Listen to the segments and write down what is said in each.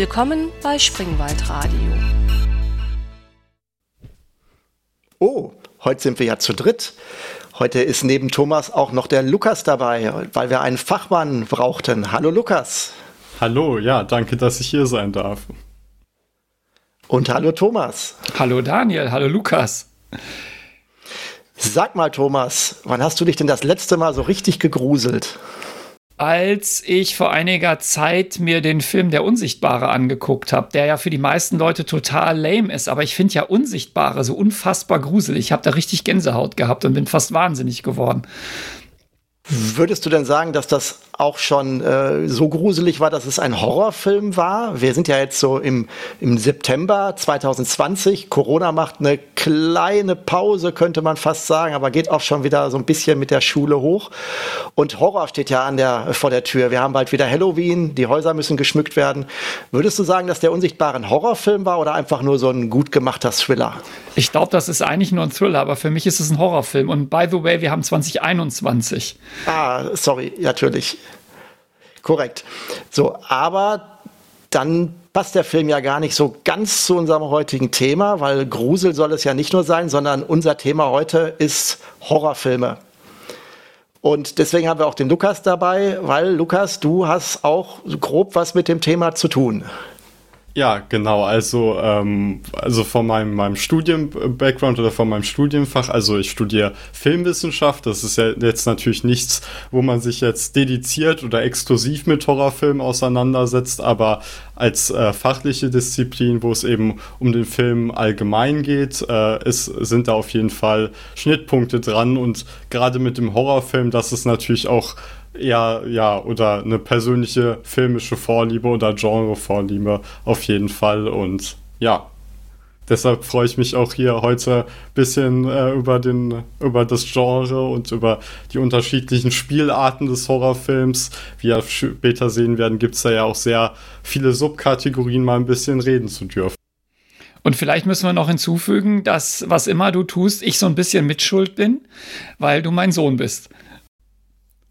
Willkommen bei Springwald Radio. Oh, heute sind wir ja zu dritt. Heute ist neben Thomas auch noch der Lukas dabei, weil wir einen Fachmann brauchten. Hallo Lukas. Hallo, ja, danke, dass ich hier sein darf. Und hallo Thomas. Hallo Daniel, hallo Lukas. Sag mal Thomas, wann hast du dich denn das letzte Mal so richtig gegruselt? Als ich vor einiger Zeit mir den Film Der Unsichtbare angeguckt habe, der ja für die meisten Leute total lame ist, aber ich finde ja Unsichtbare so unfassbar gruselig. Ich habe da richtig Gänsehaut gehabt und bin fast wahnsinnig geworden. Würdest du denn sagen, dass das auch schon äh, so gruselig war, dass es ein Horrorfilm war? Wir sind ja jetzt so im, im September 2020. Corona macht eine kleine Pause, könnte man fast sagen, aber geht auch schon wieder so ein bisschen mit der Schule hoch. Und Horror steht ja an der, vor der Tür. Wir haben bald wieder Halloween, die Häuser müssen geschmückt werden. Würdest du sagen, dass der Unsichtbare ein Horrorfilm war oder einfach nur so ein gut gemachter Thriller? Ich glaube, das ist eigentlich nur ein Thriller, aber für mich ist es ein Horrorfilm. Und by the way, wir haben 2021. Ah, sorry, natürlich. Korrekt. So, aber dann passt der Film ja gar nicht so ganz zu unserem heutigen Thema, weil Grusel soll es ja nicht nur sein, sondern unser Thema heute ist Horrorfilme. Und deswegen haben wir auch den Lukas dabei, weil Lukas, du hast auch grob was mit dem Thema zu tun. Ja, genau. Also, ähm, also von meinem, meinem Studien-Background oder von meinem Studienfach, also ich studiere Filmwissenschaft. Das ist ja jetzt natürlich nichts, wo man sich jetzt dediziert oder exklusiv mit Horrorfilmen auseinandersetzt, aber als äh, fachliche Disziplin, wo es eben um den Film allgemein geht, äh, ist, sind da auf jeden Fall Schnittpunkte dran. Und gerade mit dem Horrorfilm, das ist natürlich auch ja, ja, oder eine persönliche filmische Vorliebe oder Genrevorliebe auf jeden Fall. Und ja, deshalb freue ich mich auch hier heute ein bisschen äh, über, den, über das Genre und über die unterschiedlichen Spielarten des Horrorfilms. Wie wir später sehen werden, gibt es da ja auch sehr viele Subkategorien, mal ein bisschen reden zu dürfen. Und vielleicht müssen wir noch hinzufügen, dass was immer du tust, ich so ein bisschen mitschuld bin, weil du mein Sohn bist.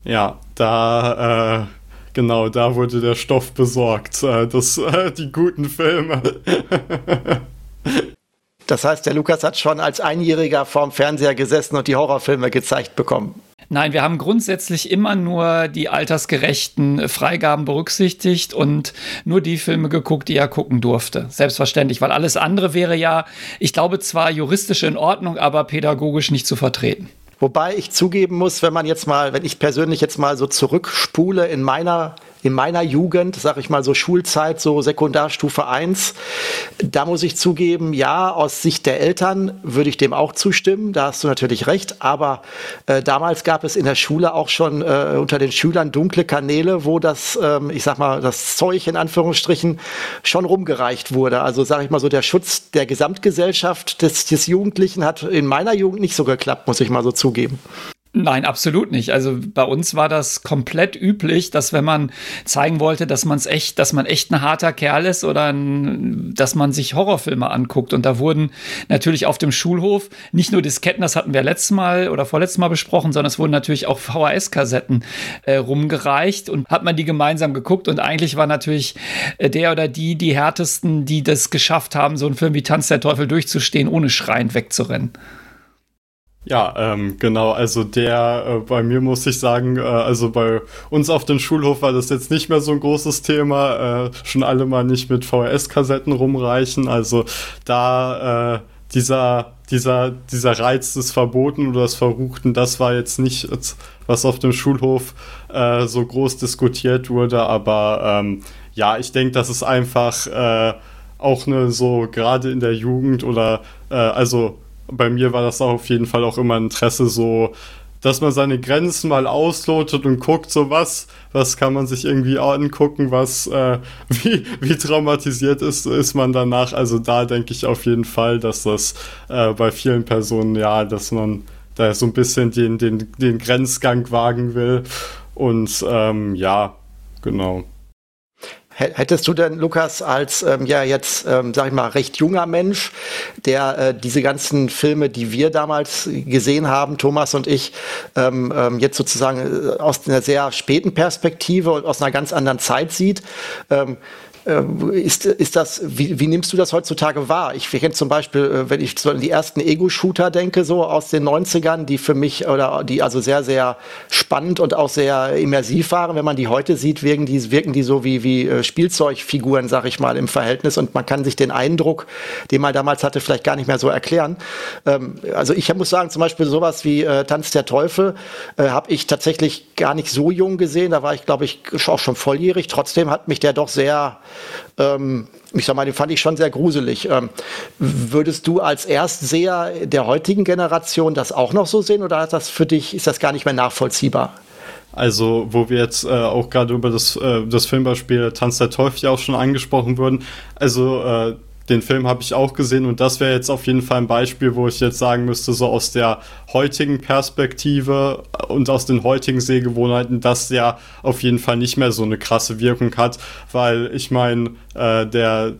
Ja, da, äh, genau, da wurde der Stoff besorgt. Äh, das, äh, die guten Filme. das heißt, der Lukas hat schon als Einjähriger vorm Fernseher gesessen und die Horrorfilme gezeigt bekommen. Nein, wir haben grundsätzlich immer nur die altersgerechten Freigaben berücksichtigt und nur die Filme geguckt, die er gucken durfte. Selbstverständlich, weil alles andere wäre ja, ich glaube, zwar juristisch in Ordnung, aber pädagogisch nicht zu vertreten. Wobei ich zugeben muss, wenn man jetzt mal, wenn ich persönlich jetzt mal so zurückspule in meiner in meiner Jugend, sag ich mal so Schulzeit, so Sekundarstufe 1, da muss ich zugeben, ja, aus Sicht der Eltern würde ich dem auch zustimmen, da hast du natürlich recht, aber äh, damals gab es in der Schule auch schon äh, unter den Schülern dunkle Kanäle, wo das, ähm, ich sag mal, das Zeug in Anführungsstrichen schon rumgereicht wurde. Also sag ich mal so, der Schutz der Gesamtgesellschaft des, des Jugendlichen hat in meiner Jugend nicht so geklappt, muss ich mal so zugeben. Nein, absolut nicht. Also bei uns war das komplett üblich, dass wenn man zeigen wollte, dass man es echt, dass man echt ein harter Kerl ist oder ein, dass man sich Horrorfilme anguckt. Und da wurden natürlich auf dem Schulhof nicht nur Disketten, das hatten wir letztes Mal oder vorletztes Mal besprochen, sondern es wurden natürlich auch VHS-Kassetten äh, rumgereicht und hat man die gemeinsam geguckt. Und eigentlich war natürlich äh, der oder die die härtesten, die das geschafft haben, so einen Film wie Tanz der Teufel durchzustehen, ohne schreiend wegzurennen. Ja, ähm, genau. Also der, äh, bei mir muss ich sagen, äh, also bei uns auf dem Schulhof war das jetzt nicht mehr so ein großes Thema. Äh, schon alle mal nicht mit VHS-Kassetten rumreichen. Also da äh, dieser, dieser, dieser Reiz des Verboten oder des Verruchten, das war jetzt nicht, was auf dem Schulhof äh, so groß diskutiert wurde. Aber ähm, ja, ich denke, das ist einfach äh, auch eine so gerade in der Jugend oder äh, also bei mir war das auch auf jeden Fall auch immer Interesse, so, dass man seine Grenzen mal auslotet und guckt, so was, was kann man sich irgendwie angucken, was, äh, wie, wie traumatisiert ist, ist man danach. Also da denke ich auf jeden Fall, dass das äh, bei vielen Personen, ja, dass man da so ein bisschen den, den, den Grenzgang wagen will. Und ähm, ja, genau. Hättest du denn, Lukas, als ähm, ja jetzt, ähm, sag ich mal, recht junger Mensch, der äh, diese ganzen Filme, die wir damals gesehen haben, Thomas und ich, ähm, ähm, jetzt sozusagen äh, aus einer sehr späten Perspektive und aus einer ganz anderen Zeit sieht, ähm, ist, ist das, wie, wie nimmst du das heutzutage wahr? Ich kenne zum Beispiel, äh, wenn ich so an die ersten Ego-Shooter denke, so aus den 90ern, die für mich oder die also sehr, sehr spannend und auch sehr immersiv waren. Wenn man die heute sieht, wirken die, wirken die so wie, wie äh, Spielzeugfiguren, sag ich mal, im Verhältnis und man kann sich den Eindruck, den man damals hatte, vielleicht gar nicht mehr so erklären. Ähm, also ich muss sagen, zum Beispiel sowas wie äh, Tanz der Teufel habe ich tatsächlich gar nicht so jung gesehen. Da war ich, glaube ich, auch schon volljährig. Trotzdem hat mich der doch sehr ähm, ich sag mal, den fand ich schon sehr gruselig. Ähm, würdest du als Erstseher der heutigen Generation das auch noch so sehen oder ist das für dich, ist das gar nicht mehr nachvollziehbar? Also, wo wir jetzt äh, auch gerade über das, äh, das Filmbeispiel Tanz der Teufel auch schon angesprochen wurden. Also, äh, den Film habe ich auch gesehen und das wäre jetzt auf jeden Fall ein Beispiel, wo ich jetzt sagen müsste, so aus der heutigen Perspektive und aus den heutigen Sehgewohnheiten, dass der auf jeden Fall nicht mehr so eine krasse Wirkung hat, weil ich meine, äh, der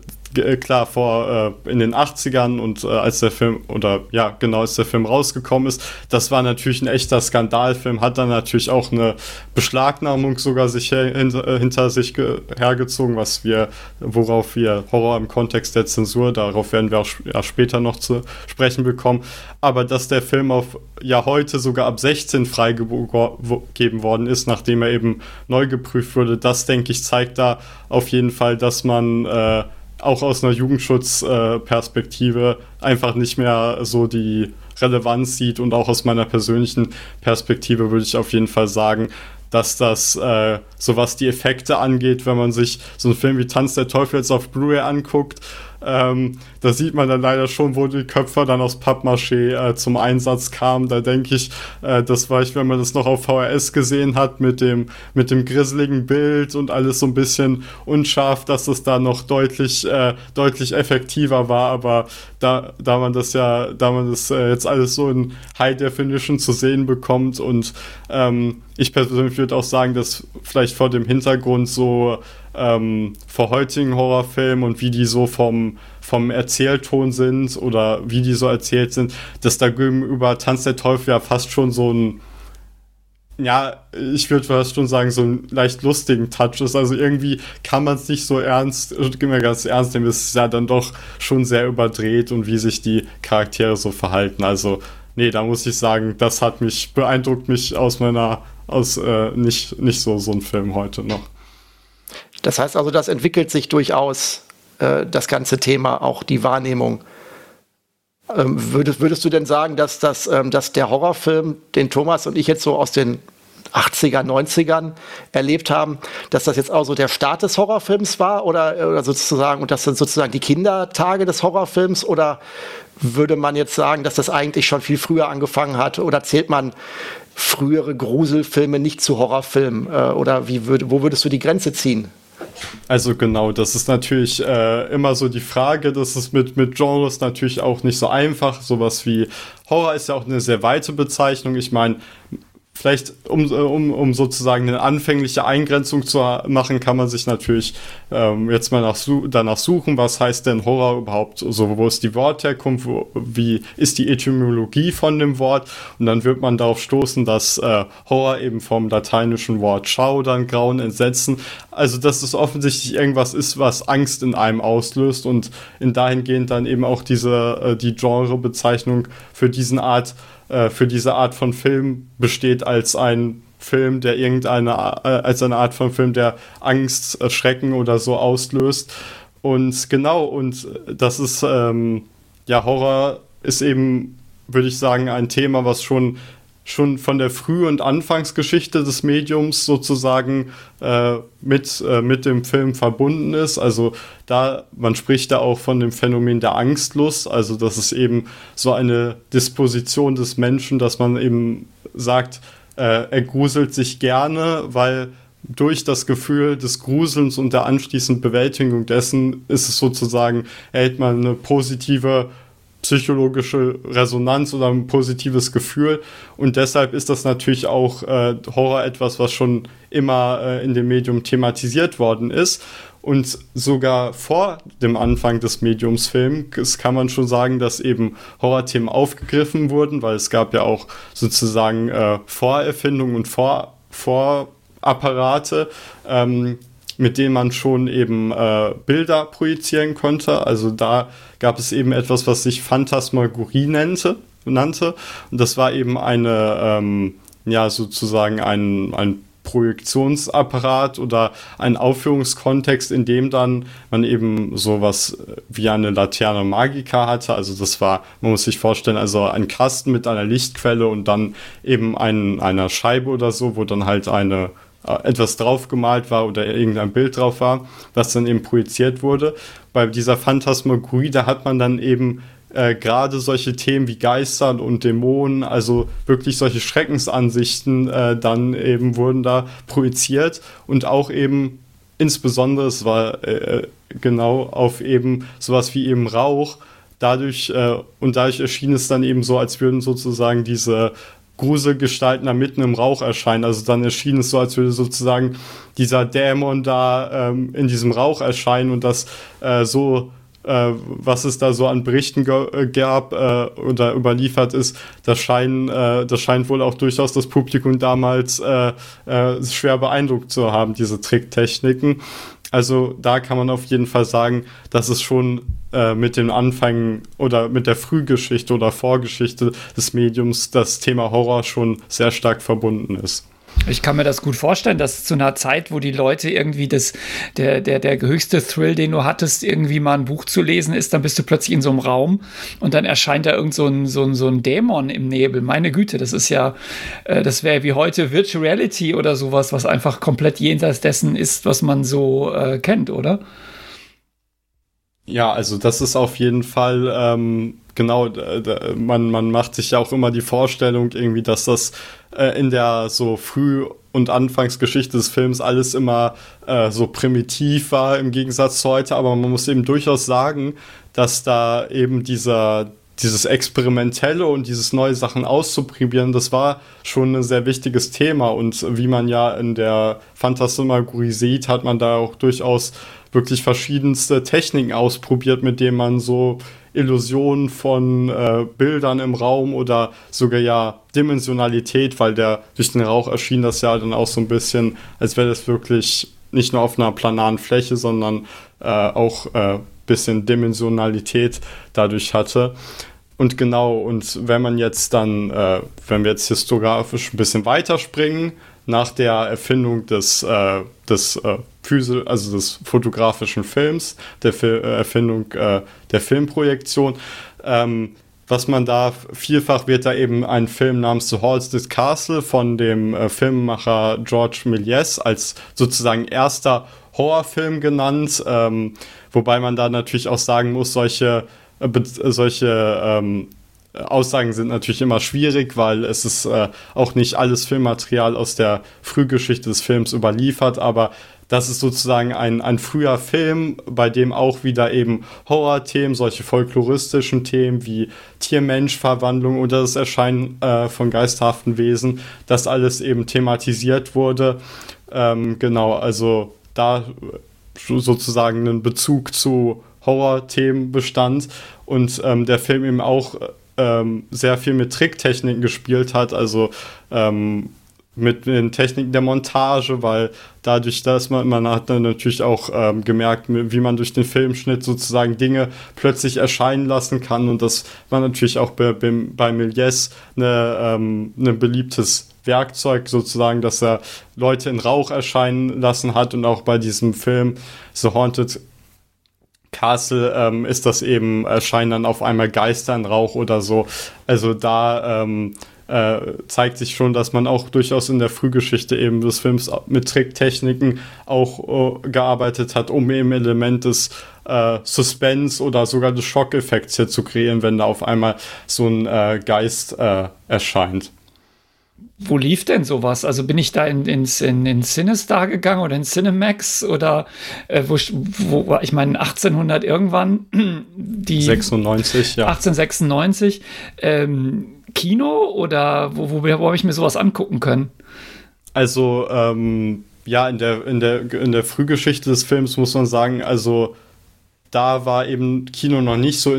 klar vor äh, in den 80ern und äh, als der Film oder ja genau als der Film rausgekommen ist, das war natürlich ein echter Skandalfilm, hat dann natürlich auch eine Beschlagnahmung sogar sich her, hinter, äh, hinter sich hergezogen, was wir worauf wir Horror im Kontext der Zensur, darauf werden wir auch ja, später noch zu sprechen bekommen, aber dass der Film auf ja heute sogar ab 16 freigegeben worden ist, nachdem er eben neu geprüft wurde, das denke ich zeigt da auf jeden Fall, dass man äh, auch aus einer Jugendschutzperspektive einfach nicht mehr so die Relevanz sieht und auch aus meiner persönlichen Perspektive würde ich auf jeden Fall sagen, dass das, äh, so was die Effekte angeht, wenn man sich so einen Film wie Tanz der Teufel jetzt auf Blu-ray anguckt, ähm, da sieht man dann leider schon, wo die Köpfe dann aus Pappmaché äh, zum Einsatz kamen. Da denke ich, äh, das war ich, wenn man das noch auf VHS gesehen hat, mit dem, mit dem grisseligen Bild und alles so ein bisschen unscharf, dass es da noch deutlich, äh, deutlich effektiver war. Aber da, da man das ja, da man das äh, jetzt alles so in High Definition zu sehen bekommt und ähm, ich persönlich würde auch sagen, dass vielleicht vor dem Hintergrund so ähm, vor heutigen Horrorfilmen und wie die so vom, vom Erzählton sind oder wie die so erzählt sind, dass da gegenüber Tanz der Teufel ja fast schon so ein ja, ich würde fast schon sagen, so einen leicht lustigen Touch ist. Also irgendwie kann man es nicht so ernst, immer ganz ernst nehmen. Es ist ja dann doch schon sehr überdreht und wie sich die Charaktere so verhalten. Also, nee, da muss ich sagen, das hat mich, beeindruckt mich aus meiner, aus äh, nicht, nicht so so ein Film heute noch. Das heißt also, das entwickelt sich durchaus, äh, das ganze Thema, auch die Wahrnehmung. Ähm, würdest, würdest du denn sagen, dass, das, ähm, dass der Horrorfilm, den Thomas und ich jetzt so aus den 80er, 90ern erlebt haben, dass das jetzt auch so der Start des Horrorfilms war oder, oder sozusagen, und das sind sozusagen die Kindertage des Horrorfilms oder würde man jetzt sagen, dass das eigentlich schon viel früher angefangen hat oder zählt man frühere Gruselfilme nicht zu Horrorfilmen äh, oder wie würd, wo würdest du die Grenze ziehen? Also genau, das ist natürlich äh, immer so die Frage, das ist mit, mit Genres natürlich auch nicht so einfach. Sowas wie Horror ist ja auch eine sehr weite Bezeichnung. Ich meine, vielleicht, um, um, um sozusagen eine anfängliche Eingrenzung zu machen, kann man sich natürlich ähm, jetzt mal nach, danach suchen, was heißt denn Horror überhaupt, so wo ist die Wortherkunft, wo, wie ist die Etymologie von dem Wort? Und dann wird man darauf stoßen, dass äh, Horror eben vom lateinischen Wort schaudern, grauen, entsetzen, also dass es offensichtlich irgendwas ist, was Angst in einem auslöst und in dahingehend dann eben auch diese, äh, die Genrebezeichnung für diesen Art äh, für diese Art von Film besteht als ein Film, der irgendeine, äh, als eine Art von Film, der Angst, äh, Schrecken oder so auslöst. Und genau, und das ist, ähm, ja, Horror ist eben, würde ich sagen, ein Thema, was schon schon von der Früh- und Anfangsgeschichte des Mediums sozusagen äh, mit, äh, mit dem Film verbunden ist. Also da, man spricht da auch von dem Phänomen der Angstlust, also das ist eben so eine Disposition des Menschen, dass man eben sagt, äh, er gruselt sich gerne, weil durch das Gefühl des Gruselns und der anschließenden Bewältigung dessen ist es sozusagen, erhält man eine positive psychologische Resonanz oder ein positives Gefühl. Und deshalb ist das natürlich auch äh, Horror etwas, was schon immer äh, in dem Medium thematisiert worden ist. Und sogar vor dem Anfang des Mediumsfilms kann man schon sagen, dass eben Horrorthemen aufgegriffen wurden, weil es gab ja auch sozusagen äh, Vorerfindungen und Vor Vorapparate. Ähm, mit denen man schon eben äh, Bilder projizieren konnte. Also da gab es eben etwas, was sich Phantasmagorie nannte. nannte. Und das war eben eine, ähm, ja, sozusagen ein, ein Projektionsapparat oder ein Aufführungskontext, in dem dann man eben sowas wie eine Laterne Magica hatte. Also das war, man muss sich vorstellen, also ein Kasten mit einer Lichtquelle und dann eben ein, einer Scheibe oder so, wo dann halt eine etwas draufgemalt war oder irgendein Bild drauf war, was dann eben projiziert wurde. Bei dieser Phantasmagorie, da hat man dann eben äh, gerade solche Themen wie Geistern und Dämonen, also wirklich solche Schreckensansichten, äh, dann eben wurden da projiziert und auch eben insbesondere, es war äh, genau auf eben sowas wie eben Rauch, dadurch äh, und dadurch erschien es dann eben so, als würden sozusagen diese Gruselgestalten da mitten im Rauch erscheinen. Also dann erschien es so, als würde sozusagen dieser Dämon da ähm, in diesem Rauch erscheinen und das äh, so, äh, was es da so an Berichten äh, gab äh, oder überliefert ist, das, scheinen, äh, das scheint wohl auch durchaus das Publikum damals äh, schwer beeindruckt zu haben, diese Tricktechniken. Also da kann man auf jeden Fall sagen, dass es schon äh, mit den Anfängen oder mit der Frühgeschichte oder Vorgeschichte des Mediums das Thema Horror schon sehr stark verbunden ist. Ich kann mir das gut vorstellen, dass zu einer Zeit, wo die Leute irgendwie das, der, der, der höchste Thrill, den du hattest, irgendwie mal ein Buch zu lesen ist, dann bist du plötzlich in so einem Raum und dann erscheint da irgend so ein, so ein, so ein Dämon im Nebel. Meine Güte, das ist ja, äh, das wäre wie heute Virtual Reality oder sowas, was einfach komplett jenseits dessen ist, was man so äh, kennt, oder? Ja, also das ist auf jeden Fall ähm, genau, man, man macht sich ja auch immer die Vorstellung irgendwie, dass das äh, in der so Früh- und Anfangsgeschichte des Films alles immer äh, so primitiv war im Gegensatz zu heute, aber man muss eben durchaus sagen, dass da eben dieser dieses Experimentelle und dieses neue Sachen auszuprobieren, das war schon ein sehr wichtiges Thema. Und wie man ja in der Phantasmagorie sieht, hat man da auch durchaus wirklich verschiedenste Techniken ausprobiert, mit denen man so Illusionen von äh, Bildern im Raum oder sogar ja Dimensionalität, weil der durch den Rauch erschien das ja dann auch so ein bisschen, als wäre das wirklich nicht nur auf einer planaren Fläche, sondern äh, auch äh, bisschen Dimensionalität dadurch hatte. Und genau, und wenn man jetzt dann, äh, wenn wir jetzt historisch ein bisschen weiterspringen, nach der Erfindung des, äh, des äh, Physio, also des fotografischen Films, der Fil äh, Erfindung äh, der Filmprojektion. Ähm, was man da vielfach wird da eben ein Film namens The Halsted Castle von dem äh, Filmemacher George Méliès als sozusagen erster Horrorfilm genannt, ähm, wobei man da natürlich auch sagen muss, solche äh, solche ähm, Aussagen sind natürlich immer schwierig, weil es ist äh, auch nicht alles Filmmaterial aus der Frühgeschichte des Films überliefert, aber das ist sozusagen ein, ein früher Film, bei dem auch wieder eben Horrorthemen, solche folkloristischen Themen wie Tier-Mensch-Verwandlung oder das Erscheinen äh, von geisterhaften Wesen, das alles eben thematisiert wurde. Ähm, genau, also da sozusagen einen Bezug zu Horror-Themen bestand und ähm, der Film eben auch ähm, sehr viel mit Tricktechniken gespielt hat, also ähm, mit den Techniken der Montage, weil dadurch, dass man, man hat dann natürlich auch ähm, gemerkt, wie man durch den Filmschnitt sozusagen Dinge plötzlich erscheinen lassen kann und das war natürlich auch bei, bei, bei Méliès eine, ähm, ein beliebtes Werkzeug sozusagen, dass er Leute in Rauch erscheinen lassen hat und auch bei diesem Film The Haunted Castle ähm, ist das eben, erscheinen dann auf einmal Geister in Rauch oder so. Also da ähm, äh, zeigt sich schon, dass man auch durchaus in der Frühgeschichte eben des Films mit Tricktechniken auch äh, gearbeitet hat, um eben Element des äh, Suspense oder sogar des Schockeffekts hier zu kreieren, wenn da auf einmal so ein äh, Geist äh, erscheint wo lief denn sowas? Also bin ich da in, ins, in, in Cinestar gegangen oder in Cinemax oder äh, wo, wo, ich meine 1800 irgendwann, die 96, ja. 1896, ähm, Kino oder wo, wo, wo habe ich mir sowas angucken können? Also, ähm, ja, in der, in, der, in der Frühgeschichte des Films muss man sagen, also da war eben Kino noch nicht so,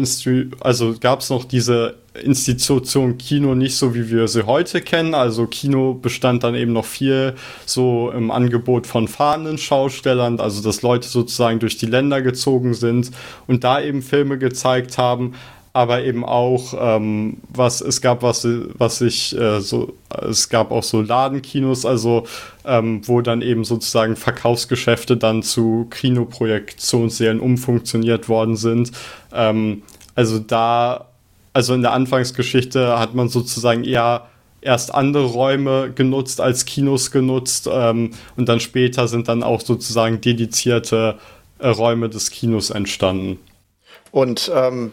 also gab es noch diese Institution Kino nicht so, wie wir sie heute kennen. Also Kino bestand dann eben noch viel so im Angebot von fahrenden Schaustellern, also dass Leute sozusagen durch die Länder gezogen sind und da eben Filme gezeigt haben aber eben auch ähm, was es gab was was ich äh, so es gab auch so Ladenkinos also ähm, wo dann eben sozusagen Verkaufsgeschäfte dann zu Kinoprojektionsserien umfunktioniert worden sind ähm, also da also in der Anfangsgeschichte hat man sozusagen eher erst andere Räume genutzt als Kinos genutzt ähm, und dann später sind dann auch sozusagen dedizierte äh, Räume des Kinos entstanden. Und ähm,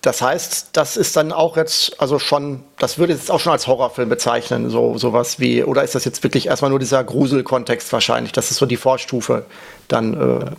das heißt, das ist dann auch jetzt, also schon, das würde jetzt auch schon als Horrorfilm bezeichnen, so sowas wie, oder ist das jetzt wirklich erstmal nur dieser Gruselkontext wahrscheinlich? Das ist so die Vorstufe dann. Äh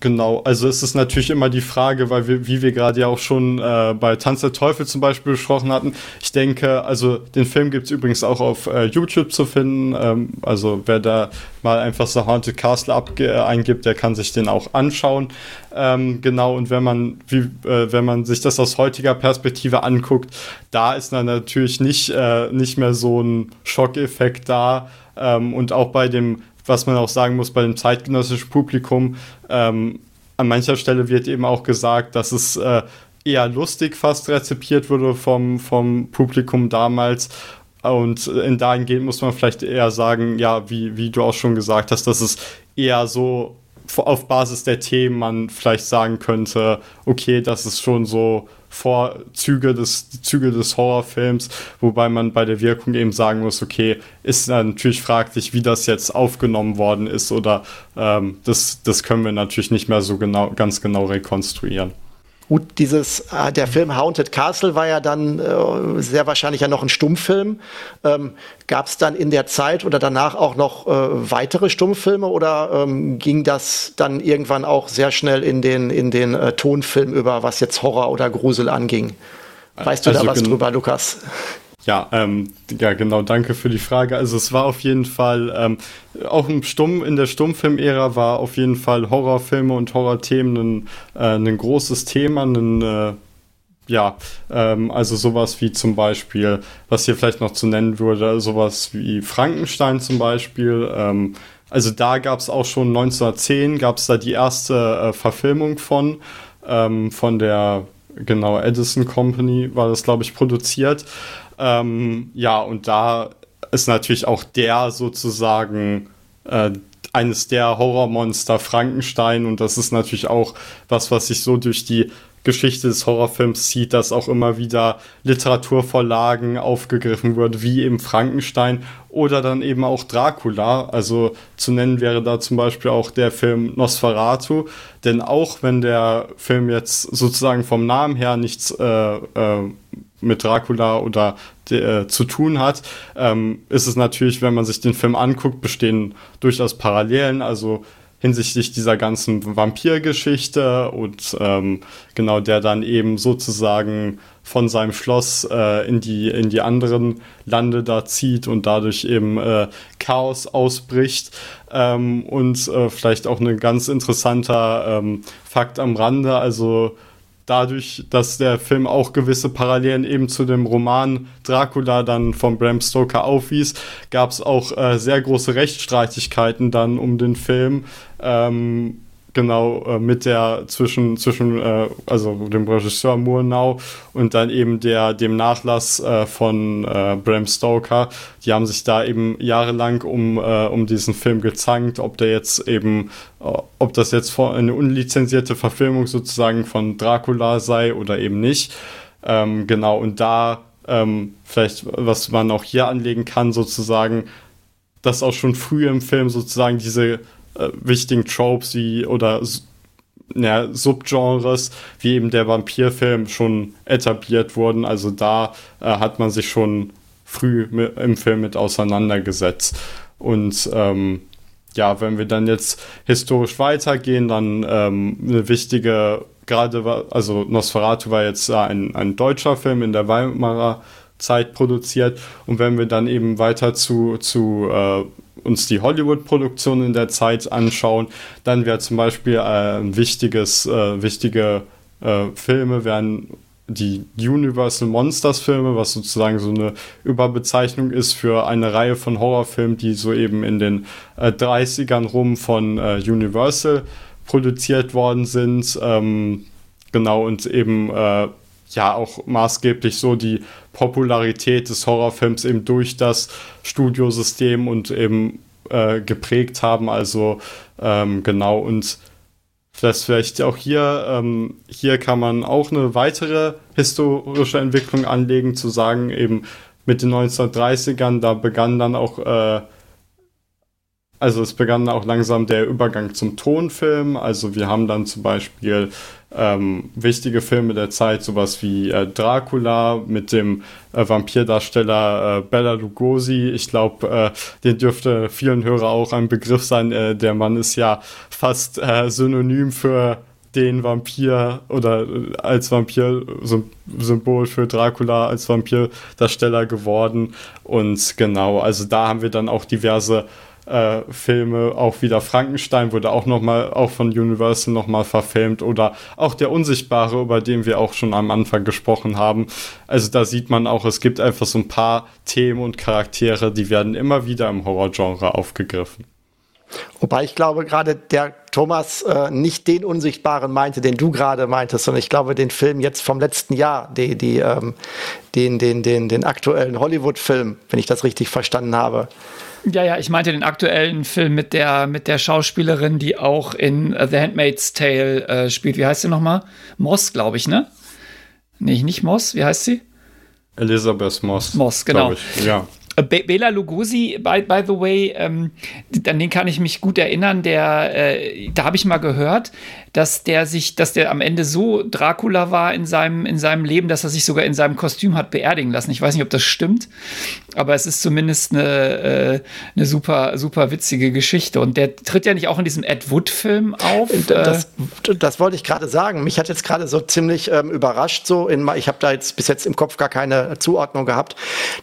Genau, also es ist natürlich immer die Frage, weil wir, wie wir gerade ja auch schon äh, bei Tanz der Teufel zum Beispiel besprochen hatten. Ich denke, also den Film gibt es übrigens auch auf äh, YouTube zu finden. Ähm, also wer da mal einfach The Haunted Castle äh, eingibt, der kann sich den auch anschauen. Ähm, genau, und wenn man, wie, äh, wenn man sich das aus heutiger Perspektive anguckt, da ist dann natürlich nicht, äh, nicht mehr so ein Schockeffekt da. Ähm, und auch bei dem was man auch sagen muss bei dem zeitgenössischen Publikum, ähm, an mancher Stelle wird eben auch gesagt, dass es äh, eher lustig fast rezipiert wurde vom, vom Publikum damals. Und in dahingehend muss man vielleicht eher sagen, ja, wie, wie du auch schon gesagt hast, dass es eher so auf Basis der Themen man vielleicht sagen könnte, okay, das ist schon so Vorzüge des, Züge des Horrorfilms, wobei man bei der Wirkung eben sagen muss, okay, ist natürlich fraglich, wie das jetzt aufgenommen worden ist oder ähm, das, das können wir natürlich nicht mehr so genau, ganz genau rekonstruieren. Gut, dieses, äh, der Film Haunted Castle war ja dann äh, sehr wahrscheinlich ja noch ein Stummfilm. Ähm, Gab es dann in der Zeit oder danach auch noch äh, weitere Stummfilme oder ähm, ging das dann irgendwann auch sehr schnell in den, in den äh, Tonfilm über, was jetzt Horror oder Grusel anging? Weißt du also da was drüber, Lukas? Ja, ähm, ja, genau, danke für die Frage. Also es war auf jeden Fall, ähm, auch im Stumm, in der Stummfilm-Ära war auf jeden Fall Horrorfilme und Horrorthemen ein, äh, ein großes Thema, ein, äh, ja, ähm, also sowas wie zum Beispiel, was hier vielleicht noch zu nennen würde, sowas wie Frankenstein zum Beispiel. Ähm, also da gab es auch schon 1910, gab es da die erste äh, Verfilmung von, ähm, von der genau Edison Company war das, glaube ich, produziert. Ähm, ja, und da ist natürlich auch der sozusagen äh, eines der Horrormonster Frankenstein und das ist natürlich auch was, was sich so durch die Geschichte des Horrorfilms zieht, dass auch immer wieder Literaturvorlagen aufgegriffen wird, wie eben Frankenstein oder dann eben auch Dracula. Also zu nennen wäre da zum Beispiel auch der Film Nosferatu, denn auch wenn der Film jetzt sozusagen vom Namen her nichts äh, äh, mit Dracula oder äh, zu tun hat, ähm, ist es natürlich, wenn man sich den Film anguckt, bestehen durchaus Parallelen. Also hinsichtlich dieser ganzen Vampirgeschichte und ähm, genau der dann eben sozusagen von seinem Schloss äh, in die in die anderen Lande da zieht und dadurch eben äh, Chaos ausbricht ähm, und äh, vielleicht auch ein ganz interessanter ähm, Fakt am Rande also dadurch, dass der Film auch gewisse Parallelen eben zu dem Roman Dracula dann von Bram Stoker aufwies, gab es auch äh, sehr große Rechtsstreitigkeiten dann um den Film. Ähm, genau äh, mit der zwischen zwischen äh, also dem Regisseur Murnau und dann eben der dem Nachlass äh, von äh, Bram Stoker. Die haben sich da eben jahrelang um äh, um diesen Film gezankt ob der jetzt eben äh, ob das jetzt eine unlizenzierte Verfilmung sozusagen von Dracula sei oder eben nicht. Ähm, genau und da ähm, vielleicht was man auch hier anlegen kann sozusagen dass auch schon früh im Film sozusagen diese äh, wichtigen Tropes wie oder ja, Subgenres wie eben der Vampirfilm schon etabliert wurden. Also da äh, hat man sich schon früh im Film mit auseinandergesetzt. Und ähm, ja, wenn wir dann jetzt historisch weitergehen, dann ähm, eine wichtige, gerade, also Nosferatu war jetzt ein, ein deutscher Film in der Weimarer Zeit produziert. Und wenn wir dann eben weiter zu, zu äh, uns die Hollywood-Produktion in der Zeit anschauen, dann wäre zum Beispiel äh, ein wichtiges, äh, wichtige äh, Filme wären die Universal Monsters Filme, was sozusagen so eine Überbezeichnung ist für eine Reihe von Horrorfilmen, die so eben in den äh, 30ern rum von äh, Universal produziert worden sind. Ähm, genau, und eben äh, ja auch maßgeblich so die Popularität des Horrorfilms eben durch das Studiosystem und eben äh, geprägt haben. Also ähm, genau und das vielleicht auch hier, ähm, hier kann man auch eine weitere historische Entwicklung anlegen, zu sagen, eben mit den 1930ern, da begann dann auch, äh, also es begann auch langsam der Übergang zum Tonfilm. Also wir haben dann zum Beispiel ähm, wichtige Filme der Zeit, sowas wie äh, Dracula mit dem äh, Vampirdarsteller äh, Bella Lugosi. Ich glaube, äh, den dürfte vielen Hörer auch ein Begriff sein. Äh, der Mann ist ja fast äh, synonym für den Vampir oder als Vampir-Symbol für Dracula als Vampirdarsteller geworden. Und genau, also da haben wir dann auch diverse äh, Filme, auch wieder Frankenstein wurde auch noch mal, auch von Universal nochmal verfilmt oder auch der Unsichtbare, über den wir auch schon am Anfang gesprochen haben. Also da sieht man auch, es gibt einfach so ein paar Themen und Charaktere, die werden immer wieder im Horrorgenre aufgegriffen. Wobei ich glaube, gerade der Thomas äh, nicht den Unsichtbaren meinte, den du gerade meintest, sondern ich glaube, den Film jetzt vom letzten Jahr, die, die, ähm, den, den, den, den aktuellen Hollywood-Film, wenn ich das richtig verstanden habe. Ja, ja, ich meinte den aktuellen Film mit der, mit der Schauspielerin, die auch in uh, The Handmaid's Tale äh, spielt. Wie heißt sie nochmal? Moss, glaube ich, ne? Nee, nicht Moss. Wie heißt sie? Elisabeth Moss. Moss, genau. Ich, ja. Äh, Be Bela Lugosi, by, by the way, ähm, an den kann ich mich gut erinnern, der, äh, da habe ich mal gehört, dass der sich, dass der am Ende so Dracula war in seinem, in seinem Leben, dass er sich sogar in seinem Kostüm hat beerdigen lassen. Ich weiß nicht, ob das stimmt, aber es ist zumindest eine, äh, eine super, super witzige Geschichte. Und der tritt ja nicht auch in diesem Ed Wood-Film auf. Äh, das, das, wollte ich gerade sagen. Mich hat jetzt gerade so ziemlich ähm, überrascht, so in, ich habe da jetzt bis jetzt im Kopf gar keine Zuordnung gehabt,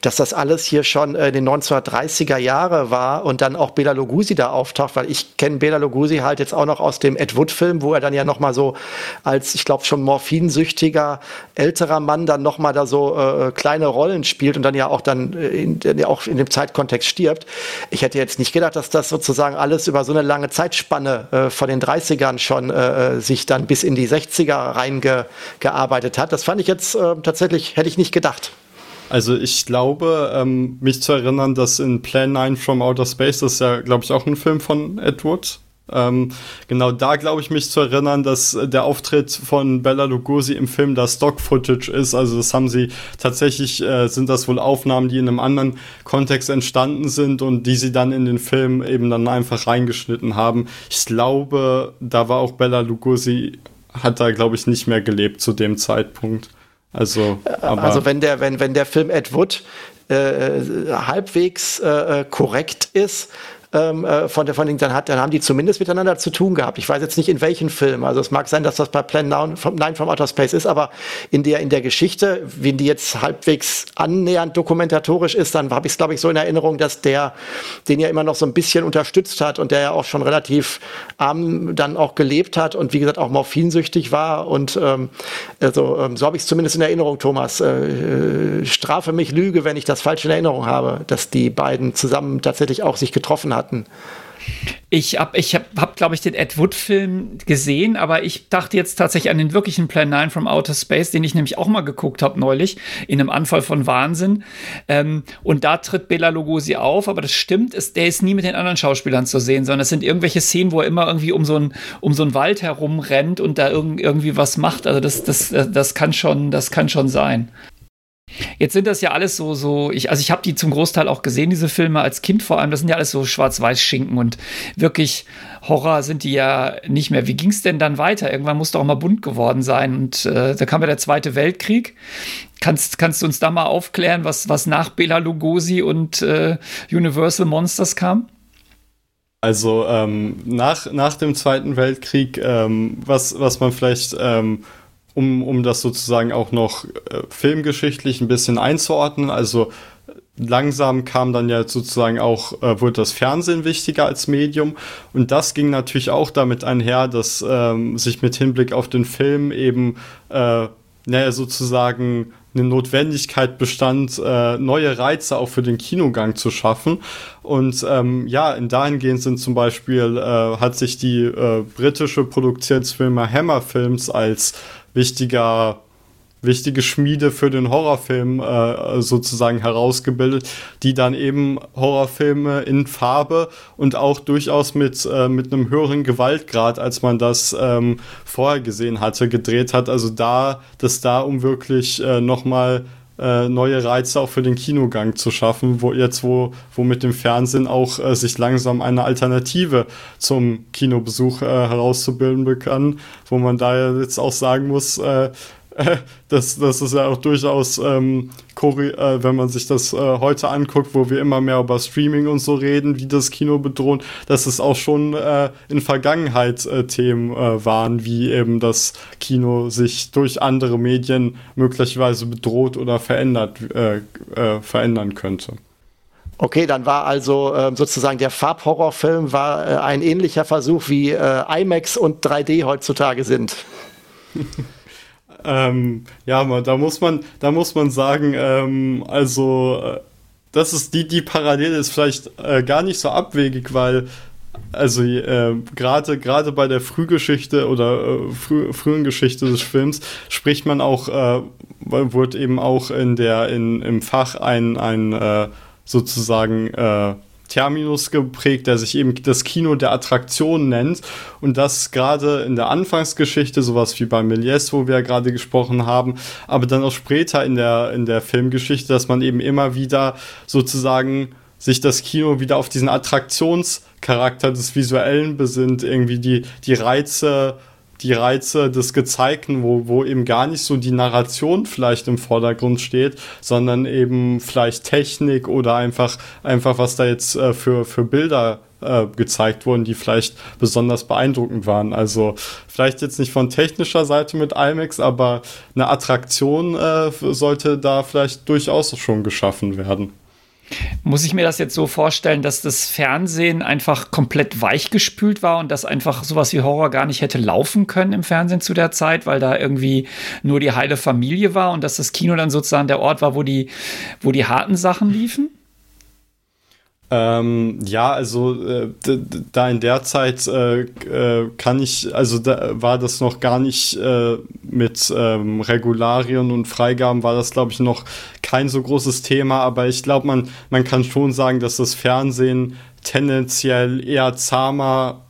dass das alles hier schon äh, in den 1930er Jahre war und dann auch Bela Lugosi da auftaucht, weil ich kenne Bela Lugosi halt jetzt auch noch aus dem Ed Wood-Film, wo er dann ja noch mal so als, ich glaube, schon morphinsüchtiger älterer Mann dann noch mal da so äh, kleine Rollen spielt und dann ja auch dann äh, in, in, auch in dem Zeitkontext stirbt. Ich hätte jetzt nicht gedacht, dass das sozusagen alles über so eine lange Zeitspanne äh, von den 30ern schon äh, äh, sich dann bis in die 60er reingearbeitet hat. Das fand ich jetzt äh, tatsächlich, hätte ich nicht gedacht. Also ich glaube, ähm, mich zu erinnern, dass in Plan 9 from Outer Space, das ist ja, glaube ich, auch ein Film von Edward, ähm, genau da glaube ich mich zu erinnern, dass der Auftritt von Bella Lugosi im Film das Stock-Footage ist. Also das haben sie tatsächlich, äh, sind das wohl Aufnahmen, die in einem anderen Kontext entstanden sind und die sie dann in den Film eben dann einfach reingeschnitten haben. Ich glaube, da war auch Bella Lugosi, hat da glaube ich nicht mehr gelebt zu dem Zeitpunkt. Also, also wenn der, wenn, wenn der Film Ed Wood äh, halbwegs äh, korrekt ist, ähm, äh, von von dann, hat, dann haben die zumindest miteinander zu tun gehabt. Ich weiß jetzt nicht in welchen Film. Also es mag sein, dass das bei Plan 9 from, 9 from Outer Space ist, aber in der in der Geschichte, wie die jetzt halbwegs annähernd dokumentatorisch ist, dann habe ich es glaube ich so in Erinnerung, dass der den ja immer noch so ein bisschen unterstützt hat und der ja auch schon relativ arm dann auch gelebt hat und wie gesagt auch morphinsüchtig war und ähm, also ähm, so habe ich es zumindest in Erinnerung, Thomas. Äh, strafe mich Lüge, wenn ich das falsch in Erinnerung habe, dass die beiden zusammen tatsächlich auch sich getroffen haben hatten. Ich habe, ich hab, hab glaube ich, den Ed Wood-Film gesehen, aber ich dachte jetzt tatsächlich an den wirklichen Plan 9 from Outer Space, den ich nämlich auch mal geguckt habe neulich, in einem Anfall von Wahnsinn. Ähm, und da tritt Bela Lugosi auf, aber das stimmt, ist, der ist nie mit den anderen Schauspielern zu sehen, sondern es sind irgendwelche Szenen, wo er immer irgendwie um so einen um so Wald herumrennt und da irg irgendwie was macht. Also das, das, das kann schon, das kann schon sein. Jetzt sind das ja alles so, so, ich, also ich habe die zum Großteil auch gesehen, diese Filme, als Kind vor allem. Das sind ja alles so Schwarz-Weiß-Schinken und wirklich Horror sind die ja nicht mehr. Wie ging es denn dann weiter? Irgendwann muss doch auch mal bunt geworden sein. Und äh, da kam ja der Zweite Weltkrieg. Kannst, kannst du uns da mal aufklären, was, was nach Bela Lugosi und äh, Universal Monsters kam? Also ähm, nach, nach dem Zweiten Weltkrieg, ähm, was, was man vielleicht ähm, um, um das sozusagen auch noch äh, filmgeschichtlich ein bisschen einzuordnen. Also langsam kam dann ja sozusagen auch, äh, wurde das Fernsehen wichtiger als Medium. Und das ging natürlich auch damit einher, dass ähm, sich mit Hinblick auf den Film eben äh, naja, sozusagen eine Notwendigkeit bestand, äh, neue Reize auch für den Kinogang zu schaffen. Und ähm, ja, in dahingehend sind zum Beispiel, äh, hat sich die äh, britische Produktionsfirma Hammer Films als wichtiger wichtige Schmiede für den Horrorfilm äh, sozusagen herausgebildet, die dann eben Horrorfilme in Farbe und auch durchaus mit, äh, mit einem höheren Gewaltgrad, als man das ähm, vorher gesehen hatte, gedreht hat. Also da, dass da um wirklich äh, nochmal äh, neue Reize auch für den Kinogang zu schaffen, wo jetzt, wo, wo mit dem Fernsehen auch äh, sich langsam eine Alternative zum Kinobesuch äh, herauszubilden begann, wo man da jetzt auch sagen muss, äh, das, das ist ja auch durchaus, ähm, äh, wenn man sich das äh, heute anguckt, wo wir immer mehr über Streaming und so reden, wie das Kino bedrohen, dass es auch schon äh, in Vergangenheit äh, Themen äh, waren, wie eben das Kino sich durch andere Medien möglicherweise bedroht oder verändert, verändern könnte. Okay, dann war also äh, sozusagen der Farbhorrorfilm war äh, ein ähnlicher Versuch wie äh, IMAX und 3D heutzutage sind. Ähm, ja, da muss man, da muss man sagen, ähm, also äh, das ist die, die Parallele ist vielleicht äh, gar nicht so abwegig, weil also äh, gerade gerade bei der Frühgeschichte oder äh, frü frühen Geschichte des Films spricht man auch äh, wurde eben auch in der in im Fach ein ein äh, sozusagen äh, Terminus geprägt, der sich eben das Kino der Attraktion nennt. Und das gerade in der Anfangsgeschichte, sowas wie bei Méliès, wo wir ja gerade gesprochen haben, aber dann auch später in der, in der Filmgeschichte, dass man eben immer wieder sozusagen sich das Kino wieder auf diesen Attraktionscharakter des Visuellen besinnt, irgendwie die, die Reize die Reize des Gezeigten, wo, wo eben gar nicht so die Narration vielleicht im Vordergrund steht, sondern eben vielleicht Technik oder einfach, einfach was da jetzt äh, für, für Bilder äh, gezeigt wurden, die vielleicht besonders beeindruckend waren. Also vielleicht jetzt nicht von technischer Seite mit IMAX, aber eine Attraktion äh, sollte da vielleicht durchaus schon geschaffen werden. Muss ich mir das jetzt so vorstellen, dass das Fernsehen einfach komplett weichgespült war und dass einfach sowas wie Horror gar nicht hätte laufen können im Fernsehen zu der Zeit, weil da irgendwie nur die heile Familie war und dass das Kino dann sozusagen der Ort war, wo die, wo die harten Sachen liefen? Ähm, ja, also äh, da in der Zeit äh, äh, kann ich, also da war das noch gar nicht äh, mit ähm, Regularien und Freigaben war das, glaube ich, noch kein so großes Thema, aber ich glaube, man, man kann schon sagen, dass das Fernsehen tendenziell eher zahmer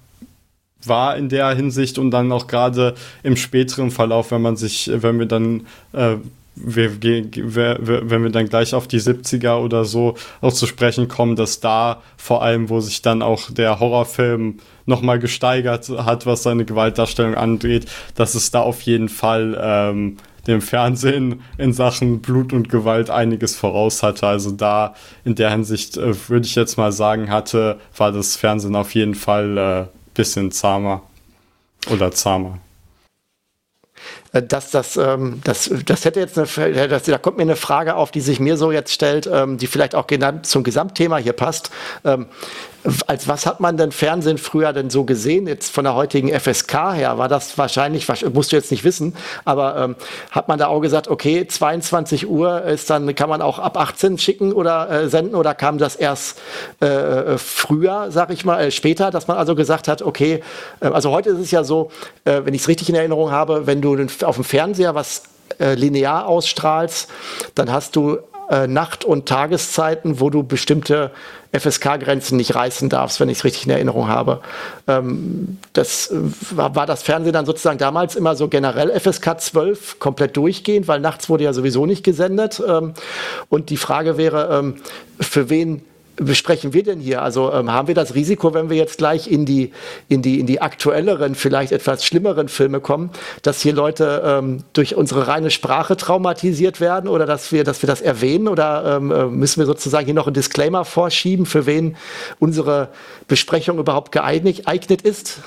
war in der Hinsicht und dann auch gerade im späteren Verlauf, wenn man sich, wenn wir dann äh, wir, wenn wir dann gleich auf die 70er oder so auch zu sprechen kommen, dass da vor allem, wo sich dann auch der Horrorfilm nochmal gesteigert hat, was seine Gewaltdarstellung angeht, dass es da auf jeden Fall ähm, dem Fernsehen in Sachen Blut und Gewalt einiges voraus hatte. Also da in der Hinsicht äh, würde ich jetzt mal sagen, hatte, war das Fernsehen auf jeden Fall äh, bisschen zahmer oder zahmer. Äh, dass das, ähm, das, das hätte jetzt eine, das, da kommt mir eine Frage auf, die sich mir so jetzt stellt, ähm, die vielleicht auch genannt zum Gesamtthema hier passt. Ähm, als was hat man denn Fernsehen früher denn so gesehen? Jetzt von der heutigen FSK her war das wahrscheinlich, musst du jetzt nicht wissen, aber ähm, hat man da auch gesagt, okay, 22 Uhr ist dann, kann man auch ab 18 schicken oder äh, senden oder kam das erst äh, äh, früher, sag ich mal, äh, später, dass man also gesagt hat, okay, äh, also heute ist es ja so, äh, wenn ich es richtig in Erinnerung habe, wenn du auf dem Fernseher was linear ausstrahlst, dann hast du äh, Nacht- und Tageszeiten, wo du bestimmte FSK-Grenzen nicht reißen darfst, wenn ich es richtig in Erinnerung habe. Ähm, das war, war, das Fernsehen dann sozusagen damals immer so generell FSK 12 komplett durchgehend, weil nachts wurde ja sowieso nicht gesendet. Ähm, und die Frage wäre, ähm, für wen besprechen wir denn hier? Also ähm, haben wir das Risiko, wenn wir jetzt gleich in die, in die, in die aktuelleren, vielleicht etwas schlimmeren Filme kommen, dass hier Leute ähm, durch unsere reine Sprache traumatisiert werden oder dass wir, dass wir das erwähnen oder ähm, äh, müssen wir sozusagen hier noch einen Disclaimer vorschieben, für wen unsere Besprechung überhaupt geeignet, ist?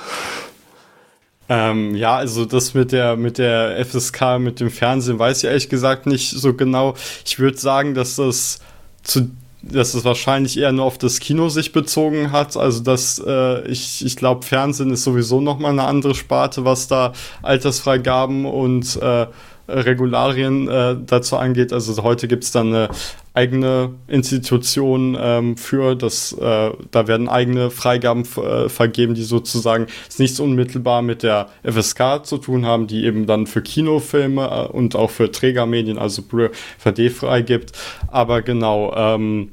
Ähm, ja, also das mit der mit der FSK, mit dem Fernsehen weiß ich ehrlich gesagt nicht so genau. Ich würde sagen, dass das zu dass es wahrscheinlich eher nur auf das Kino sich bezogen hat. Also dass äh, ich, ich glaube, Fernsehen ist sowieso nochmal eine andere Sparte, was da Altersfreigaben und äh, Regularien äh, dazu angeht. Also heute gibt es dann eine eigene Institution ähm, für, das, äh, da werden eigene Freigaben äh, vergeben, die sozusagen nichts unmittelbar mit der FSK zu tun haben, die eben dann für Kinofilme äh, und auch für Trägermedien, also VD freigibt. Aber genau, ähm,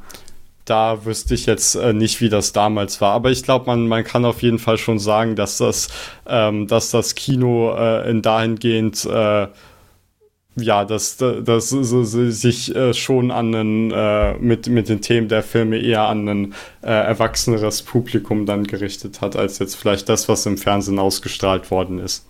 da wüsste ich jetzt äh, nicht, wie das damals war. Aber ich glaube, man, man kann auf jeden Fall schon sagen, dass das, ähm, dass das Kino äh, in dahingehend äh, ja, dass das sich äh, schon an einen, äh, mit, mit den Themen der Filme eher an ein äh, erwachseneres Publikum dann gerichtet hat, als jetzt vielleicht das, was im Fernsehen ausgestrahlt worden ist.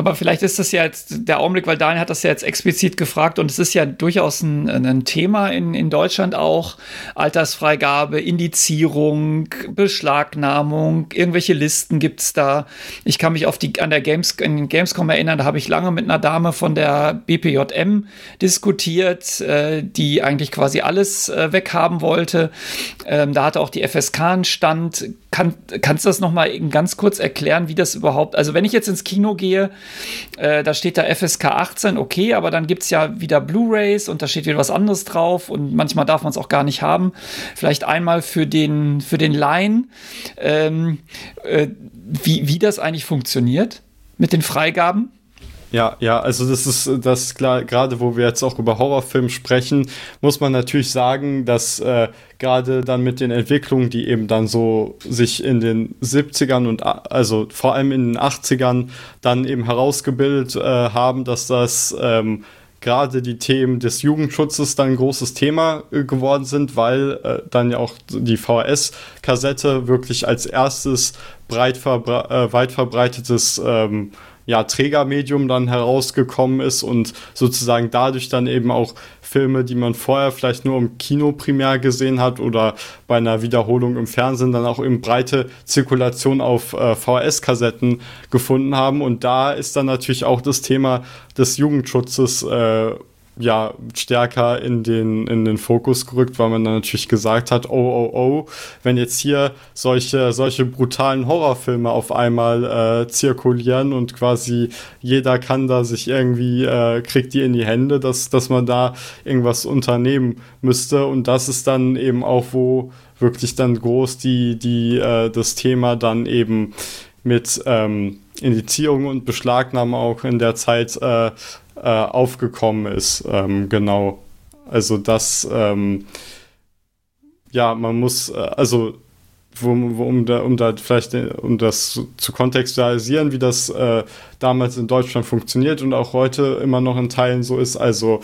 Aber vielleicht ist das ja jetzt der Augenblick, weil Daniel hat das ja jetzt explizit gefragt und es ist ja durchaus ein, ein Thema in, in Deutschland auch. Altersfreigabe, Indizierung, Beschlagnahmung, irgendwelche Listen gibt es da. Ich kann mich auf die, an der Games, Gamescom erinnern, da habe ich lange mit einer Dame von der BPJM diskutiert, äh, die eigentlich quasi alles äh, weghaben wollte. Ähm, da hatte auch die FSK einen Stand. Kann, kannst du das nochmal ganz kurz erklären, wie das überhaupt, also wenn ich jetzt ins Kino gehe, äh, da steht da FSK 18, okay, aber dann gibt es ja wieder Blu-rays und da steht wieder was anderes drauf und manchmal darf man es auch gar nicht haben. Vielleicht einmal für den, für den Laien, ähm, äh, wie, wie das eigentlich funktioniert mit den Freigaben. Ja, ja, also das ist das klar, gerade wo wir jetzt auch über Horrorfilm sprechen, muss man natürlich sagen, dass äh, gerade dann mit den Entwicklungen, die eben dann so sich in den 70ern und also vor allem in den 80ern dann eben herausgebildet äh, haben, dass das ähm, gerade die Themen des Jugendschutzes dann ein großes Thema äh, geworden sind, weil äh, dann ja auch die VHS-Kassette wirklich als erstes breit verbre äh, weit verbreitetes ähm, ja, Trägermedium dann herausgekommen ist und sozusagen dadurch dann eben auch Filme, die man vorher vielleicht nur im Kino primär gesehen hat oder bei einer Wiederholung im Fernsehen dann auch in breite Zirkulation auf äh, VHS-Kassetten gefunden haben. Und da ist dann natürlich auch das Thema des Jugendschutzes äh, ja, stärker in den, in den Fokus gerückt, weil man dann natürlich gesagt hat, oh, oh, oh, wenn jetzt hier solche, solche brutalen Horrorfilme auf einmal äh, zirkulieren und quasi jeder kann da sich irgendwie, äh, kriegt die in die Hände, dass, dass man da irgendwas unternehmen müsste. Und das ist dann eben auch, wo wirklich dann groß die, die, äh, das Thema dann eben mit ähm, Indizierung und Beschlagnahme auch in der Zeit äh, äh, aufgekommen ist. Ähm, genau. Also das, ähm, ja, man muss, äh, also wo, wo, um, da, um da vielleicht um das zu, zu kontextualisieren, wie das äh, damals in Deutschland funktioniert und auch heute immer noch in Teilen so ist. Also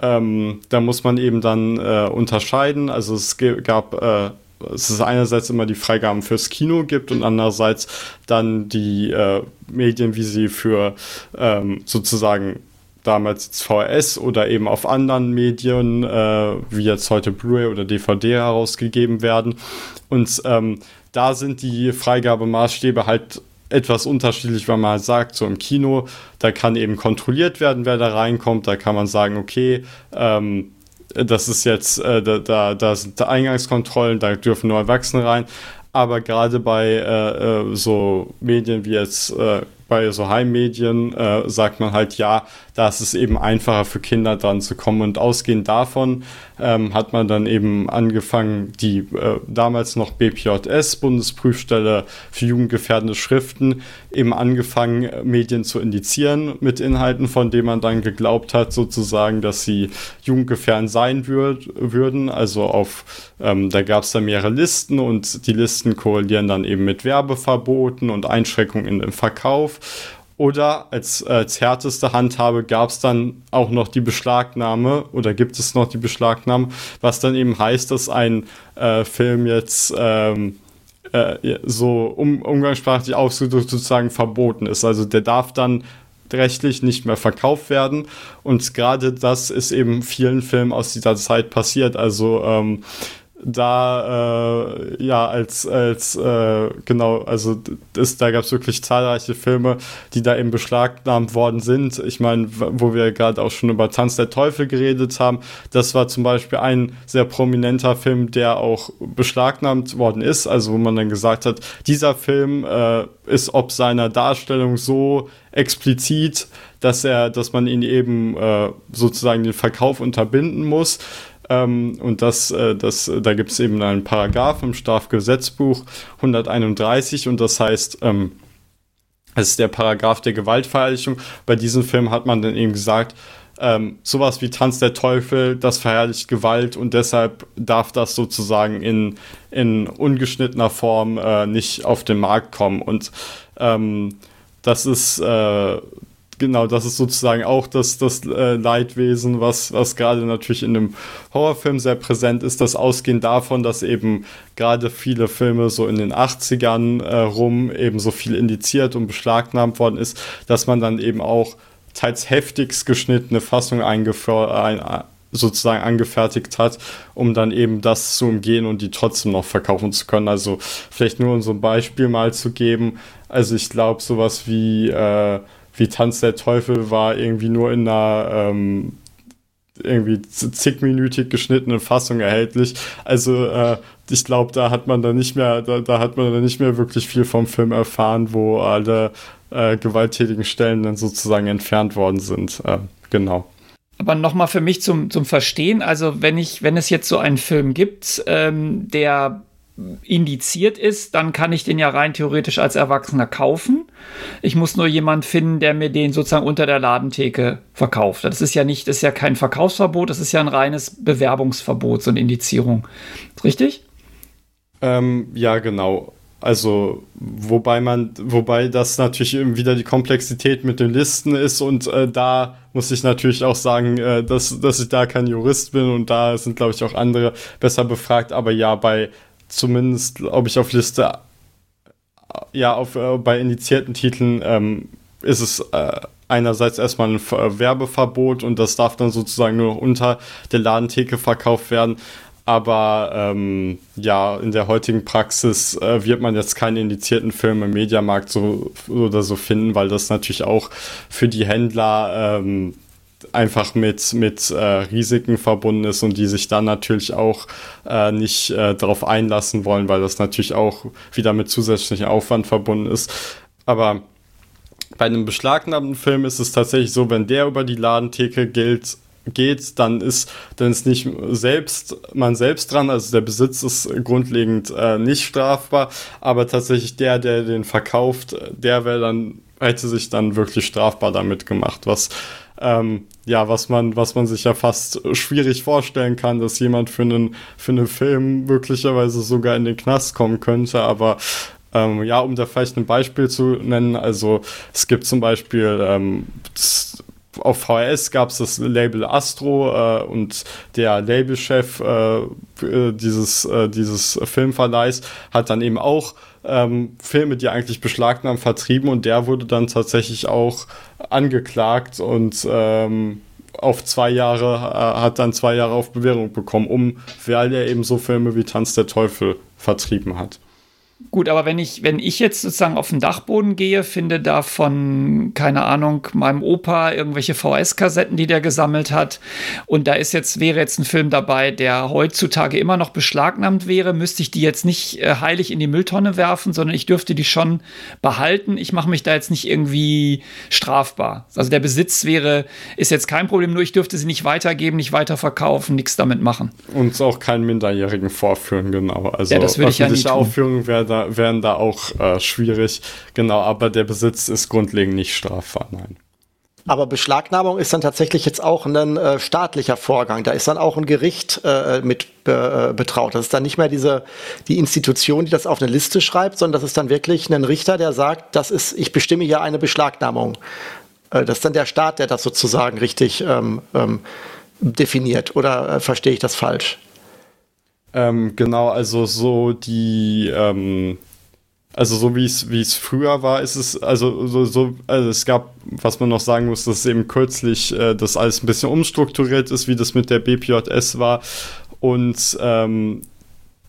ähm, da muss man eben dann äh, unterscheiden. Also es gab äh, es ist einerseits immer die Freigaben fürs Kino gibt und andererseits dann die äh, Medien, wie sie für ähm, sozusagen damals VHS oder eben auf anderen Medien, äh, wie jetzt heute Blu-ray oder DVD herausgegeben werden. Und ähm, da sind die Freigabemaßstäbe halt etwas unterschiedlich, weil man halt sagt, so im Kino, da kann eben kontrolliert werden, wer da reinkommt. Da kann man sagen, okay, ähm, das ist jetzt, äh, da, da, da sind Eingangskontrollen, da dürfen nur Erwachsene rein. Aber gerade bei äh, äh so Medien wie jetzt äh, bei so Heimmedien äh, sagt man halt, ja, da ist es eben einfacher für Kinder dran zu kommen. Und ausgehend davon ähm, hat man dann eben angefangen, die äh, damals noch BPJS, Bundesprüfstelle für jugendgefährdende Schriften, eben angefangen, Medien zu indizieren mit Inhalten, von denen man dann geglaubt hat, sozusagen, dass sie jugendgefährdend sein würd, würden. Also auf, ähm, da gab es dann mehrere Listen und die Listen korrelieren dann eben mit Werbeverboten und Einschränkungen im Verkauf. Oder als, als härteste Handhabe gab es dann auch noch die Beschlagnahme oder gibt es noch die Beschlagnahme, was dann eben heißt, dass ein äh, Film jetzt ähm, äh, so um, umgangssprachlich ausgedrückt sozusagen verboten ist. Also der darf dann rechtlich nicht mehr verkauft werden. Und gerade das ist eben vielen Filmen aus dieser Zeit passiert. Also ähm, da äh, ja als als äh, genau also das, da gab es wirklich zahlreiche Filme die da eben beschlagnahmt worden sind. Ich meine wo wir gerade auch schon über Tanz der Teufel geredet haben das war zum Beispiel ein sehr prominenter Film der auch beschlagnahmt worden ist. Also wo man dann gesagt hat dieser Film äh, ist ob seiner Darstellung so explizit dass er dass man ihn eben äh, sozusagen den Verkauf unterbinden muss Ähm, und das, äh, das, da gibt es eben einen Paragraph im Strafgesetzbuch 131 und das heißt, ähm, es ist der Paragraph der Gewaltverherrlichung. Bei diesem Film hat man dann eben gesagt, ähm, sowas wie Tanz der Teufel, das verherrlicht Gewalt und deshalb darf das sozusagen in, in ungeschnittener Form äh, nicht auf den Markt kommen. Und ähm, das ist äh, genau, das ist sozusagen auch das, das äh, Leidwesen, was, was gerade natürlich in einem Horrorfilm sehr präsent ist, das Ausgehen davon, dass eben gerade viele Filme so in den 80ern äh, rum eben so viel indiziert und beschlagnahmt worden ist, dass man dann eben auch teils heftigst geschnittene Fassung sozusagen angefertigt hat, um dann eben das zu umgehen und die trotzdem noch verkaufen zu können. Also vielleicht nur um so ein Beispiel mal zu geben. Also ich glaube, sowas wie äh, wie Tanz der Teufel war irgendwie nur in einer ähm, irgendwie zigminütig geschnittene Fassung erhältlich. Also äh, ich glaube, da hat man da nicht mehr, da, da hat man da nicht mehr wirklich viel vom Film erfahren, wo alle äh, gewalttätigen Stellen dann sozusagen entfernt worden sind. Äh, genau. Aber nochmal für mich zum, zum Verstehen, also wenn ich, wenn es jetzt so einen Film gibt, ähm, der indiziert ist, dann kann ich den ja rein theoretisch als Erwachsener kaufen. Ich muss nur jemand finden, der mir den sozusagen unter der Ladentheke verkauft. Das ist ja nicht, das ist ja kein Verkaufsverbot, das ist ja ein reines Bewerbungsverbot, so eine Indizierung. Richtig? Ähm, ja, genau. Also, wobei man, wobei das natürlich wieder die Komplexität mit den Listen ist und äh, da muss ich natürlich auch sagen, äh, dass, dass ich da kein Jurist bin und da sind, glaube ich, auch andere besser befragt. Aber ja, bei zumindest, ob ich auf Liste, ja, auf, äh, bei indizierten Titeln ähm, ist es äh, einerseits erstmal ein Werbeverbot und das darf dann sozusagen nur noch unter der Ladentheke verkauft werden. Aber ähm, ja, in der heutigen Praxis äh, wird man jetzt keine indizierten Filme im Mediamarkt so oder so finden, weil das natürlich auch für die Händler ähm, einfach mit, mit äh, Risiken verbunden ist und die sich dann natürlich auch äh, nicht äh, darauf einlassen wollen, weil das natürlich auch wieder mit zusätzlichem Aufwand verbunden ist. Aber bei einem beschlagnahmten Film ist es tatsächlich so, wenn der über die Ladentheke gilt, geht, dann ist dann ist nicht selbst man selbst dran, also der Besitz ist grundlegend äh, nicht strafbar, aber tatsächlich der, der den verkauft, der wäre dann hätte sich dann wirklich strafbar damit gemacht, was ähm, ja, was man, was man sich ja fast schwierig vorstellen kann, dass jemand für einen, für einen Film möglicherweise sogar in den Knast kommen könnte, aber ähm, ja, um da vielleicht ein Beispiel zu nennen, also es gibt zum Beispiel ähm, auf VHS gab es das Label Astro äh, und der Labelchef äh, dieses, äh, dieses Filmverleihs hat dann eben auch ähm, Filme, die eigentlich beschlagnahmt, vertrieben und der wurde dann tatsächlich auch angeklagt und ähm, auf zwei Jahre, äh, hat dann zwei Jahre auf Bewährung bekommen, um, weil er eben so Filme wie Tanz der Teufel vertrieben hat. Gut, aber wenn ich, wenn ich jetzt sozusagen auf den Dachboden gehe, finde da von, keine Ahnung, meinem Opa irgendwelche VS-Kassetten, die der gesammelt hat. Und da ist jetzt, wäre jetzt ein Film dabei, der heutzutage immer noch beschlagnahmt wäre, müsste ich die jetzt nicht äh, heilig in die Mülltonne werfen, sondern ich dürfte die schon behalten. Ich mache mich da jetzt nicht irgendwie strafbar. Also der Besitz wäre, ist jetzt kein Problem, nur ich dürfte sie nicht weitergeben, nicht weiterverkaufen, nichts damit machen. Und auch keinen Minderjährigen vorführen, genau. Also ja, das würde ich ja nicht Aufführung wäre da, wären da auch äh, schwierig. Genau, aber der Besitz ist grundlegend nicht strafbar, nein. Aber Beschlagnahmung ist dann tatsächlich jetzt auch ein äh, staatlicher Vorgang. Da ist dann auch ein Gericht äh, mit äh, betraut. Das ist dann nicht mehr diese die Institution, die das auf eine Liste schreibt, sondern das ist dann wirklich ein Richter, der sagt, das ist, ich bestimme hier eine Beschlagnahmung. Äh, das ist dann der Staat, der das sozusagen richtig ähm, ähm, definiert. Oder äh, verstehe ich das falsch? Ähm, genau, also so die, ähm, also so wie es wie es früher war, ist es also so, so also es gab, was man noch sagen muss, dass eben kürzlich äh, das alles ein bisschen umstrukturiert ist, wie das mit der BPJS war. Und ähm,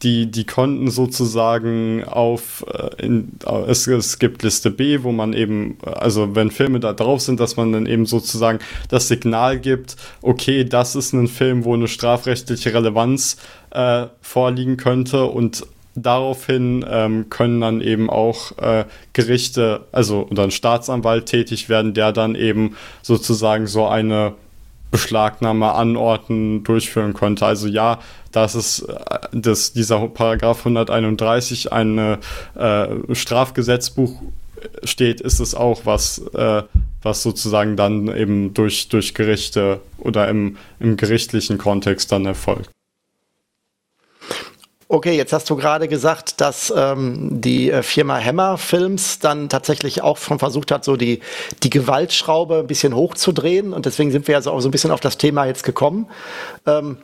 die, die konnten sozusagen auf, äh, in, es, es gibt Liste B, wo man eben, also wenn Filme da drauf sind, dass man dann eben sozusagen das Signal gibt, okay, das ist ein Film, wo eine strafrechtliche Relevanz äh, vorliegen könnte und daraufhin ähm, können dann eben auch äh, Gerichte, also oder ein Staatsanwalt tätig werden, der dann eben sozusagen so eine Beschlagnahme anordnen, durchführen konnte. Also ja, dass es dass dieser Paragraph 131 ein äh, Strafgesetzbuch steht, ist es auch was, äh, was sozusagen dann eben durch, durch Gerichte oder im, im gerichtlichen Kontext dann erfolgt. Okay, jetzt hast du gerade gesagt, dass ähm, die äh, Firma Hammer Films dann tatsächlich auch schon versucht hat, so die, die Gewaltschraube ein bisschen hochzudrehen. Und deswegen sind wir ja so, auch so ein bisschen auf das Thema jetzt gekommen. Ähm,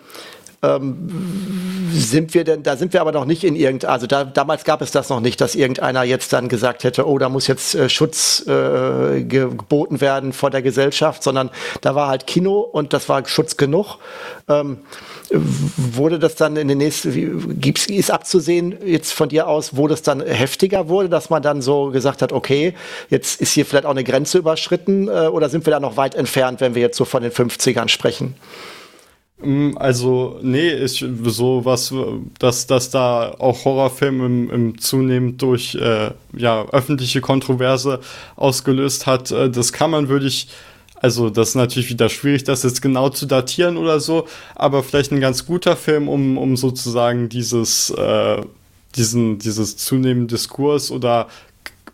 ähm, sind wir denn, da sind wir aber noch nicht in irgendein, also da, damals gab es das noch nicht, dass irgendeiner jetzt dann gesagt hätte, oh, da muss jetzt äh, Schutz äh, geboten werden vor der Gesellschaft, sondern da war halt Kino und das war Schutz genug. Ähm, wurde das dann in den nächsten, gibt's, ist abzusehen jetzt von dir aus, wo das dann heftiger wurde, dass man dann so gesagt hat, okay, jetzt ist hier vielleicht auch eine Grenze überschritten äh, oder sind wir da noch weit entfernt, wenn wir jetzt so von den 50ern sprechen? Mm, also, nee, ist so was, dass, dass da auch Horrorfilme im, im zunehmend durch äh, ja, öffentliche Kontroverse ausgelöst hat, äh, das kann man, würde ich also das ist natürlich wieder schwierig, das jetzt genau zu datieren oder so, aber vielleicht ein ganz guter Film, um, um sozusagen dieses, äh, diesen, dieses zunehmende Diskurs oder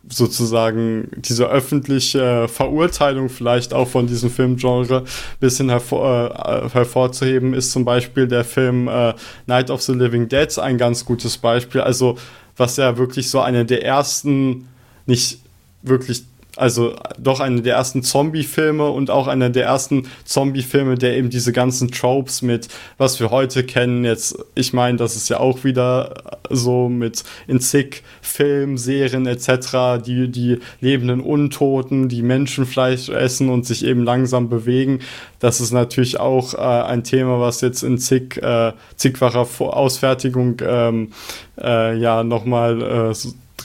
sozusagen diese öffentliche Verurteilung vielleicht auch von diesem Filmgenre bisschen hervor, äh, hervorzuheben, ist zum Beispiel der Film äh, Night of the Living Dead ein ganz gutes Beispiel. Also was ja wirklich so eine der ersten, nicht wirklich also doch einer der ersten Zombie-Filme und auch einer der ersten Zombie-Filme, der eben diese ganzen Tropes mit, was wir heute kennen, jetzt, ich meine, das ist ja auch wieder so mit in zig Filmen, Serien etc., die, die lebenden Untoten, die Menschenfleisch essen und sich eben langsam bewegen. Das ist natürlich auch äh, ein Thema, was jetzt in zig, äh, zigfacher Ausfertigung ähm, äh, ja nochmal äh,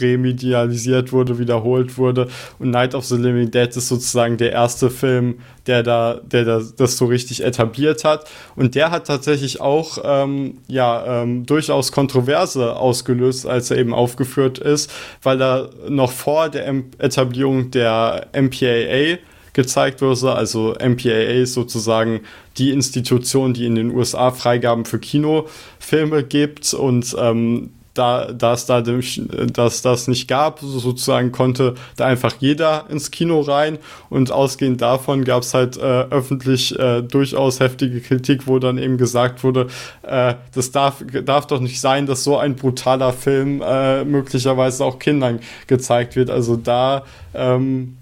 remedialisiert wurde, wiederholt wurde. Und Night of the Living Dead ist sozusagen der erste Film, der da, der da, das so richtig etabliert hat. Und der hat tatsächlich auch ähm, ja ähm, durchaus Kontroverse ausgelöst, als er eben aufgeführt ist, weil er noch vor der Etablierung der MPAA gezeigt wurde. Also MPAA ist sozusagen die Institution, die in den USA Freigaben für Kinofilme gibt und ähm, da, da es da dass das nicht gab, sozusagen konnte da einfach jeder ins Kino rein und ausgehend davon gab es halt äh, öffentlich äh, durchaus heftige Kritik, wo dann eben gesagt wurde, äh, das darf, darf doch nicht sein, dass so ein brutaler Film äh, möglicherweise auch Kindern gezeigt wird. Also da ähm,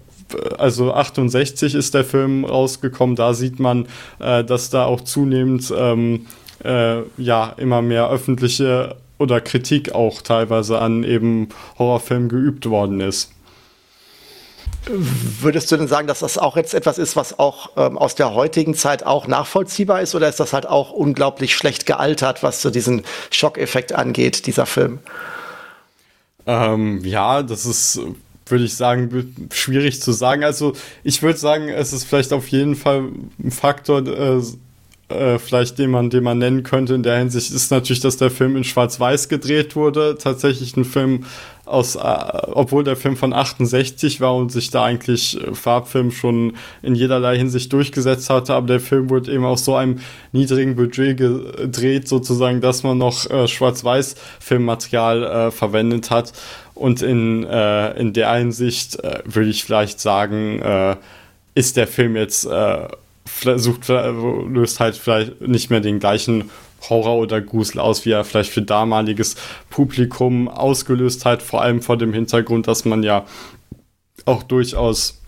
also 68 ist der Film rausgekommen, da sieht man, äh, dass da auch zunehmend ähm, äh, ja immer mehr öffentliche oder Kritik auch teilweise an eben Horrorfilmen geübt worden ist. Würdest du denn sagen, dass das auch jetzt etwas ist, was auch ähm, aus der heutigen Zeit auch nachvollziehbar ist, oder ist das halt auch unglaublich schlecht gealtert, was so diesen Schockeffekt angeht, dieser Film? Ähm, ja, das ist, würde ich sagen, schwierig zu sagen. Also ich würde sagen, es ist vielleicht auf jeden Fall ein Faktor, äh, äh, vielleicht den man, den man nennen könnte in der Hinsicht, ist natürlich, dass der Film in Schwarz-Weiß gedreht wurde. Tatsächlich ein Film aus, äh, obwohl der Film von 68 war und sich da eigentlich äh, Farbfilm schon in jederlei Hinsicht durchgesetzt hatte, aber der Film wurde eben auf so einem niedrigen Budget gedreht, sozusagen, dass man noch äh, Schwarz-Weiß-Filmmaterial äh, verwendet hat. Und in, in der Hinsicht würde ich vielleicht sagen, ist der Film jetzt sucht, löst halt vielleicht nicht mehr den gleichen Horror oder Grusel aus, wie er vielleicht für damaliges Publikum ausgelöst hat, vor allem vor dem Hintergrund, dass man ja auch durchaus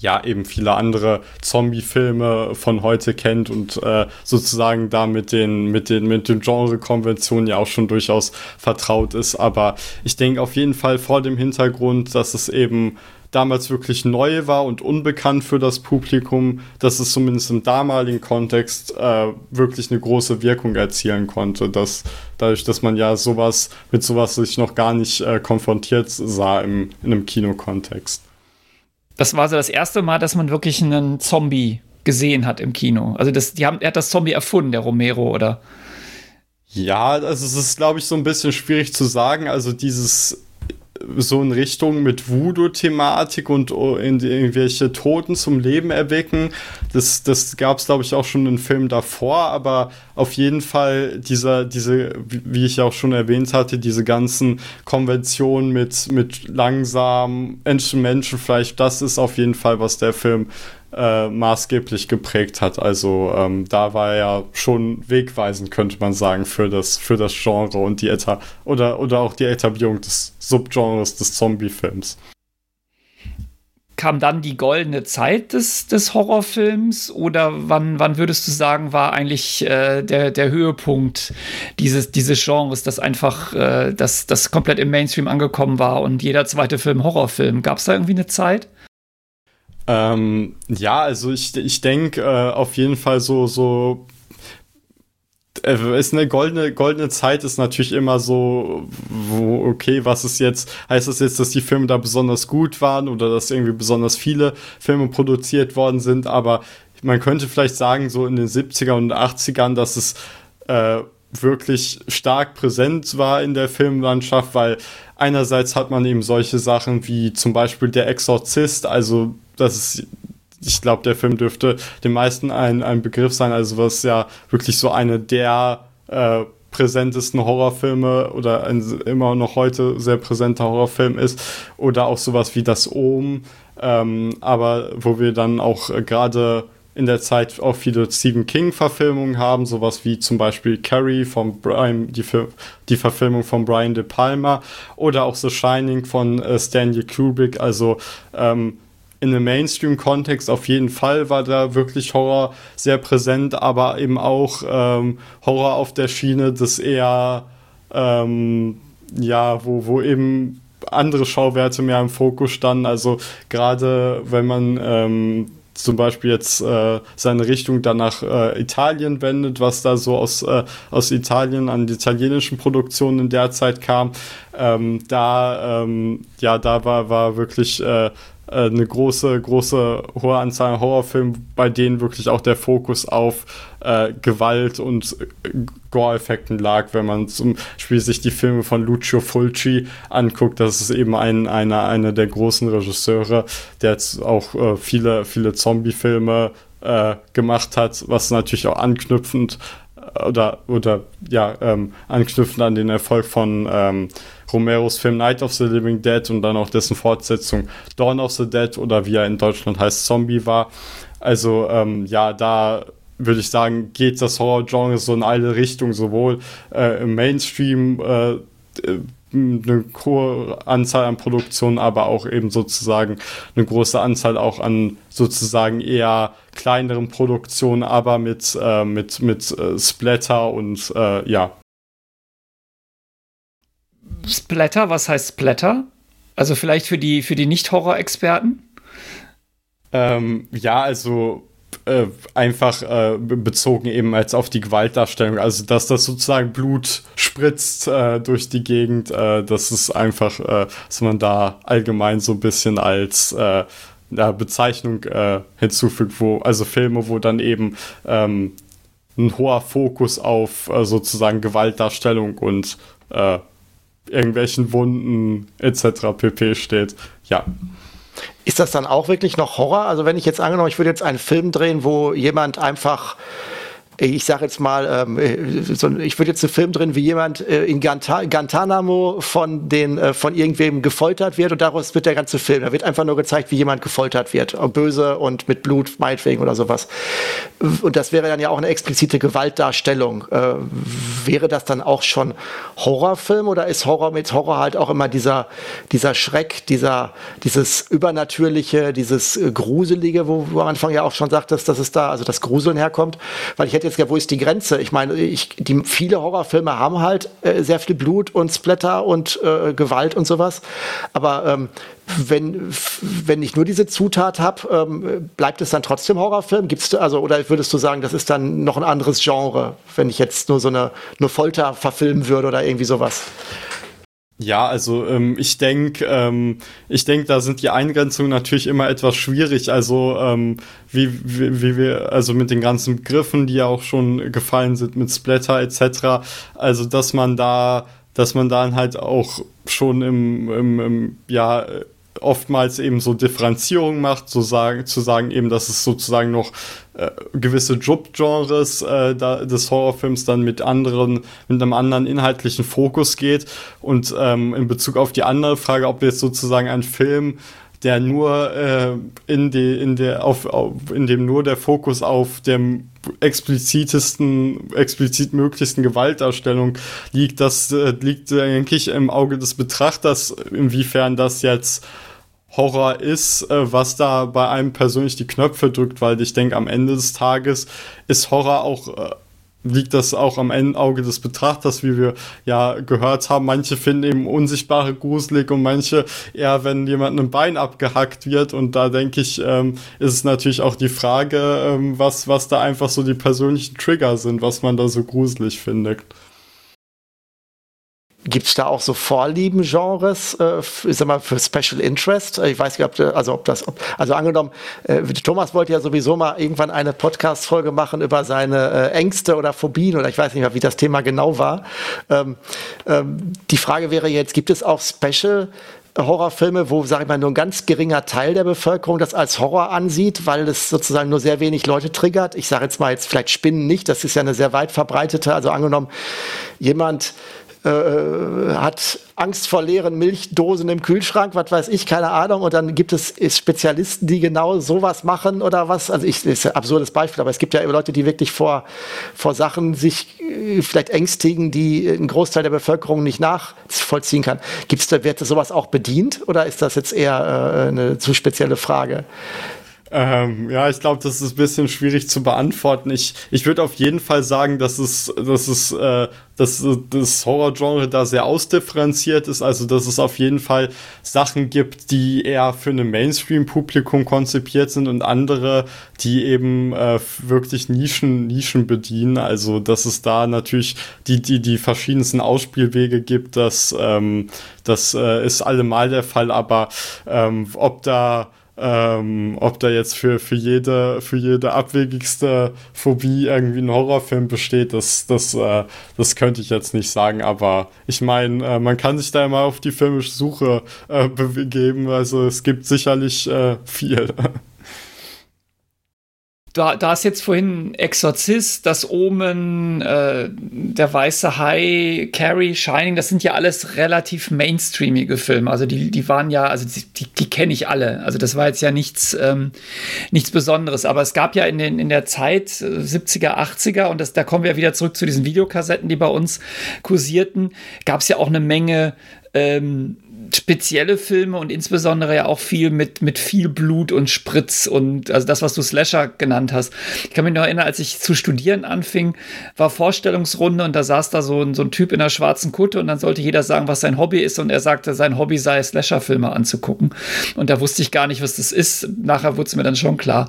ja eben viele andere Zombie-Filme von heute kennt und äh, sozusagen da mit den, mit den, mit den Genre-Konventionen ja auch schon durchaus vertraut ist. Aber ich denke auf jeden Fall vor dem Hintergrund, dass es eben damals wirklich neu war und unbekannt für das Publikum, dass es zumindest im damaligen Kontext äh, wirklich eine große Wirkung erzielen konnte. Dass, dadurch, dass man ja sowas mit sowas sich noch gar nicht äh, konfrontiert sah im, in einem Kinokontext. Das war so das erste Mal, dass man wirklich einen Zombie gesehen hat im Kino. Also das, die haben, er hat das Zombie erfunden, der Romero, oder? Ja, also es ist, glaube ich, so ein bisschen schwierig zu sagen. Also dieses so in Richtung mit Voodoo-Thematik und oh, in irgendwelche Toten zum Leben erwecken. Das, das gab es, glaube ich, auch schon in Filmen davor, aber auf jeden Fall dieser, diese, wie ich auch schon erwähnt hatte, diese ganzen Konventionen mit, mit langsam Menschenfleisch, das ist auf jeden Fall, was der Film äh, maßgeblich geprägt hat. Also ähm, da war er ja schon wegweisend, könnte man sagen, für das, für das Genre und die Eta oder, oder auch die Etablierung des Subgenres des Zombie-Films. Kam dann die goldene Zeit des, des Horrorfilms oder wann, wann würdest du sagen, war eigentlich äh, der, der Höhepunkt dieses, dieses Genres, das einfach äh, das, das komplett im Mainstream angekommen war und jeder zweite Film Horrorfilm? Gab es da irgendwie eine Zeit? Ähm, ja, also ich, ich denke äh, auf jeden Fall so, so äh, ist eine goldene, goldene Zeit ist natürlich immer so, wo, okay, was ist jetzt, heißt das jetzt, dass die Filme da besonders gut waren oder dass irgendwie besonders viele Filme produziert worden sind, aber man könnte vielleicht sagen, so in den 70er und 80ern, dass es äh, wirklich stark präsent war in der Filmlandschaft, weil einerseits hat man eben solche Sachen wie zum Beispiel Der Exorzist, also das ist, ich glaube, der Film dürfte den meisten ein, ein Begriff sein, also was ja wirklich so eine der äh, präsentesten Horrorfilme oder ein immer noch heute sehr präsenter Horrorfilm ist. Oder auch sowas wie Das Ohm, ähm, aber wo wir dann auch äh, gerade in der Zeit auch viele Stephen King-Verfilmungen haben, sowas wie zum Beispiel Carrie von Brian, die, die Verfilmung von Brian De Palma oder auch The Shining von äh, Stanley Kubrick. Also ähm, in einem Mainstream-Kontext auf jeden Fall war da wirklich Horror sehr präsent, aber eben auch ähm, Horror auf der Schiene des eher, ähm, ja, wo, wo eben andere Schauwerte mehr im Fokus standen. Also gerade wenn man ähm, zum Beispiel jetzt äh, seine Richtung dann nach äh, Italien wendet, was da so aus, äh, aus Italien an italienischen Produktionen in der Zeit kam, ähm, da, ähm, ja, da war, war wirklich äh, eine große, große, hohe Anzahl an Horrorfilmen, bei denen wirklich auch der Fokus auf äh, Gewalt und äh, Gore-Effekten lag, wenn man zum Beispiel sich die Filme von Lucio Fulci anguckt. Das ist eben ein, einer, einer der großen Regisseure, der jetzt auch äh, viele, viele Zombie-Filme äh, gemacht hat, was natürlich auch anknüpfend oder, oder ja, ähm, anknüpfend an den Erfolg von ähm, Romeros Film Night of the Living Dead und dann auch dessen Fortsetzung Dawn of the Dead oder wie er in Deutschland heißt, Zombie war. Also ähm, ja, da würde ich sagen, geht das Horror-Genre so in alle Richtungen, sowohl äh, im Mainstream äh, eine hohe Anzahl an Produktionen, aber auch eben sozusagen eine große Anzahl auch an sozusagen eher kleineren Produktionen, aber mit, äh, mit, mit äh, Splatter und äh, ja. Splatter, was heißt Splatter? Also vielleicht für die, für die Nicht-Horror-Experten? Ähm, ja, also äh, einfach äh, bezogen eben als auf die Gewaltdarstellung. Also, dass das sozusagen Blut spritzt äh, durch die Gegend, das ist einfach, dass man da allgemein so ein bisschen als äh, Bezeichnung hinzufügt, wo, also Filme, wo dann eben ähm, ein hoher Fokus auf sozusagen Gewaltdarstellung und irgendwelchen Wunden etc. pp steht. Ja. Ist das dann auch wirklich noch Horror? Also wenn ich jetzt angenommen, ich würde jetzt einen Film drehen, wo jemand einfach ich sage jetzt mal, ähm, so, ich würde jetzt einen Film drin, wie jemand äh, in Ganta Guantanamo von den äh, von irgendwem gefoltert wird und daraus wird der ganze Film. Da wird einfach nur gezeigt, wie jemand gefoltert wird, böse und mit Blut meinetwegen oder sowas. Und das wäre dann ja auch eine explizite Gewaltdarstellung. Äh, wäre das dann auch schon Horrorfilm oder ist Horror mit Horror halt auch immer dieser dieser Schreck, dieser dieses übernatürliche, dieses äh, gruselige, wo, wo am Anfang ja auch schon sagt, dass, dass es da also das Gruseln herkommt, weil ich hätte jetzt ja, wo ist die Grenze? Ich meine, ich, die, viele Horrorfilme haben halt äh, sehr viel Blut und Splatter und äh, Gewalt und sowas. Aber ähm, wenn, wenn ich nur diese Zutat habe, ähm, bleibt es dann trotzdem Horrorfilm? Gibt's also oder würdest du sagen, das ist dann noch ein anderes Genre, wenn ich jetzt nur so eine nur Folter verfilmen würde oder irgendwie sowas? Ja, also ähm, ich denke, ähm, ich denke, da sind die Eingrenzungen natürlich immer etwas schwierig. Also ähm, wie, wie, wie wir, also mit den ganzen Begriffen, die ja auch schon gefallen sind, mit Splatter etc. Also dass man da, dass man dann halt auch schon im, im, im ja oftmals eben so Differenzierung macht, so sagen, zu sagen eben, dass es sozusagen noch äh, gewisse Job-Genres äh, des Horrorfilms dann mit anderen, mit einem anderen inhaltlichen Fokus geht. Und ähm, in Bezug auf die andere Frage, ob jetzt sozusagen ein Film der nur äh, in, die, in, der, auf, auf, in dem nur der Fokus auf dem explizitesten, explizit möglichsten Gewaltdarstellung liegt, das äh, liegt, denke ich, im Auge des Betrachters, inwiefern das jetzt Horror ist, äh, was da bei einem persönlich die Knöpfe drückt, weil ich denke, am Ende des Tages ist Horror auch, äh, liegt das auch am Auge des Betrachters, wie wir ja gehört haben. Manche finden eben Unsichtbare gruselig und manche eher, wenn jemand ein Bein abgehackt wird. Und da denke ich, ähm, ist es natürlich auch die Frage, ähm, was, was da einfach so die persönlichen Trigger sind, was man da so gruselig findet. Gibt es da auch so Vorlieben-Genres, äh, sag für Special Interest? Ich weiß nicht, ob, also ob das, ob, also angenommen, äh, Thomas wollte ja sowieso mal irgendwann eine Podcast-Folge machen über seine äh, Ängste oder Phobien oder ich weiß nicht mehr, wie das Thema genau war. Ähm, ähm, die Frage wäre jetzt, gibt es auch Special Horrorfilme, wo, sage ich mal, nur ein ganz geringer Teil der Bevölkerung das als Horror ansieht, weil es sozusagen nur sehr wenig Leute triggert. Ich sage jetzt mal jetzt vielleicht Spinnen nicht, das ist ja eine sehr weit verbreitete, also angenommen, jemand äh, hat Angst vor leeren Milchdosen im Kühlschrank, was weiß ich, keine Ahnung. Und dann gibt es Spezialisten, die genau sowas machen oder was. Also ich, ist ein absurdes Beispiel, aber es gibt ja Leute, die wirklich vor, vor Sachen sich äh, vielleicht ängstigen, die ein Großteil der Bevölkerung nicht nachvollziehen kann. Gibt's da, wird sowas auch bedient oder ist das jetzt eher äh, eine zu spezielle Frage? Ähm, ja, ich glaube, das ist ein bisschen schwierig zu beantworten. Ich, ich würde auf jeden Fall sagen, dass es, dass es, äh, dass das Horrorgenre da sehr ausdifferenziert ist. Also, dass es auf jeden Fall Sachen gibt, die eher für ein Mainstream-Publikum konzipiert sind und andere, die eben äh, wirklich Nischen, Nischen bedienen. Also, dass es da natürlich die, die, die verschiedensten Ausspielwege gibt, das, ähm, das äh, ist allemal der Fall. Aber ähm, ob da ähm, ob da jetzt für, für, jede, für jede abwegigste Phobie irgendwie ein Horrorfilm besteht, das, das, äh, das könnte ich jetzt nicht sagen, aber ich meine, äh, man kann sich da immer auf die filmische Suche äh, begeben, also es gibt sicherlich äh, viel. da, da ist jetzt vorhin Exorzist, das Omen, äh, der weiße Hai, Carrie, Shining, das sind ja alles relativ mainstreamige Filme. Also die, die waren ja, also die, die kenne ich alle. Also das war jetzt ja nichts, ähm, nichts Besonderes. Aber es gab ja in, den, in der Zeit 70er, äh, 80er, und das, da kommen wir wieder zurück zu diesen Videokassetten, die bei uns kursierten, gab es ja auch eine Menge ähm, spezielle Filme und insbesondere ja auch viel mit, mit viel Blut und Spritz und also das, was du Slasher genannt hast. Ich kann mich noch erinnern, als ich zu studieren anfing, war Vorstellungsrunde und da saß da so ein, so ein Typ in einer schwarzen Kutte und dann sollte jeder sagen, was sein Hobby ist und er sagte, sein Hobby sei Slasher-Filme anzugucken. Und da wusste ich gar nicht, was das ist. Nachher wurde es mir dann schon klar.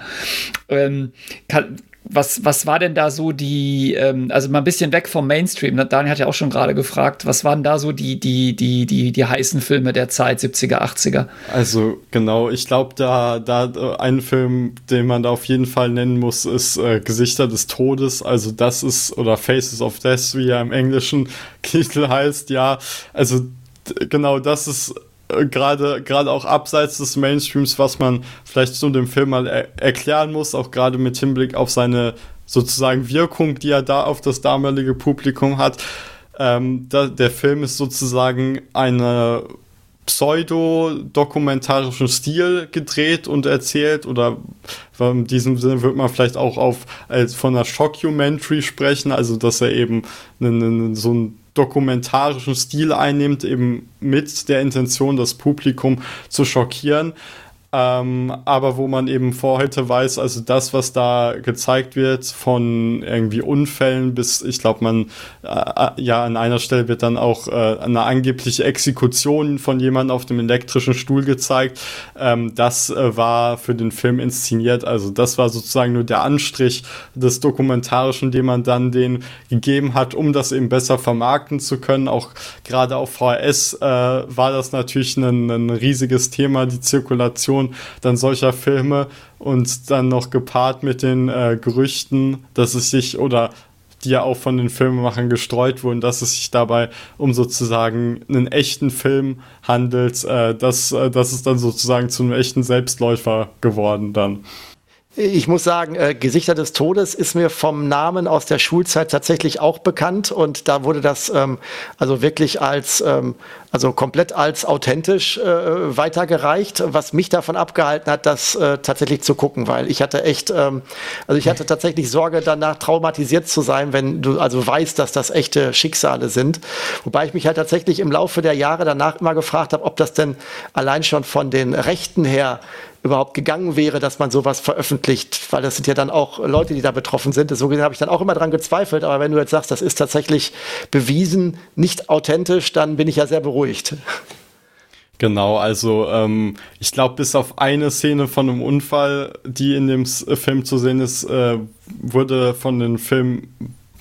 Ähm, kann, was, was war denn da so die, ähm, also mal ein bisschen weg vom Mainstream, ne? Daniel hat ja auch schon gerade gefragt, was waren da so die, die, die, die, die heißen Filme der Zeit, 70er, 80er? Also genau, ich glaube, da, da ein Film, den man da auf jeden Fall nennen muss, ist äh, Gesichter des Todes. Also das ist, oder Faces of Death, wie er im englischen Titel heißt, ja. Also genau, das ist gerade gerade auch abseits des Mainstreams, was man vielleicht zu dem Film mal er erklären muss, auch gerade mit Hinblick auf seine sozusagen Wirkung, die er da auf das damalige Publikum hat. Ähm, da, der Film ist sozusagen eine pseudo-dokumentarischen Stil gedreht und erzählt oder in diesem Sinne wird man vielleicht auch auf als von einer Shockumentary sprechen, also dass er eben so einen dokumentarischen Stil einnimmt, eben mit der Intention, das Publikum zu schockieren. Ähm, aber wo man eben vor heute weiß, also das, was da gezeigt wird, von irgendwie Unfällen bis, ich glaube, man, äh, ja, an einer Stelle wird dann auch äh, eine angebliche Exekution von jemandem auf dem elektrischen Stuhl gezeigt. Ähm, das äh, war für den Film inszeniert. Also das war sozusagen nur der Anstrich des Dokumentarischen, den man dann den gegeben hat, um das eben besser vermarkten zu können. Auch gerade auf VHS äh, war das natürlich ein, ein riesiges Thema, die Zirkulation Produktion dann solcher Filme und dann noch gepaart mit den äh, Gerüchten, dass es sich oder die ja auch von den Filmemachern gestreut wurden, dass es sich dabei um sozusagen einen echten Film handelt, äh, das, äh, das ist dann sozusagen zu einem echten Selbstläufer geworden dann. Ich muss sagen, äh, Gesichter des Todes ist mir vom Namen aus der Schulzeit tatsächlich auch bekannt und da wurde das ähm, also wirklich als ähm, also komplett als authentisch äh, weitergereicht, was mich davon abgehalten hat, das äh, tatsächlich zu gucken, weil ich hatte echt, ähm, also ich hatte tatsächlich Sorge danach traumatisiert zu sein, wenn du also weißt, dass das echte Schicksale sind. Wobei ich mich halt tatsächlich im Laufe der Jahre danach immer gefragt habe, ob das denn allein schon von den Rechten her überhaupt gegangen wäre, dass man sowas veröffentlicht, weil das sind ja dann auch Leute, die da betroffen sind. So habe ich dann auch immer dran gezweifelt. Aber wenn du jetzt sagst, das ist tatsächlich bewiesen, nicht authentisch, dann bin ich ja sehr beruhigt. Genau, also ähm, ich glaube, bis auf eine Szene von einem Unfall, die in dem Film zu sehen ist, äh, wurde von den Film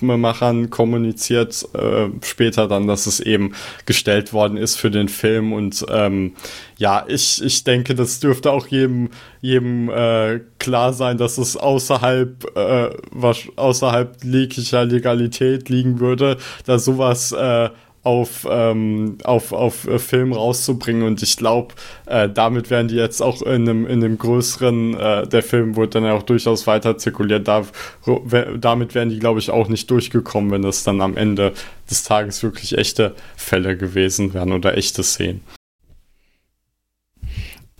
Filmemachern kommuniziert äh, später dann, dass es eben gestellt worden ist für den Film. Und ähm, ja, ich, ich denke, das dürfte auch jedem, jedem äh, klar sein, dass es außerhalb, äh, was, außerhalb jeglicher Legalität liegen würde, da sowas äh, auf, ähm, auf, auf äh, Film rauszubringen. Und ich glaube, äh, damit werden die jetzt auch in einem, in einem größeren, äh, der Film wurde dann ja auch durchaus weiter zirkuliert. Da, damit wären die, glaube ich, auch nicht durchgekommen, wenn es dann am Ende des Tages wirklich echte Fälle gewesen wären oder echte Szenen.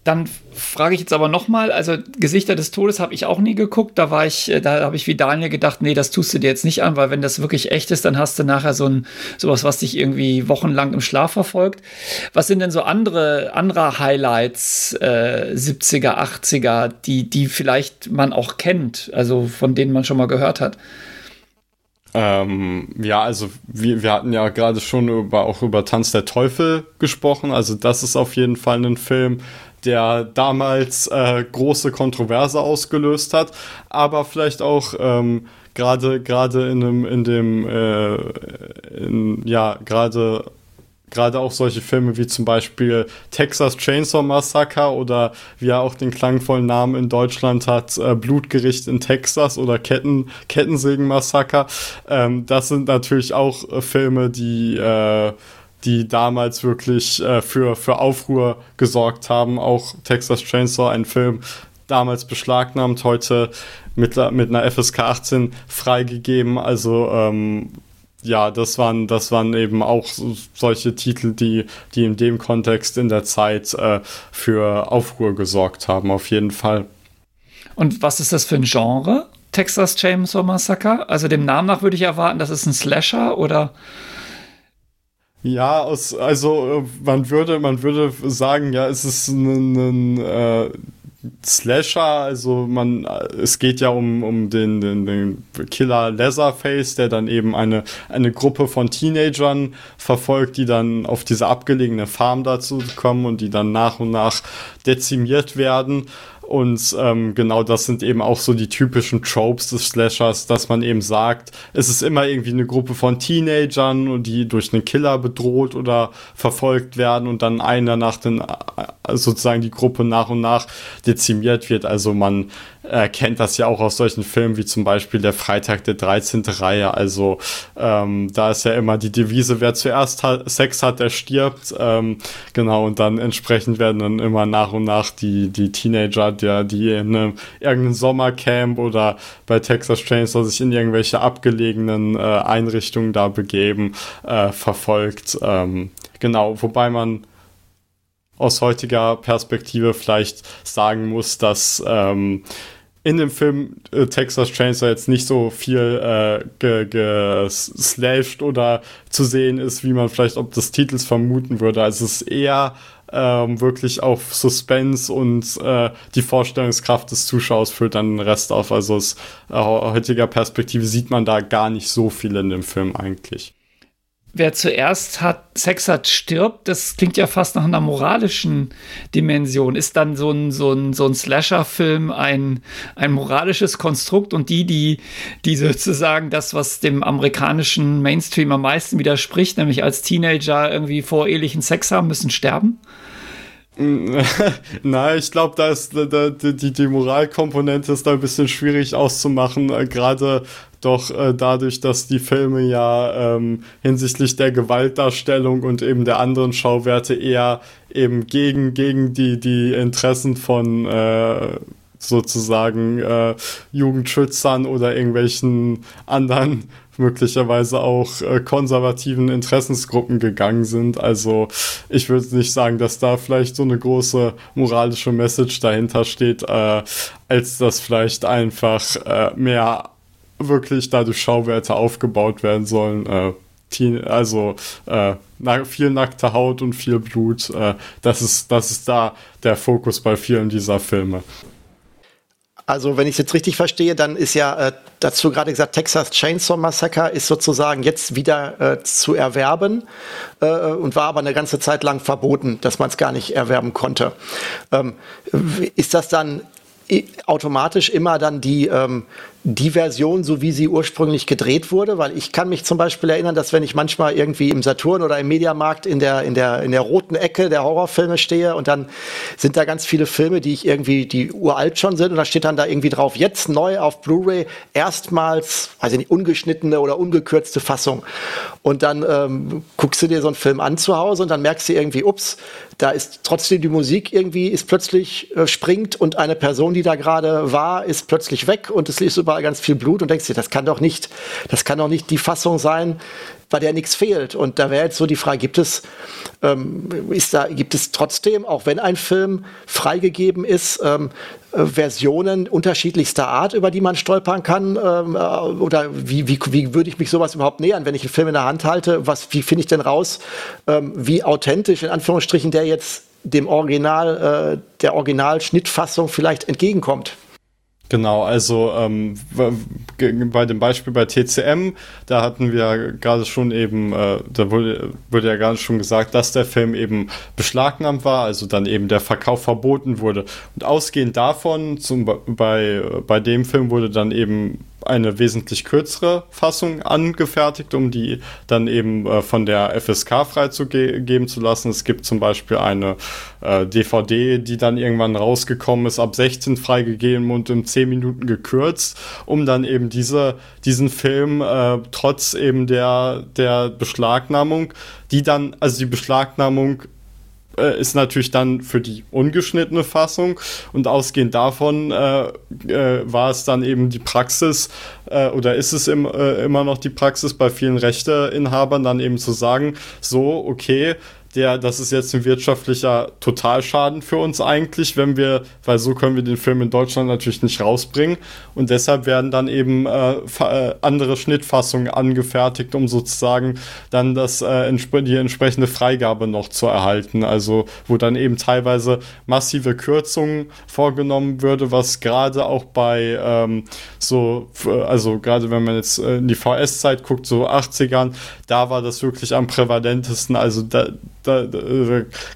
Dann frage ich jetzt aber nochmal, also Gesichter des Todes habe ich auch nie geguckt. Da war ich, äh, da habe ich wie Daniel gedacht, nee, das tust du dir jetzt nicht an, weil wenn das wirklich echt ist, dann hast du nachher so ein sowas, was dich irgendwie wochenlang im Schlaf verfolgt. Was sind denn so andere, andere Highlights äh, 70er, 80er, die, die vielleicht man auch kennt, also von denen man schon mal gehört hat? Ähm, ja, also wir, wir hatten ja gerade schon über, auch über Tanz der Teufel gesprochen. Also das ist auf jeden Fall ein Film, der damals äh, große Kontroverse ausgelöst hat, aber vielleicht auch ähm, gerade gerade in dem in dem äh, in, ja gerade gerade auch solche Filme wie zum Beispiel Texas Chainsaw Massacre oder wie er auch den klangvollen Namen in Deutschland hat, äh, Blutgericht in Texas oder Ketten, Kettensägen Massaker. Ähm, das sind natürlich auch äh, Filme, die äh, die damals wirklich äh, für, für Aufruhr gesorgt haben. Auch Texas Chainsaw, ein Film, damals beschlagnahmt, heute mit, mit einer FSK 18 freigegeben. Also ähm, ja, das waren, das waren eben auch solche Titel, die, die in dem Kontext in der Zeit äh, für Aufruhr gesorgt haben, auf jeden Fall. Und was ist das für ein Genre? Texas Chainsaw Massacre? Also dem Namen nach würde ich erwarten, das ist ein Slasher oder? Ja, aus, also man würde, man würde sagen, ja, es ist ein, ein äh, Slasher, also man, es geht ja um, um den, den, den Killer Leatherface, der dann eben eine, eine Gruppe von Teenagern verfolgt, die dann auf diese abgelegene Farm dazu kommen und die dann nach und nach dezimiert werden. Und ähm, genau das sind eben auch so die typischen Tropes des Slashers, dass man eben sagt, es ist immer irgendwie eine Gruppe von Teenagern die durch einen Killer bedroht oder verfolgt werden und dann einer nach, den, sozusagen die Gruppe nach und nach dezimiert wird. Also man erkennt das ja auch aus solchen Filmen wie zum Beispiel der Freitag der 13. Reihe. Also ähm, da ist ja immer die Devise, wer zuerst hat, Sex hat, der stirbt. Ähm, genau, und dann entsprechend werden dann immer nach und nach die, die Teenager, der, die in einem, irgendeinem Sommercamp oder bei Texas Chainsaw sich in irgendwelche abgelegenen äh, Einrichtungen da begeben, äh, verfolgt. Ähm, genau, wobei man aus heutiger Perspektive vielleicht sagen muss, dass ähm, in dem Film äh, Texas Chainsaw jetzt nicht so viel äh, geslashed oder zu sehen ist, wie man vielleicht ob des Titels vermuten würde. Also es ist eher ähm, wirklich auf Suspense und äh, die Vorstellungskraft des Zuschauers füllt dann den Rest auf. Also aus äh, heutiger Perspektive sieht man da gar nicht so viel in dem Film eigentlich wer zuerst hat, Sex hat, stirbt, das klingt ja fast nach einer moralischen Dimension. Ist dann so ein, so ein, so ein Slasher-Film ein, ein moralisches Konstrukt und die, die, die sozusagen das, was dem amerikanischen Mainstream am meisten widerspricht, nämlich als Teenager irgendwie vorehelichen Sex haben, müssen sterben? Nein, ich glaube, da ist da, die, die Moralkomponente ist da ein bisschen schwierig auszumachen, äh, gerade doch äh, dadurch, dass die Filme ja ähm, hinsichtlich der Gewaltdarstellung und eben der anderen Schauwerte eher eben gegen, gegen die, die Interessen von äh, sozusagen äh, Jugendschützern oder irgendwelchen anderen möglicherweise auch äh, konservativen Interessensgruppen gegangen sind. Also ich würde nicht sagen, dass da vielleicht so eine große moralische Message dahinter steht, äh, als dass vielleicht einfach äh, mehr wirklich dadurch Schauwerte aufgebaut werden sollen. Äh, also äh, viel nackte Haut und viel Blut. Äh, das, ist, das ist da der Fokus bei vielen dieser Filme. Also, wenn ich es jetzt richtig verstehe, dann ist ja äh, dazu gerade gesagt, Texas Chainsaw Massacre ist sozusagen jetzt wieder äh, zu erwerben äh, und war aber eine ganze Zeit lang verboten, dass man es gar nicht erwerben konnte. Ähm, ist das dann automatisch immer dann die, ähm, die Version, so wie sie ursprünglich gedreht wurde, weil ich kann mich zum Beispiel erinnern, dass wenn ich manchmal irgendwie im Saturn oder im Mediamarkt in der, in der, in der roten Ecke der Horrorfilme stehe und dann sind da ganz viele Filme, die ich irgendwie, die uralt schon sind und da steht dann da irgendwie drauf, jetzt neu auf Blu-ray, erstmals, weiß ich nicht, ungeschnittene oder ungekürzte Fassung. Und dann ähm, guckst du dir so einen Film an zu Hause und dann merkst du irgendwie, ups, da ist trotzdem die Musik irgendwie, ist plötzlich, äh, springt und eine Person, die da gerade war, ist plötzlich weg und es ist überall ganz viel Blut und denkst dir, das kann doch nicht, das kann doch nicht die Fassung sein, bei der nichts fehlt. Und da wäre jetzt so die Frage, gibt es, ähm, ist da, gibt es trotzdem, auch wenn ein Film freigegeben ist, ähm, äh, Versionen unterschiedlichster Art, über die man stolpern kann? Ähm, äh, oder wie, wie, wie würde ich mich sowas überhaupt nähern, wenn ich einen Film in der Hand halte? Was, wie finde ich denn raus, ähm, wie authentisch, in Anführungsstrichen, der jetzt dem Original, äh, der Originalschnittfassung vielleicht entgegenkommt? Genau, also ähm, bei dem Beispiel bei TCM, da hatten wir gerade schon eben, äh, da wurde, wurde ja gerade schon gesagt, dass der Film eben beschlagnahmt war, also dann eben der Verkauf verboten wurde. Und ausgehend davon, zum, bei, bei dem Film wurde dann eben eine wesentlich kürzere Fassung angefertigt, um die dann eben äh, von der FSK freizugeben zu lassen. Es gibt zum Beispiel eine äh, DVD, die dann irgendwann rausgekommen ist, ab 16 freigegeben und in 10 Minuten gekürzt, um dann eben diese, diesen Film äh, trotz eben der, der Beschlagnahmung, die dann, also die Beschlagnahmung äh, ist natürlich dann für die ungeschnittene Fassung. Und ausgehend davon äh, äh, war es dann eben die Praxis äh, oder ist es im, äh, immer noch die Praxis bei vielen Rechteinhabern dann eben zu sagen, so, okay, der, das ist jetzt ein wirtschaftlicher Totalschaden für uns eigentlich, wenn wir, weil so können wir den Film in Deutschland natürlich nicht rausbringen. Und deshalb werden dann eben äh, äh andere Schnittfassungen angefertigt, um sozusagen dann das, äh, die entsprechende Freigabe noch zu erhalten. Also, wo dann eben teilweise massive Kürzungen vorgenommen würde, was gerade auch bei ähm, so, also gerade wenn man jetzt in die VS-Zeit guckt, so 80ern, da war das wirklich am prävalentesten. Also da, da, da,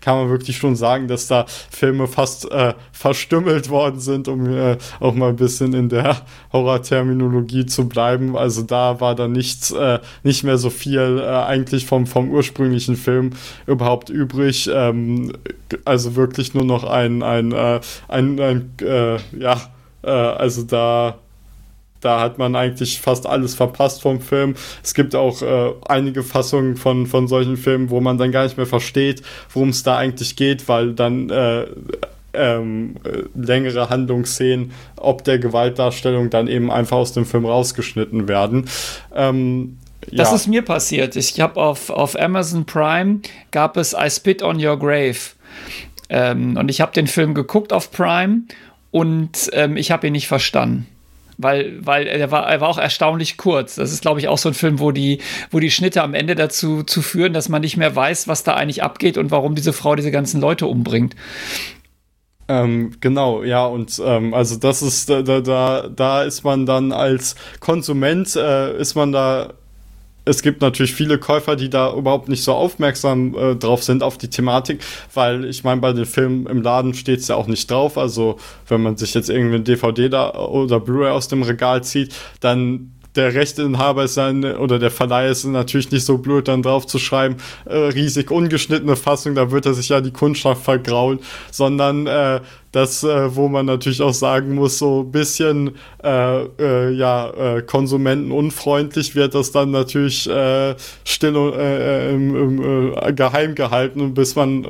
kann man wirklich schon sagen, dass da Filme fast äh, verstümmelt worden sind, um äh, auch mal ein bisschen in der Horror-Terminologie zu bleiben. Also da war da nichts, äh, nicht mehr so viel äh, eigentlich vom, vom ursprünglichen Film überhaupt übrig. Ähm, also wirklich nur noch ein, ein, äh, ein, ein äh, ja, also da da hat man eigentlich fast alles verpasst vom Film. Es gibt auch äh, einige Fassungen von, von solchen Filmen, wo man dann gar nicht mehr versteht, worum es da eigentlich geht, weil dann äh, ähm, äh, längere Handlungsszenen ob der Gewaltdarstellung dann eben einfach aus dem Film rausgeschnitten werden. Ähm, das ja. ist mir passiert. Ich habe auf, auf Amazon Prime gab es I Spit on Your Grave. Ähm, und ich habe den Film geguckt auf Prime und ähm, ich habe ihn nicht verstanden weil, weil er war, er war auch erstaunlich kurz. Das ist, glaube ich, auch so ein Film, wo die, wo die Schnitte am Ende dazu zu führen, dass man nicht mehr weiß, was da eigentlich abgeht und warum diese Frau diese ganzen Leute umbringt. Ähm, genau, ja, und ähm, also das ist, da, da, da ist man dann als Konsument, äh, ist man da es gibt natürlich viele Käufer, die da überhaupt nicht so aufmerksam äh, drauf sind auf die Thematik, weil ich meine, bei den Filmen im Laden steht es ja auch nicht drauf. Also wenn man sich jetzt irgendwie ein DVD da oder Blu-ray aus dem Regal zieht, dann der Rechteinhaber ist dann, oder der Verleih ist natürlich nicht so blöd, dann drauf zu schreiben, äh, riesig ungeschnittene Fassung, da wird er sich ja die Kundschaft vergraulen, sondern äh, das, äh, wo man natürlich auch sagen muss, so ein bisschen äh, äh, ja, äh, konsumentenunfreundlich wird das dann natürlich äh, still äh, im, im, geheim gehalten, bis man,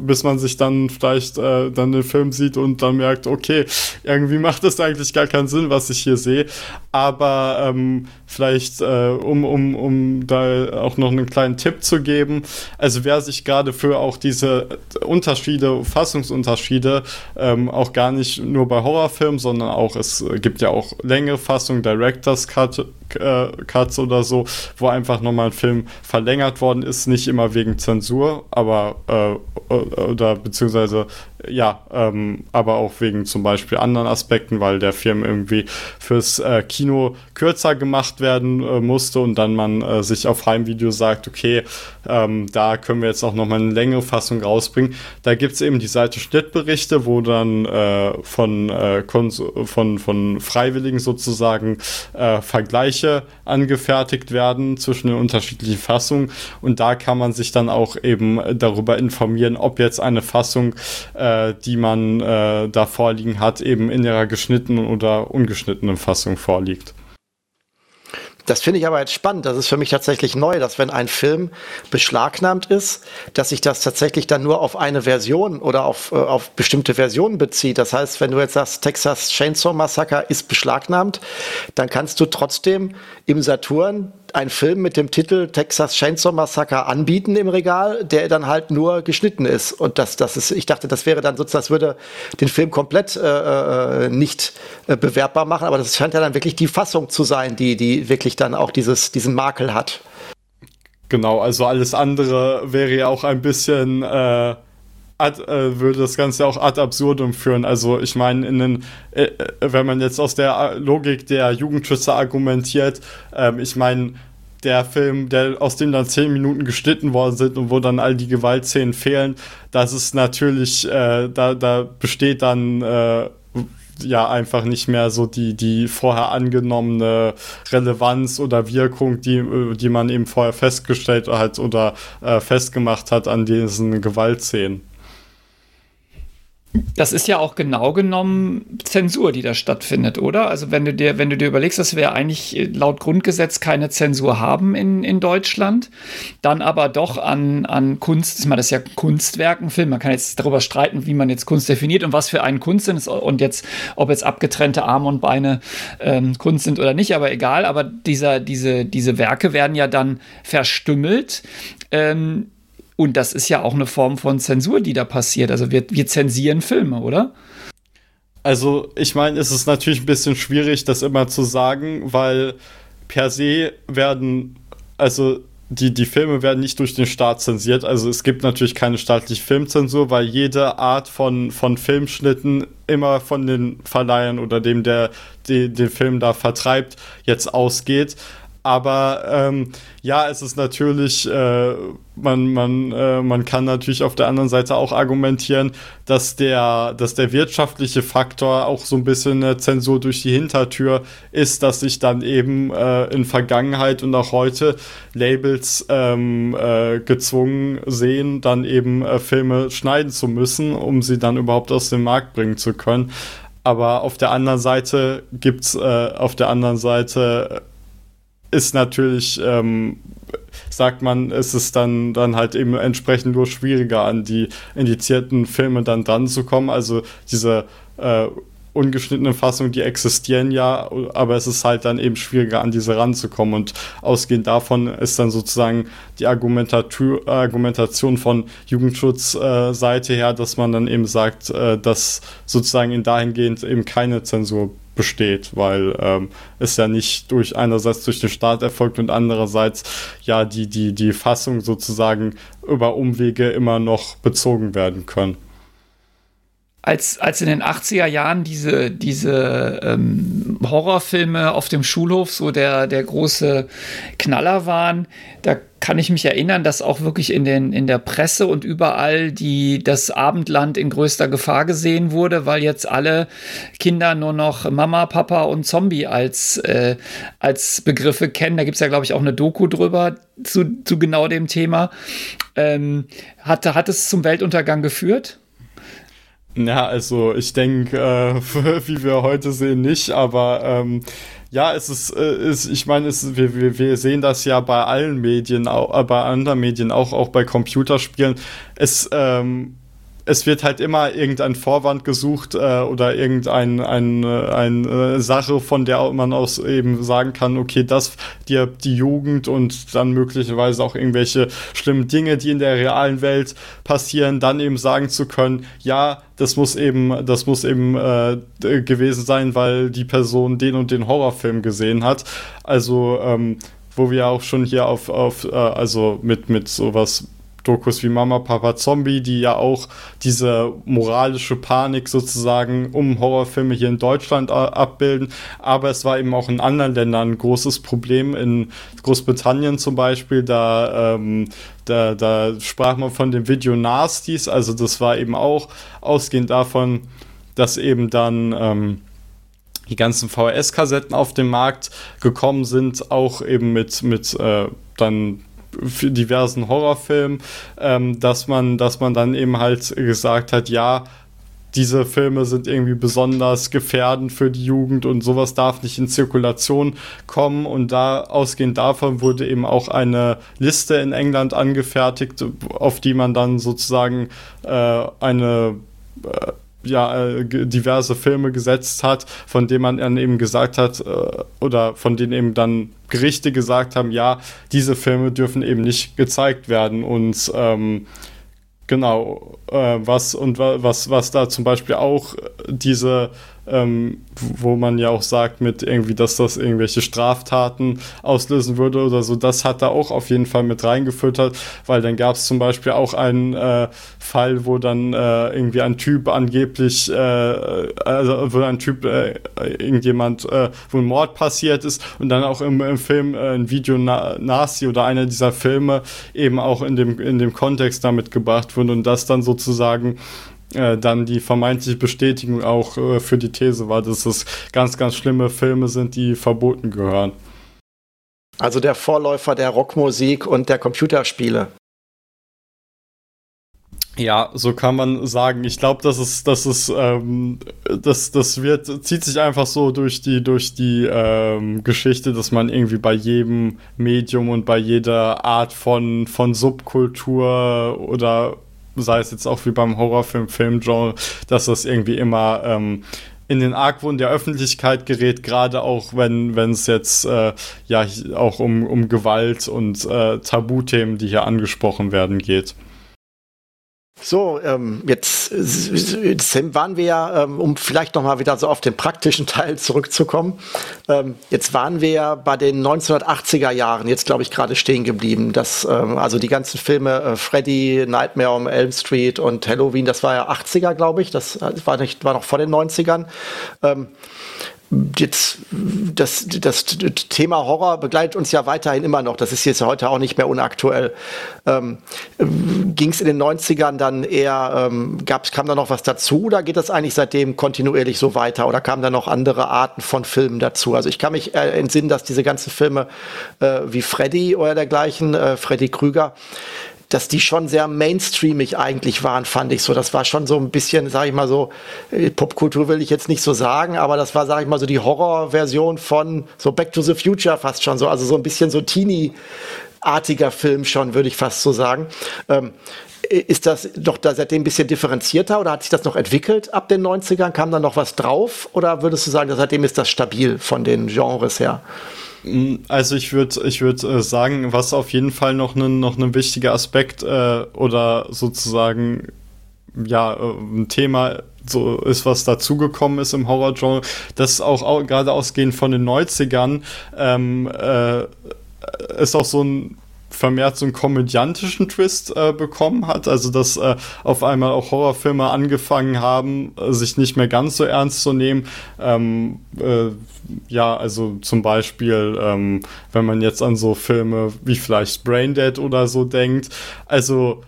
bis man sich dann vielleicht dann den Film sieht und dann merkt, okay, irgendwie macht das eigentlich gar keinen Sinn, was ich hier sehe. Aber ähm, vielleicht, äh, um, um, um da auch noch einen kleinen Tipp zu geben, also wer sich gerade für auch diese Unterschiede, Fassungsunterschiede ähm, auch gar nicht nur bei Horrorfilmen, sondern auch, es gibt ja auch längere Fassungen, Director's Cut, Cuts oder so, wo einfach nochmal ein Film verlängert worden ist, nicht immer wegen Zensur, aber äh, oder beziehungsweise ja, ähm, aber auch wegen zum Beispiel anderen Aspekten, weil der Film irgendwie fürs äh, Kino kürzer gemacht werden äh, musste und dann man äh, sich auf Heimvideo sagt, okay, ähm, da können wir jetzt auch nochmal eine längere Fassung rausbringen. Da gibt es eben die Seite Schnittberichte, wo dann äh, von, äh, von, von Freiwilligen sozusagen äh, Vergleiche angefertigt werden zwischen den unterschiedlichen Fassungen und da kann man sich dann auch eben darüber informieren, ob jetzt eine Fassung äh, äh, die man äh, da vorliegen hat, eben in ihrer geschnittenen oder ungeschnittenen Fassung vorliegt. Das finde ich aber jetzt spannend. Das ist für mich tatsächlich neu, dass wenn ein Film beschlagnahmt ist, dass sich das tatsächlich dann nur auf eine Version oder auf, äh, auf bestimmte Versionen bezieht. Das heißt, wenn du jetzt sagst, Texas Chainsaw Massacre ist beschlagnahmt, dann kannst du trotzdem im Saturn einen Film mit dem Titel Texas Chainsaw Massacre anbieten im Regal, der dann halt nur geschnitten ist. Und das, das ist, ich dachte, das wäre dann sozusagen, das würde den Film komplett äh, äh, nicht äh, bewerbbar machen, aber das scheint ja dann wirklich die Fassung zu sein, die, die wirklich dann auch dieses, diesen Makel hat. Genau, also alles andere wäre ja auch ein bisschen äh, ad, äh, würde das Ganze auch ad absurdum führen. Also ich meine, in den, äh, äh, wenn man jetzt aus der Logik der Jugendschützer argumentiert, ähm, ich meine, der Film, der aus dem dann zehn Minuten geschnitten worden sind und wo dann all die Gewaltszenen fehlen, das ist natürlich, äh, da, da besteht dann äh, ja einfach nicht mehr so die, die vorher angenommene Relevanz oder Wirkung, die, äh, die man eben vorher festgestellt hat oder äh, festgemacht hat an diesen Gewaltszenen. Das ist ja auch genau genommen Zensur, die da stattfindet, oder? Also wenn du dir, wenn du dir überlegst, dass wir eigentlich laut Grundgesetz keine Zensur haben in, in Deutschland, dann aber doch an, an Kunst, ich meine, das ist ja Kunstwerken, Film, man kann jetzt darüber streiten, wie man jetzt Kunst definiert und was für einen Kunst sind und jetzt, ob jetzt abgetrennte Arme und Beine ähm, Kunst sind oder nicht, aber egal, aber dieser, diese, diese Werke werden ja dann verstümmelt. Ähm, und das ist ja auch eine Form von Zensur, die da passiert. Also wir, wir zensieren Filme, oder? Also ich meine, es ist natürlich ein bisschen schwierig, das immer zu sagen, weil per se werden, also die, die Filme werden nicht durch den Staat zensiert. Also es gibt natürlich keine staatliche Filmzensur, weil jede Art von, von Filmschnitten immer von den Verleihern oder dem, der die, den Film da vertreibt, jetzt ausgeht. Aber ähm, ja, es ist natürlich, äh, man, man, äh, man kann natürlich auf der anderen Seite auch argumentieren, dass der, dass der wirtschaftliche Faktor auch so ein bisschen eine Zensur durch die Hintertür ist, dass sich dann eben äh, in Vergangenheit und auch heute Labels ähm, äh, gezwungen sehen, dann eben äh, Filme schneiden zu müssen, um sie dann überhaupt aus dem Markt bringen zu können. Aber auf der anderen Seite gibt's äh, auf der anderen Seite ist natürlich, ähm, sagt man, ist es dann, dann halt eben entsprechend nur schwieriger, an die indizierten Filme dann dran zu kommen. Also diese äh, ungeschnittenen Fassungen, die existieren ja, aber es ist halt dann eben schwieriger, an diese ranzukommen. Und ausgehend davon ist dann sozusagen die Argumentation von Jugendschutzseite äh, her, dass man dann eben sagt, äh, dass sozusagen in dahingehend eben keine Zensur besteht, weil ähm, es ja nicht durch einerseits durch den Staat erfolgt und andererseits ja die, die, die Fassung sozusagen über Umwege immer noch bezogen werden können als, als in den 80er Jahren diese, diese ähm, Horrorfilme auf dem Schulhof so der, der große Knaller waren, da kann ich mich erinnern, dass auch wirklich in, den, in der Presse und überall die, das Abendland in größter Gefahr gesehen wurde, weil jetzt alle Kinder nur noch Mama, Papa und Zombie als, äh, als Begriffe kennen. Da gibt es ja, glaube ich, auch eine Doku drüber zu, zu genau dem Thema. Ähm, hat, hat es zum Weltuntergang geführt? Ja, also ich denke, äh, wie wir heute sehen, nicht, aber ähm, ja, es ist, äh, ist ich meine, es, wir, wir, wir sehen das ja bei allen Medien, auch, äh, bei anderen Medien, auch, auch bei Computerspielen. Es ähm, es wird halt immer irgendein Vorwand gesucht äh, oder irgendeine ein, ein, äh, Sache, von der man aus eben sagen kann, okay, das die, die Jugend und dann möglicherweise auch irgendwelche schlimmen Dinge, die in der realen Welt passieren, dann eben sagen zu können, ja, das muss eben, das muss eben äh, gewesen sein, weil die Person den und den Horrorfilm gesehen hat. Also ähm, wo wir auch schon hier auf, auf äh, also mit, mit sowas Dokus wie Mama, Papa, Zombie, die ja auch diese moralische Panik sozusagen um Horrorfilme hier in Deutschland abbilden. Aber es war eben auch in anderen Ländern ein großes Problem. In Großbritannien zum Beispiel, da, ähm, da, da sprach man von den Video Nasties. Also das war eben auch ausgehend davon, dass eben dann ähm, die ganzen VHS-Kassetten auf den Markt gekommen sind, auch eben mit, mit äh, dann diversen Horrorfilmen, ähm, dass man, dass man dann eben halt gesagt hat, ja, diese Filme sind irgendwie besonders gefährdend für die Jugend und sowas darf nicht in Zirkulation kommen. Und da ausgehend davon wurde eben auch eine Liste in England angefertigt, auf die man dann sozusagen äh, eine äh, ja, äh, diverse Filme gesetzt hat, von denen man dann eben gesagt hat, äh, oder von denen eben dann Gerichte gesagt haben, ja, diese Filme dürfen eben nicht gezeigt werden. Und ähm, genau, äh, was und was, was da zum Beispiel auch diese ähm, wo man ja auch sagt mit irgendwie, dass das irgendwelche Straftaten auslösen würde oder so, das hat da auch auf jeden Fall mit reingefüttert, weil dann gab es zum Beispiel auch einen äh, Fall, wo dann äh, irgendwie ein Typ angeblich, äh, also wo ein Typ, äh, irgendjemand, äh, wo ein Mord passiert ist und dann auch im, im Film äh, ein Video Na Nazi oder einer dieser Filme eben auch in dem, in dem Kontext damit gebracht wurde und das dann sozusagen äh, dann die vermeintliche Bestätigung auch äh, für die These war, dass es ganz, ganz schlimme Filme sind, die verboten gehören. Also der Vorläufer der Rockmusik und der Computerspiele. Ja, so kann man sagen. Ich glaube, das ist, das ist, ähm, das, das wird, zieht sich einfach so durch die, durch die ähm, Geschichte, dass man irgendwie bei jedem Medium und bei jeder Art von, von Subkultur oder sei es jetzt auch wie beim Horrorfilm, Filmgenre, dass das irgendwie immer ähm, in den Argwohn der Öffentlichkeit gerät, gerade auch wenn es jetzt äh, ja auch um, um Gewalt und äh, Tabuthemen, die hier angesprochen werden, geht. So, ähm, jetzt, jetzt waren wir ja, ähm, um vielleicht noch mal wieder so auf den praktischen Teil zurückzukommen. Ähm, jetzt waren wir ja bei den 1980er Jahren, jetzt glaube ich gerade stehen geblieben. Das, ähm, also die ganzen Filme äh, Freddy, Nightmare on Elm Street und Halloween, das war ja 80er, glaube ich. Das war, nicht, war noch vor den 90ern. Ähm, jetzt das, das Thema Horror begleitet uns ja weiterhin immer noch. Das ist jetzt heute auch nicht mehr unaktuell. Ähm, Ging es in den 90ern dann eher, ähm, gab's, kam da noch was dazu oder geht das eigentlich seitdem kontinuierlich so weiter oder kamen da noch andere Arten von Filmen dazu? Also ich kann mich äh, entsinnen, dass diese ganzen Filme äh, wie Freddy oder dergleichen, äh, Freddy Krüger, dass die schon sehr mainstreamig eigentlich waren, fand ich so. Das war schon so ein bisschen, sag ich mal so, äh, Popkultur will ich jetzt nicht so sagen, aber das war, sag ich mal so, die Horrorversion von so Back to the Future fast schon so. Also so ein bisschen so Teenie-artiger Film schon, würde ich fast so sagen. Ähm, ist das doch da seitdem ein bisschen differenzierter oder hat sich das noch entwickelt ab den 90ern? Kam da noch was drauf oder würdest du sagen, seitdem ist das stabil von den Genres her? Mm, also ich würde ich würd, äh, sagen, was auf jeden Fall noch ein noch wichtiger Aspekt äh, oder sozusagen ja äh, ein Thema so ist, was dazugekommen ist im Horror-Genre, das auch, auch gerade ausgehend von den 90ern ähm, äh, ist auch so ein vermehrt so einen komödiantischen Twist äh, bekommen hat. Also dass äh, auf einmal auch Horrorfilme angefangen haben, äh, sich nicht mehr ganz so ernst zu nehmen. Ähm, äh, ja, also zum Beispiel, ähm, wenn man jetzt an so Filme wie vielleicht Braindead oder so denkt. Also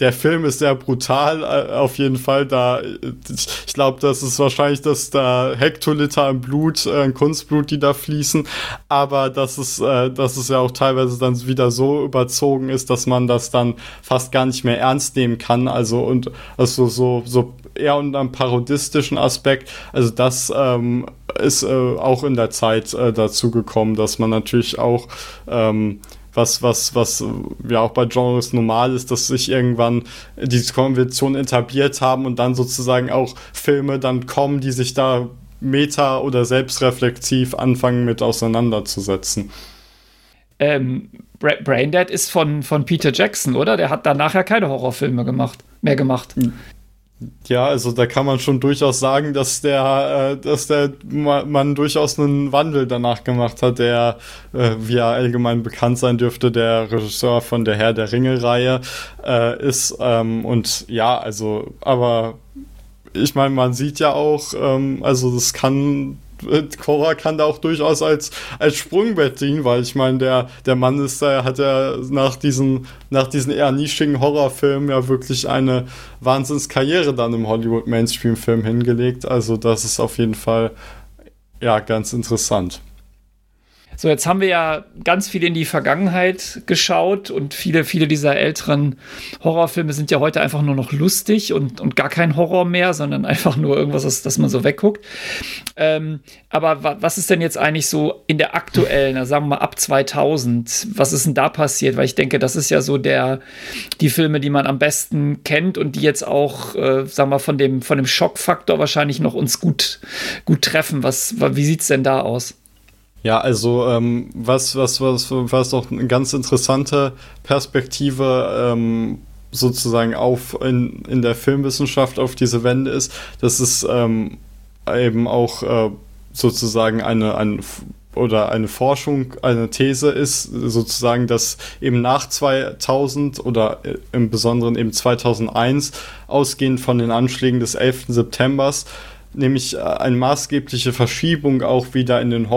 der Film ist sehr brutal, äh, auf jeden Fall. Da, ich glaube, das ist wahrscheinlich, dass da Hektoliter im Blut, äh, Kunstblut, die da fließen. Aber dass es, äh, dass es ja auch teilweise dann wieder so überzogen ist, dass man das dann fast gar nicht mehr ernst nehmen kann. Also und also so, so eher unter einem parodistischen Aspekt. Also das ähm, ist äh, auch in der Zeit äh, dazu gekommen, dass man natürlich auch ähm, was, was, was ja auch bei Genres normal ist, dass sich irgendwann diese Konventionen etabliert haben und dann sozusagen auch Filme dann kommen, die sich da meta- oder selbstreflektiv anfangen mit auseinanderzusetzen. Ähm, Bra Braindead ist von, von Peter Jackson, oder? Der hat danach ja keine Horrorfilme gemacht, mehr gemacht. Ja, also da kann man schon durchaus sagen, dass der, äh, dass der man durchaus einen Wandel danach gemacht hat, der, äh, wie er allgemein bekannt sein dürfte, der Regisseur von der Herr der Ringe-Reihe äh, ist. Ähm, und ja, also, aber ich meine, man sieht ja auch, ähm, also das kann Cora kann da auch durchaus als, als Sprungbrett dienen, weil ich meine, der, der Mann ist da, hat ja nach diesen, nach diesen eher nischigen Horrorfilmen ja wirklich eine Wahnsinnskarriere dann im Hollywood-Mainstream-Film hingelegt. Also das ist auf jeden Fall ja ganz interessant. So, jetzt haben wir ja ganz viel in die Vergangenheit geschaut und viele, viele dieser älteren Horrorfilme sind ja heute einfach nur noch lustig und, und gar kein Horror mehr, sondern einfach nur irgendwas, das, das man so wegguckt. Ähm, aber wa was ist denn jetzt eigentlich so in der aktuellen, also sagen wir mal ab 2000, was ist denn da passiert? Weil ich denke, das ist ja so der, die Filme, die man am besten kennt und die jetzt auch, äh, sagen wir mal, von dem, von dem Schockfaktor wahrscheinlich noch uns gut, gut treffen. Was, wie sieht es denn da aus? Ja, also ähm, was, was, was, was auch eine ganz interessante Perspektive ähm, sozusagen auf in, in der Filmwissenschaft auf diese Wende ist, dass es ähm, eben auch äh, sozusagen eine, eine oder eine Forschung, eine These ist, sozusagen, dass eben nach 2000 oder äh, im Besonderen eben 2001, ausgehend von den Anschlägen des 11. Septembers, nämlich äh, eine maßgebliche Verschiebung auch wieder in den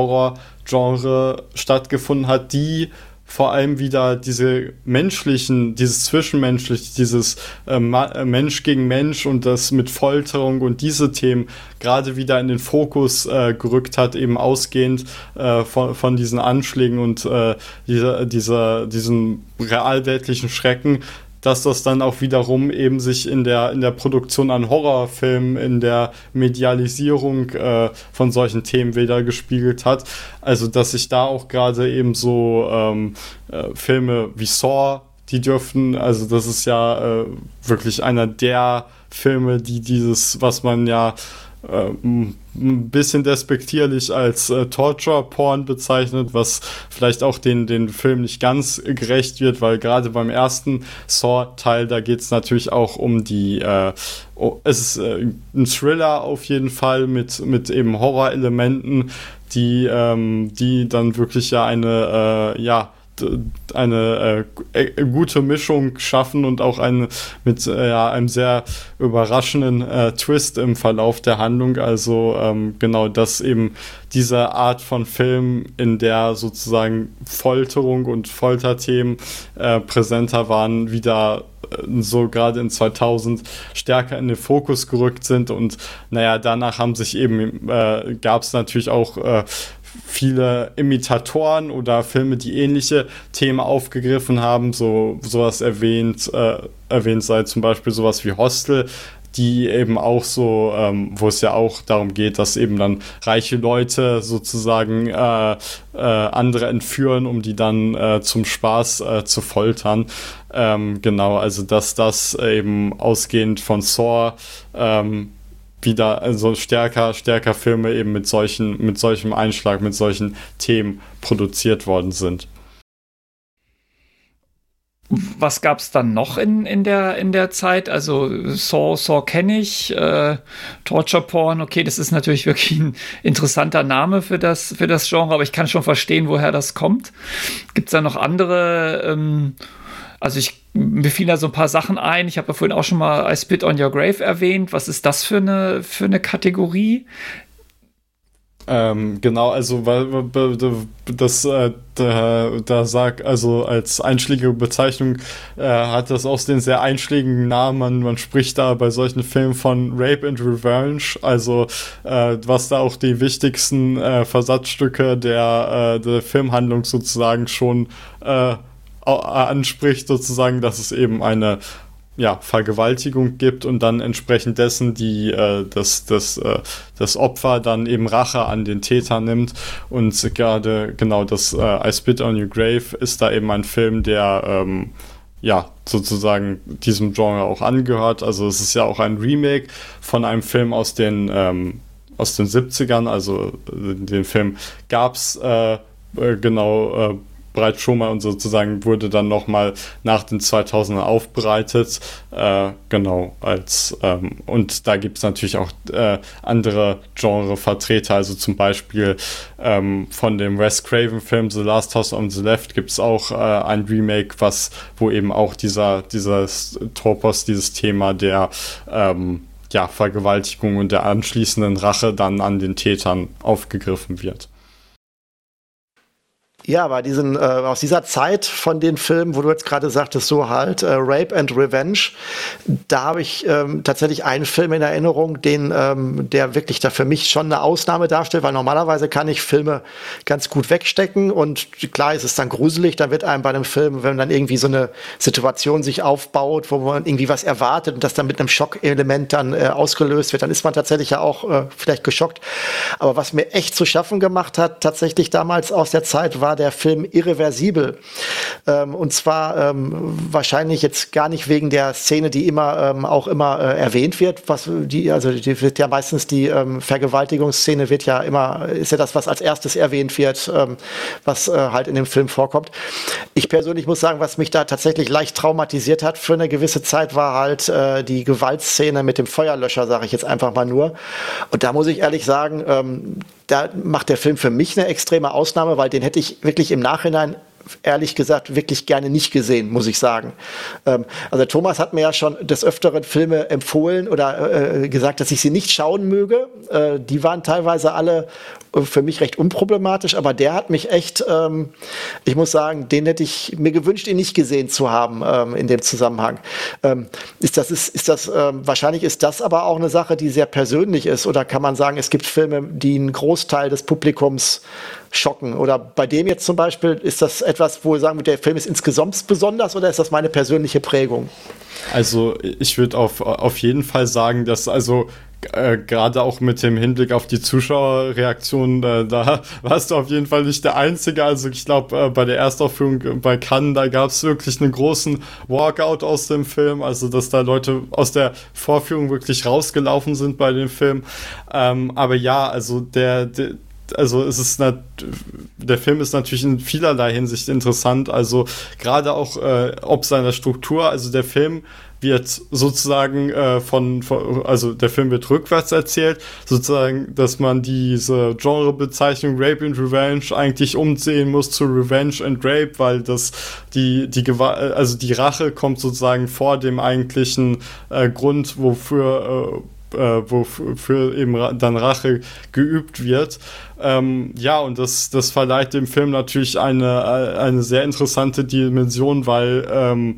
Horror-Genre stattgefunden hat, die vor allem wieder diese menschlichen, dieses zwischenmenschliche, dieses äh, äh, Mensch gegen Mensch und das mit Folterung und diese Themen gerade wieder in den Fokus äh, gerückt hat, eben ausgehend äh, von, von diesen Anschlägen und äh, dieser, dieser, diesen realweltlichen Schrecken, dass das dann auch wiederum eben sich in der, in der Produktion an Horrorfilmen, in der Medialisierung äh, von solchen Themen wieder gespiegelt hat. Also, dass sich da auch gerade eben so ähm, äh, Filme wie Saw, die dürften, also das ist ja äh, wirklich einer der Filme, die dieses, was man ja äh, ein bisschen despektierlich als äh, Torture-Porn bezeichnet, was vielleicht auch den, den Film nicht ganz gerecht wird, weil gerade beim ersten Saw-Teil, da geht es natürlich auch um die, äh, oh, es ist äh, ein Thriller auf jeden Fall mit, mit eben Horrorelementen, die, ähm, die dann wirklich ja eine, äh, ja, eine äh, äh, gute Mischung schaffen und auch eine, mit äh, ja, einem sehr überraschenden äh, Twist im Verlauf der Handlung. Also ähm, genau das eben diese Art von Film, in der sozusagen Folterung und Folterthemen äh, präsenter waren, wieder äh, so gerade in 2000 stärker in den Fokus gerückt sind und naja, danach haben sich eben, äh, gab es natürlich auch äh, viele Imitatoren oder Filme, die ähnliche Themen aufgegriffen haben, so sowas erwähnt, äh, erwähnt sei zum Beispiel sowas wie Hostel, die eben auch so, ähm, wo es ja auch darum geht, dass eben dann reiche Leute sozusagen äh, äh, andere entführen, um die dann äh, zum Spaß äh, zu foltern. Ähm, genau, also dass das eben ausgehend von Saw ähm, wieder also stärker, stärker Filme eben mit solchen, mit solchem Einschlag, mit solchen Themen produziert worden sind. Was gab es dann noch in, in, der, in der Zeit? Also Saw, Saw kenne ich, äh, Torture Porn, okay, das ist natürlich wirklich ein interessanter Name für das, für das Genre, aber ich kann schon verstehen, woher das kommt. Gibt es da noch andere ähm, also ich, mir fielen da so ein paar Sachen ein. Ich habe ja vorhin auch schon mal I Spit on Your Grave erwähnt. Was ist das für eine, für eine Kategorie? Ähm, genau, also das äh, da sagt, also als einschlägige Bezeichnung äh, hat das auch den sehr einschlägigen Namen. Man, man spricht da bei solchen Filmen von Rape and Revenge, also äh, was da auch die wichtigsten äh, Versatzstücke der, äh, der Filmhandlung sozusagen schon äh, anspricht, sozusagen, dass es eben eine ja, Vergewaltigung gibt und dann entsprechend dessen die, äh, das, das, äh, das Opfer dann eben Rache an den Täter nimmt. Und gerade genau das äh, I Spit on Your Grave ist da eben ein Film, der ähm, ja sozusagen diesem Genre auch angehört. Also es ist ja auch ein Remake von einem Film aus den, ähm, aus den 70ern. Also äh, den Film gab es äh, äh, genau mal und sozusagen wurde dann nochmal nach den 2000ern aufbereitet. Äh, genau, als ähm, und da gibt es natürlich auch äh, andere Genre-Vertreter, also zum Beispiel ähm, von dem Wes Craven-Film The Last House on the Left gibt es auch äh, ein Remake, was, wo eben auch dieser, dieses Topos, dieses Thema der ähm, ja, Vergewaltigung und der anschließenden Rache dann an den Tätern aufgegriffen wird. Ja, bei diesen, äh, aus dieser Zeit von den Filmen, wo du jetzt gerade sagtest, so halt, äh, Rape and Revenge, da habe ich ähm, tatsächlich einen Film in Erinnerung, den, ähm, der wirklich da für mich schon eine Ausnahme darstellt, weil normalerweise kann ich Filme ganz gut wegstecken und klar ist es dann gruselig, da wird einem bei einem Film, wenn dann irgendwie so eine Situation sich aufbaut, wo man irgendwie was erwartet und das dann mit einem Schockelement dann äh, ausgelöst wird, dann ist man tatsächlich ja auch äh, vielleicht geschockt. Aber was mir echt zu schaffen gemacht hat, tatsächlich damals aus der Zeit, war der Film Irreversibel. Ähm, und zwar ähm, wahrscheinlich jetzt gar nicht wegen der Szene, die immer ähm, auch immer äh, erwähnt wird. Was die, also die wird ja meistens die ähm, Vergewaltigungsszene wird ja immer, ist ja das, was als erstes erwähnt wird, ähm, was äh, halt in dem Film vorkommt. Ich persönlich muss sagen, was mich da tatsächlich leicht traumatisiert hat für eine gewisse Zeit, war halt äh, die Gewaltszene mit dem Feuerlöscher, sage ich jetzt einfach mal nur. Und da muss ich ehrlich sagen, ähm, da macht der Film für mich eine extreme Ausnahme, weil den hätte ich wirklich im Nachhinein ehrlich gesagt wirklich gerne nicht gesehen, muss ich sagen. Ähm, also Thomas hat mir ja schon des Öfteren Filme empfohlen oder äh, gesagt, dass ich sie nicht schauen möge. Äh, die waren teilweise alle für mich recht unproblematisch, aber der hat mich echt, ähm, ich muss sagen, den hätte ich mir gewünscht, ihn nicht gesehen zu haben ähm, in dem Zusammenhang. Ähm, ist das, ist, ist das, ähm, wahrscheinlich ist das aber auch eine Sache, die sehr persönlich ist oder kann man sagen, es gibt Filme, die einen Großteil des Publikums schocken oder bei dem jetzt zum Beispiel, ist das etwas, wo wir sagen, der Film ist insgesamt besonders oder ist das meine persönliche Prägung? Also ich würde auf, auf jeden Fall sagen, dass also äh, gerade auch mit dem Hinblick auf die Zuschauerreaktion, äh, da warst du auf jeden Fall nicht der Einzige. Also ich glaube, äh, bei der Erstaufführung bei Cannes, da gab es wirklich einen großen Walkout aus dem Film, also dass da Leute aus der Vorführung wirklich rausgelaufen sind bei dem Film. Ähm, aber ja, also der, der also es ist der Film ist natürlich in vielerlei Hinsicht interessant. Also gerade auch äh, ob seiner Struktur. Also der Film wird sozusagen äh, von, von, also der Film wird rückwärts erzählt, sozusagen, dass man diese Genrebezeichnung Rape and Revenge eigentlich umsehen muss zu Revenge and Rape, weil das die die also die Rache kommt sozusagen vor dem eigentlichen äh, Grund, wofür äh, äh, wofür eben dann Rache geübt wird. Ähm, ja, und das, das verleiht dem Film natürlich eine, äh, eine sehr interessante Dimension, weil ähm,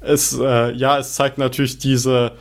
es, äh, ja, es zeigt natürlich diese,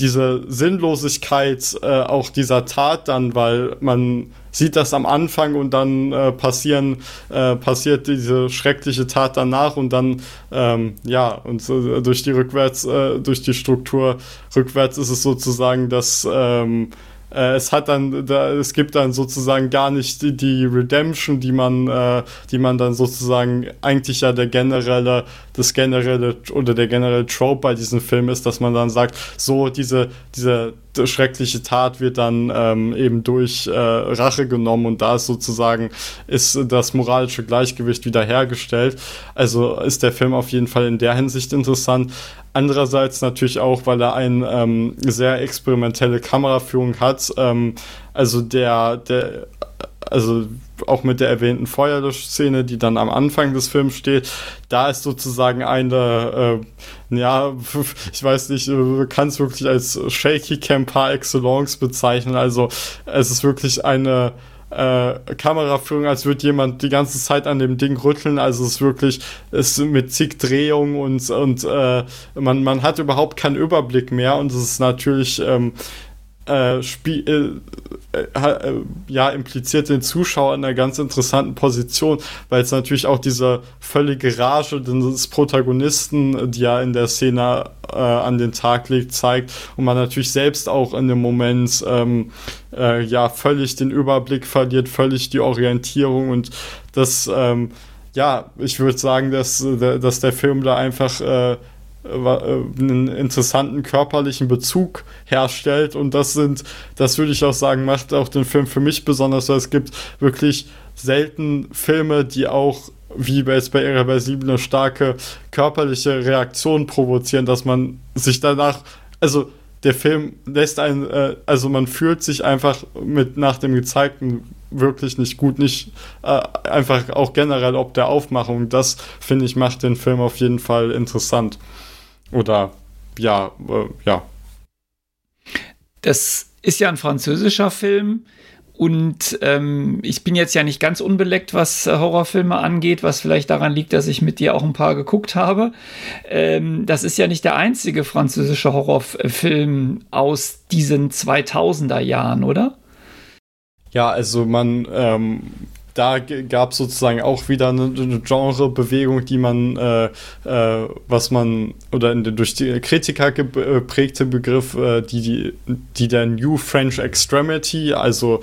diese Sinnlosigkeit äh, auch dieser Tat dann, weil man sieht das am Anfang und dann äh, passieren, äh, passiert diese schreckliche Tat danach und dann, ähm, ja, und durch die rückwärts, äh, durch die Struktur rückwärts ist es sozusagen, dass ähm, äh, es hat dann, da, es gibt dann sozusagen gar nicht die, die Redemption, die man, äh, die man dann sozusagen eigentlich ja der generelle, das generelle oder der generelle Trope bei diesem Film ist, dass man dann sagt, so diese, diese schreckliche Tat wird dann ähm, eben durch äh, Rache genommen und da ist sozusagen ist das moralische Gleichgewicht wiederhergestellt. Also ist der Film auf jeden Fall in der Hinsicht interessant. Andererseits natürlich auch, weil er eine ähm, sehr experimentelle Kameraführung hat. Ähm, also der, der, also auch mit der erwähnten Feuerlöschszene, die dann am Anfang des Films steht, da ist sozusagen eine, äh, ja, ich weiß nicht, äh, kann es wirklich als Shaky Cam par excellence bezeichnen. Also es ist wirklich eine äh, Kameraführung, als würde jemand die ganze Zeit an dem Ding rütteln. Also es ist wirklich, es mit zig Drehungen und, und äh, man, man hat überhaupt keinen Überblick mehr und es ist natürlich ähm, äh, Spiel, äh, äh, ja, impliziert den Zuschauer in einer ganz interessanten Position, weil es natürlich auch diese völlige Rage des Protagonisten, die ja in der Szene äh, an den Tag legt, zeigt. Und man natürlich selbst auch in dem Moment ähm, äh, ja völlig den Überblick verliert, völlig die Orientierung. Und das ähm, ja, ich würde sagen, dass, dass der Film da einfach äh, äh, einen interessanten körperlichen Bezug herstellt und das sind, das würde ich auch sagen, macht auch den Film für mich besonders, weil es gibt wirklich selten Filme, die auch wie jetzt bei Irreversible eine starke körperliche Reaktion provozieren, dass man sich danach, also der Film lässt einen, äh, also man fühlt sich einfach mit nach dem gezeigten wirklich nicht gut, nicht äh, einfach auch generell ob der Aufmachung. Das finde ich macht den Film auf jeden Fall interessant. Oder ja, äh, ja. Das ist ja ein französischer Film. Und ähm, ich bin jetzt ja nicht ganz unbeleckt, was äh, Horrorfilme angeht, was vielleicht daran liegt, dass ich mit dir auch ein paar geguckt habe. Ähm, das ist ja nicht der einzige französische Horrorfilm aus diesen 2000er Jahren, oder? Ja, also man ähm, da gab es sozusagen auch wieder eine, eine Genrebewegung, die man, äh, äh, was man, oder in, durch die Kritiker geprägte Begriff, äh, die, die, die der New French Extremity, also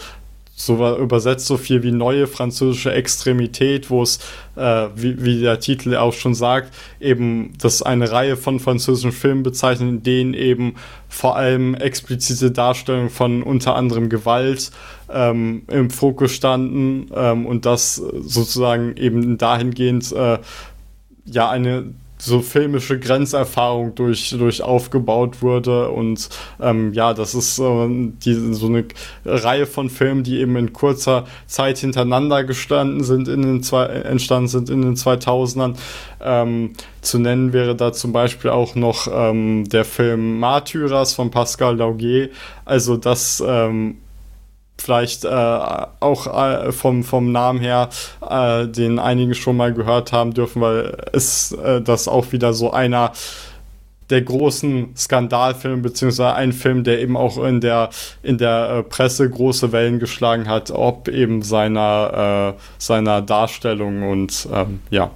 so übersetzt so viel wie neue französische Extremität, wo es, äh, wie, wie der Titel auch schon sagt, eben das eine Reihe von französischen Filmen bezeichnet, in denen eben vor allem explizite Darstellungen von unter anderem Gewalt ähm, im Fokus standen ähm, und das sozusagen eben dahingehend äh, ja eine so filmische Grenzerfahrung durch, durch aufgebaut wurde. Und ähm, ja, das ist äh, die, so eine Reihe von Filmen, die eben in kurzer Zeit hintereinander gestanden sind, in den zwei, entstanden sind in den 2000ern. Ähm, zu nennen wäre da zum Beispiel auch noch ähm, der Film Martyras von Pascal Laugier. Also das ähm, vielleicht äh, auch äh, vom, vom Namen her, äh, den einige schon mal gehört haben dürfen, weil ist äh, das auch wieder so einer der großen Skandalfilme, beziehungsweise ein Film, der eben auch in der, in der äh, Presse große Wellen geschlagen hat, ob eben seiner, äh, seiner Darstellung und ähm, ja.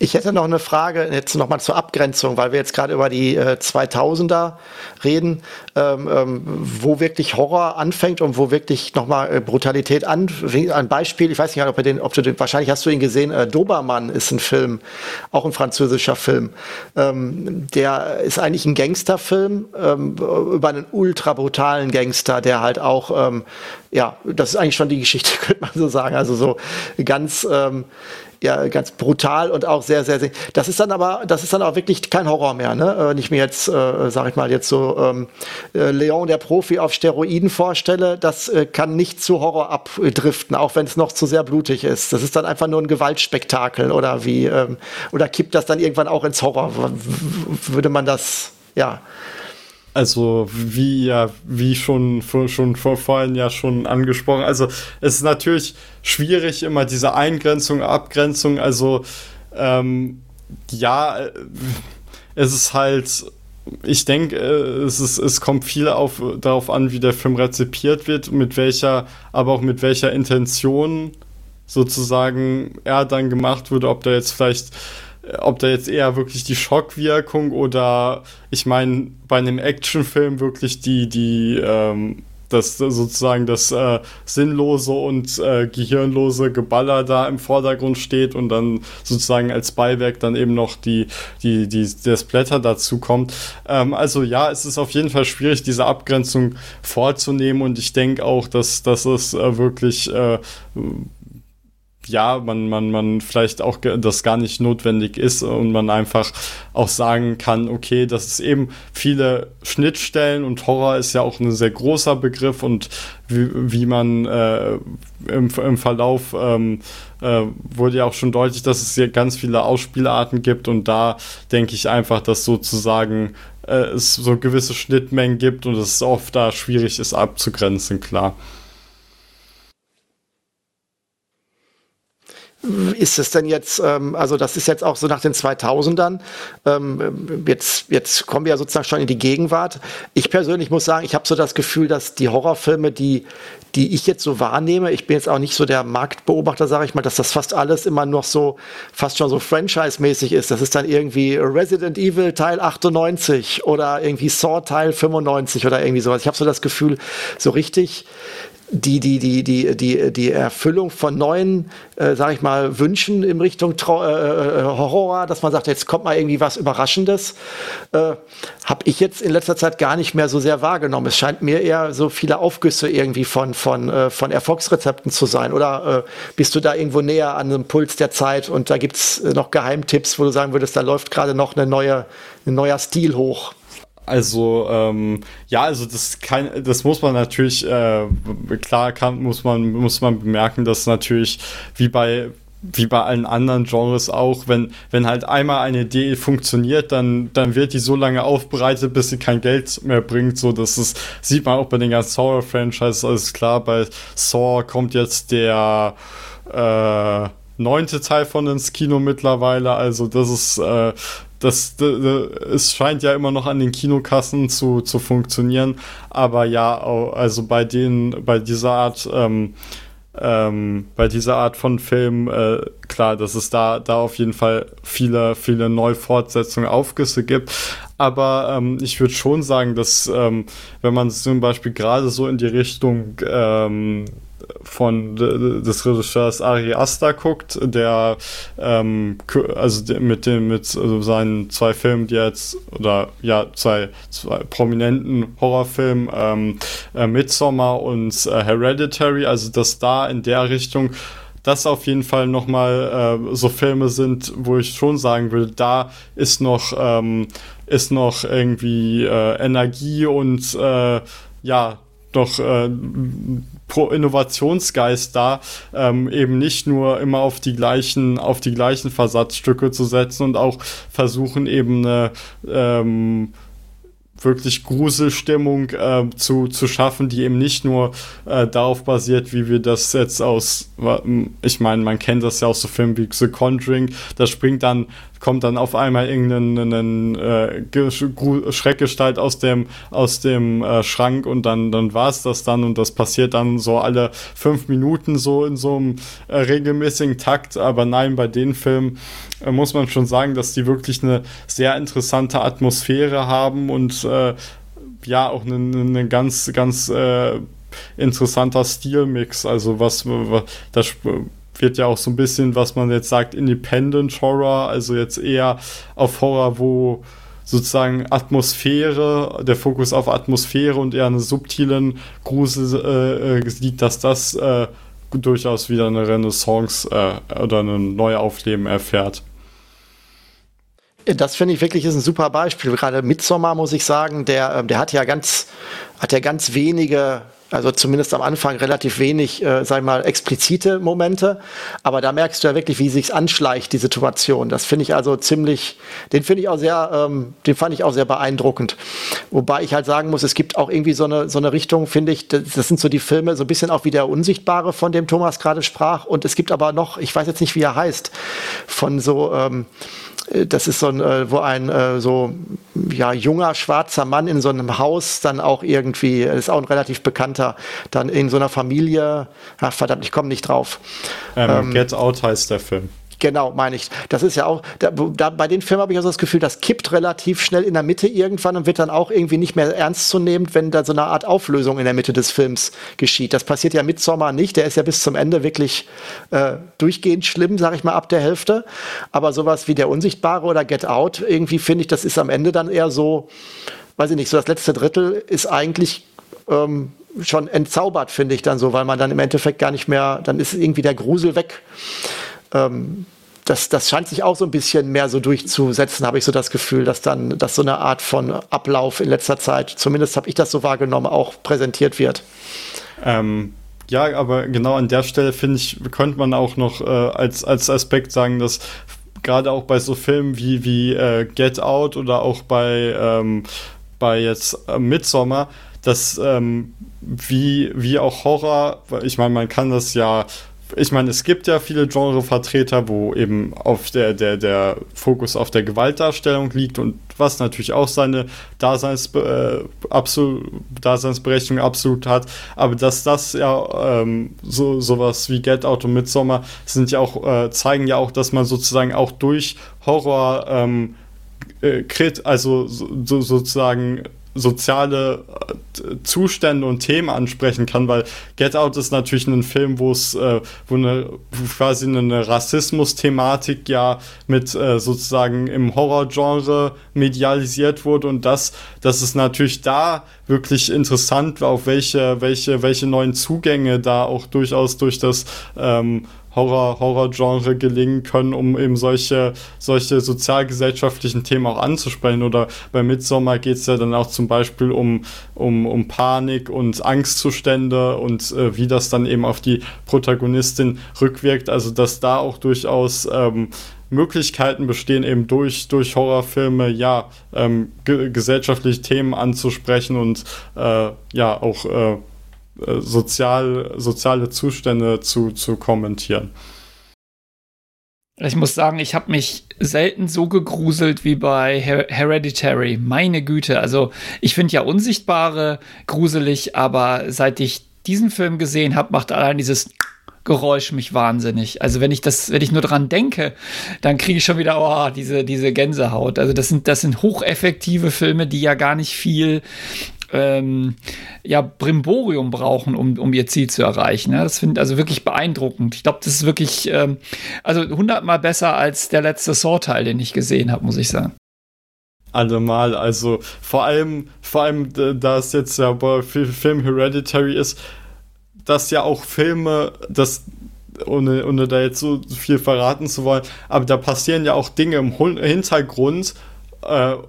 Ich hätte noch eine Frage jetzt nochmal zur Abgrenzung, weil wir jetzt gerade über die äh, 2000er reden, ähm, ähm, wo wirklich Horror anfängt und wo wirklich nochmal äh, Brutalität an. Ein Beispiel, ich weiß nicht, ob, den, ob du den, wahrscheinlich hast du ihn gesehen, äh, Dobermann ist ein Film, auch ein französischer Film. Ähm, der ist eigentlich ein Gangsterfilm ähm, über einen ultra brutalen Gangster, der halt auch, ähm, ja, das ist eigentlich schon die Geschichte, könnte man so sagen, also so ganz ähm, ja ganz brutal und auch sehr, sehr, sehr. Das ist dann aber, das ist dann auch wirklich kein Horror mehr, ne? Wenn ich mir jetzt, äh, sag ich mal, jetzt so ähm, äh, Leon der Profi auf Steroiden vorstelle, das äh, kann nicht zu Horror abdriften, auch wenn es noch zu sehr blutig ist. Das ist dann einfach nur ein Gewaltspektakel oder wie, ähm, oder kippt das dann irgendwann auch ins Horror? W würde man das, ja. Also wie ja, wie schon, schon vor, vorhin ja schon angesprochen. Also es ist natürlich schwierig, immer diese Eingrenzung, Abgrenzung. Also ähm, ja, äh, es ist halt, ich denke, äh, es, ist, es kommt viel auf, darauf an, wie der Film rezipiert wird, mit welcher, aber auch mit welcher Intention sozusagen er dann gemacht wurde, ob da jetzt vielleicht ob da jetzt eher wirklich die Schockwirkung oder ich meine bei einem Actionfilm wirklich die die ähm, das sozusagen das äh, sinnlose und äh, gehirnlose Geballer da im Vordergrund steht und dann sozusagen als Beiwerk dann eben noch die die die der Splatter dazu kommt. Ähm, also ja, es ist auf jeden Fall schwierig diese Abgrenzung vorzunehmen und ich denke auch, dass dass es äh, wirklich äh, ja, man, man, man vielleicht auch das gar nicht notwendig ist und man einfach auch sagen kann, okay, das ist eben viele Schnittstellen und Horror ist ja auch ein sehr großer Begriff und wie, wie man äh, im, im Verlauf ähm, äh, wurde ja auch schon deutlich, dass es hier ganz viele Ausspielarten gibt und da denke ich einfach, dass sozusagen äh, es so gewisse Schnittmengen gibt und es oft da schwierig ist abzugrenzen, klar. Ist es denn jetzt, ähm, also das ist jetzt auch so nach den 2000ern, ähm, jetzt, jetzt kommen wir ja sozusagen schon in die Gegenwart. Ich persönlich muss sagen, ich habe so das Gefühl, dass die Horrorfilme, die, die ich jetzt so wahrnehme, ich bin jetzt auch nicht so der Marktbeobachter, sage ich mal, dass das fast alles immer noch so, fast schon so Franchise-mäßig ist. Das ist dann irgendwie Resident Evil Teil 98 oder irgendwie Saw Teil 95 oder irgendwie sowas. Ich habe so das Gefühl, so richtig die, die, die, die, die, die Erfüllung von neuen, äh, sag ich mal, Wünschen in Richtung Trau äh, äh, Horror, dass man sagt, jetzt kommt mal irgendwie was Überraschendes, äh, habe ich jetzt in letzter Zeit gar nicht mehr so sehr wahrgenommen. Es scheint mir eher so viele Aufgüsse irgendwie von, von, äh, von Erfolgsrezepten zu sein. Oder äh, bist du da irgendwo näher an dem Puls der Zeit und da gibt's noch Geheimtipps, wo du sagen würdest, da läuft gerade noch eine neue, ein neuer Stil hoch? Also ähm, ja, also das kann, das muss man natürlich äh, klar kann, muss man muss man bemerken, dass natürlich wie bei wie bei allen anderen Genres auch, wenn, wenn halt einmal eine Idee funktioniert, dann, dann wird die so lange aufbereitet, bis sie kein Geld mehr bringt. So, das ist, sieht man auch bei den ganzen Horror-Franchises, alles klar. Bei Saw kommt jetzt der äh, neunte Teil von ins Kino mittlerweile. Also, das ist, äh, das, das, es scheint ja immer noch an den Kinokassen zu, zu funktionieren, aber ja, also bei den, bei dieser Art, ähm, ähm, bei dieser Art von Film, äh, klar, dass es da, da auf jeden Fall viele, viele Neufortsetzungen, Aufgüsse gibt. Aber ähm, ich würde schon sagen, dass ähm, wenn man zum Beispiel gerade so in die Richtung ähm, von des Regisseurs Ari Aster guckt, der ähm, also mit dem mit also seinen zwei Filmen, die jetzt oder ja zwei, zwei prominenten Horrorfilmen ähm, äh, Midsommar und äh, Hereditary, also dass da in der Richtung das auf jeden Fall nochmal äh, so Filme sind, wo ich schon sagen würde, da ist noch ähm, ist noch irgendwie äh, Energie und äh, ja doch äh, Innovationsgeist da, ähm, eben nicht nur immer auf die gleichen, auf die gleichen Versatzstücke zu setzen und auch versuchen eben eine ähm, wirklich Gruselstimmung äh, zu, zu schaffen, die eben nicht nur äh, darauf basiert, wie wir das jetzt aus, ich meine, man kennt das ja aus so Filmen wie The Conjuring, da springt dann kommt dann auf einmal irgendeine äh, Schreckgestalt aus dem, aus dem äh, Schrank und dann, dann war es das dann und das passiert dann so alle fünf Minuten so in so einem äh, regelmäßigen Takt. Aber nein, bei den Filmen äh, muss man schon sagen, dass die wirklich eine sehr interessante Atmosphäre haben und äh, ja auch eine, eine ganz, ganz äh, interessanter Stilmix. Also was, was das wird ja auch so ein bisschen, was man jetzt sagt, Independent Horror, also jetzt eher auf Horror, wo sozusagen Atmosphäre, der Fokus auf Atmosphäre und eher einen subtilen Grusel äh, äh, liegt, dass das äh, durchaus wieder eine Renaissance äh, oder ein Neuaufleben erfährt. Das finde ich wirklich ist ein super Beispiel. Gerade Midsommar muss ich sagen, der, ähm, der hat ja ganz, hat ja ganz wenige also zumindest am Anfang relativ wenig, äh, sag ich mal, explizite Momente. Aber da merkst du ja wirklich, wie sich's anschleicht, die Situation. Das finde ich also ziemlich, den finde ich auch sehr, ähm, den fand ich auch sehr beeindruckend. Wobei ich halt sagen muss, es gibt auch irgendwie so eine, so eine Richtung, finde ich, das, das sind so die Filme, so ein bisschen auch wie der Unsichtbare, von dem Thomas gerade sprach. Und es gibt aber noch, ich weiß jetzt nicht, wie er heißt, von so, ähm, äh, das ist so ein, äh, wo ein äh, so ja, junger schwarzer Mann in so einem Haus dann auch irgendwie, ist auch ein relativ bekannter, dann in so einer Familie, ach verdammt, ich komme nicht drauf. Ähm, ähm, Get Out heißt der Film. Genau, meine ich. Das ist ja auch, da, da, bei den Filmen habe ich also das Gefühl, das kippt relativ schnell in der Mitte irgendwann und wird dann auch irgendwie nicht mehr ernst zu nehmen, wenn da so eine Art Auflösung in der Mitte des Films geschieht. Das passiert ja mit Sommer nicht. Der ist ja bis zum Ende wirklich äh, durchgehend schlimm, sage ich mal, ab der Hälfte. Aber sowas wie Der Unsichtbare oder Get Out, irgendwie finde ich, das ist am Ende dann eher so, weiß ich nicht, so das letzte Drittel ist eigentlich ähm, schon entzaubert, finde ich dann so, weil man dann im Endeffekt gar nicht mehr, dann ist irgendwie der Grusel weg ähm, das, das scheint sich auch so ein bisschen mehr so durchzusetzen, habe ich so das Gefühl, dass dann, dass so eine Art von Ablauf in letzter Zeit, zumindest habe ich das so wahrgenommen, auch präsentiert wird. Ähm, ja, aber genau an der Stelle finde ich, könnte man auch noch äh, als, als Aspekt sagen, dass gerade auch bei so Filmen wie, wie äh, Get Out oder auch bei, ähm, bei jetzt äh, Midsommar, dass ähm, wie, wie auch Horror, ich meine, man kann das ja ich meine, es gibt ja viele Genrevertreter, wo eben auf der, der, der Fokus auf der Gewaltdarstellung liegt und was natürlich auch seine Daseins, äh, absolut, Daseinsberechtigung absolut hat. Aber dass das ja ähm, so sowas wie Get Out und Midsommar sind ja auch, äh, zeigen ja auch, dass man sozusagen auch durch Horror ähm, äh, also so, sozusagen soziale äh, Zustände und Themen ansprechen kann, weil Get Out ist natürlich ein Film, wo es äh, wo eine quasi eine Rassismus-Thematik ja mit äh, sozusagen im Horrorgenre medialisiert wurde. Und das das ist natürlich da wirklich interessant, auf welche welche welche neuen Zugänge da auch durchaus durch das ähm, Horror, Horror-Genre gelingen können, um eben solche, solche sozialgesellschaftlichen Themen auch anzusprechen. Oder bei Midsommar geht es ja dann auch zum Beispiel um, um, um Panik und Angstzustände und äh, wie das dann eben auf die Protagonistin rückwirkt. Also dass da auch durchaus ähm, Möglichkeiten bestehen, eben durch, durch Horrorfilme, ja, ähm, ge gesellschaftliche Themen anzusprechen und äh, ja, auch äh, äh, sozial, soziale Zustände zu, zu kommentieren. Ich muss sagen, ich habe mich selten so gegruselt wie bei Her Hereditary. Meine Güte, also ich finde ja Unsichtbare gruselig, aber seit ich diesen Film gesehen habe, macht allein dieses Geräusch mich wahnsinnig. Also wenn ich das, wenn ich nur dran denke, dann kriege ich schon wieder oh, diese, diese Gänsehaut. Also das sind, das sind hocheffektive Filme, die ja gar nicht viel ähm, ja, Brimborium brauchen, um, um ihr Ziel zu erreichen. Ja, das finde ich also wirklich beeindruckend. Ich glaube, das ist wirklich ähm, also hundertmal besser als der letzte Saw-Teil, den ich gesehen habe, muss ich sagen allemal. Also vor allem, vor allem, da es jetzt ja bei Film Hereditary ist, dass ja auch Filme, das ohne, ohne da jetzt so viel verraten zu wollen, aber da passieren ja auch Dinge im Hintergrund,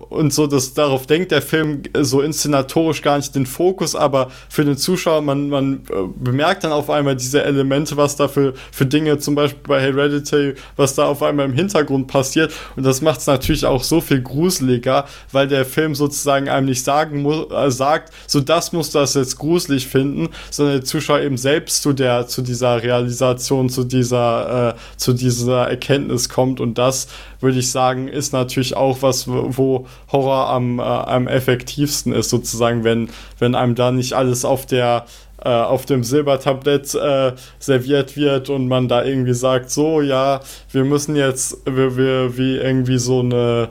und so, dass darauf denkt der Film so inszenatorisch gar nicht den Fokus, aber für den Zuschauer, man, man äh, bemerkt dann auf einmal diese Elemente, was da für, für Dinge, zum Beispiel bei Hereditary, was da auf einmal im Hintergrund passiert. Und das macht es natürlich auch so viel gruseliger, weil der Film sozusagen einem nicht sagen muss, äh, sagt, so das muss das jetzt gruselig finden, sondern der Zuschauer eben selbst zu der, zu dieser Realisation, zu dieser, äh, zu dieser Erkenntnis kommt. Und das, würde ich sagen, ist natürlich auch was, wo Horror am, äh, am effektivsten ist, sozusagen, wenn, wenn einem da nicht alles auf der äh, auf dem Silbertablett äh, serviert wird und man da irgendwie sagt, so ja, wir müssen jetzt, wir, wir wie irgendwie so eine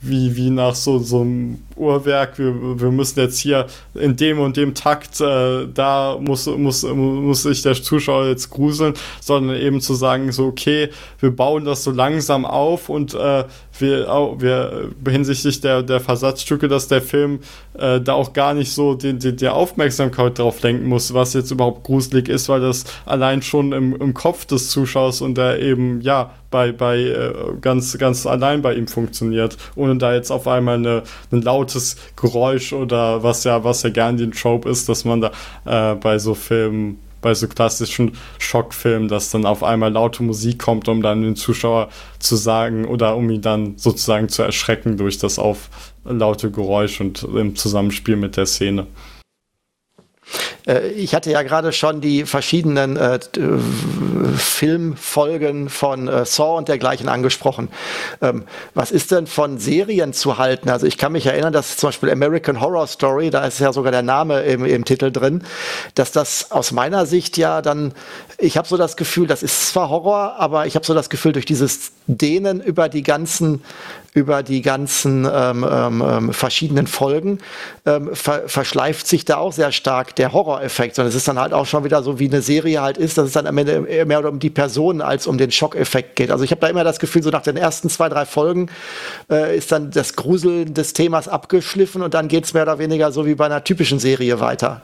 wie, wie nach so, so einem Uhrwerk, wir, wir müssen jetzt hier in dem und dem Takt, äh, da muss, muss, muss sich der Zuschauer jetzt gruseln, sondern eben zu sagen, so, okay, wir bauen das so langsam auf und äh, wir, auch, wir hinsichtlich der, der Versatzstücke, dass der Film äh, da auch gar nicht so die, die, die Aufmerksamkeit drauf lenken muss, was jetzt überhaupt gruselig ist, weil das allein schon im, im Kopf des Zuschauers und der eben, ja, bei, bei äh, ganz, ganz allein bei ihm funktioniert, ohne da jetzt auf einmal eine, ein lautes Geräusch oder was ja, was ja gern den Trope ist, dass man da äh, bei so Filmen bei so klassischen Schockfilmen, dass dann auf einmal laute Musik kommt, um dann den Zuschauer zu sagen oder um ihn dann sozusagen zu erschrecken durch das auf laute Geräusch und im Zusammenspiel mit der Szene. Äh, ich hatte ja gerade schon die verschiedenen äh, Filmfolgen von äh, Saw und dergleichen angesprochen. Ähm, was ist denn von Serien zu halten? Also ich kann mich erinnern, dass zum Beispiel American Horror Story, da ist ja sogar der Name im, im Titel drin, dass das aus meiner Sicht ja dann, ich habe so das Gefühl, das ist zwar Horror, aber ich habe so das Gefühl, durch dieses Dehnen über die ganzen über die ganzen ähm, ähm, ähm, verschiedenen Folgen ähm, ver verschleift sich da auch sehr stark der Horroreffekt. Und es ist dann halt auch schon wieder so, wie eine Serie halt ist, dass es dann am Ende mehr um die Person als um den Schockeffekt geht. Also ich habe da immer das Gefühl, so nach den ersten zwei, drei Folgen äh, ist dann das Gruseln des Themas abgeschliffen und dann geht es mehr oder weniger so wie bei einer typischen Serie weiter.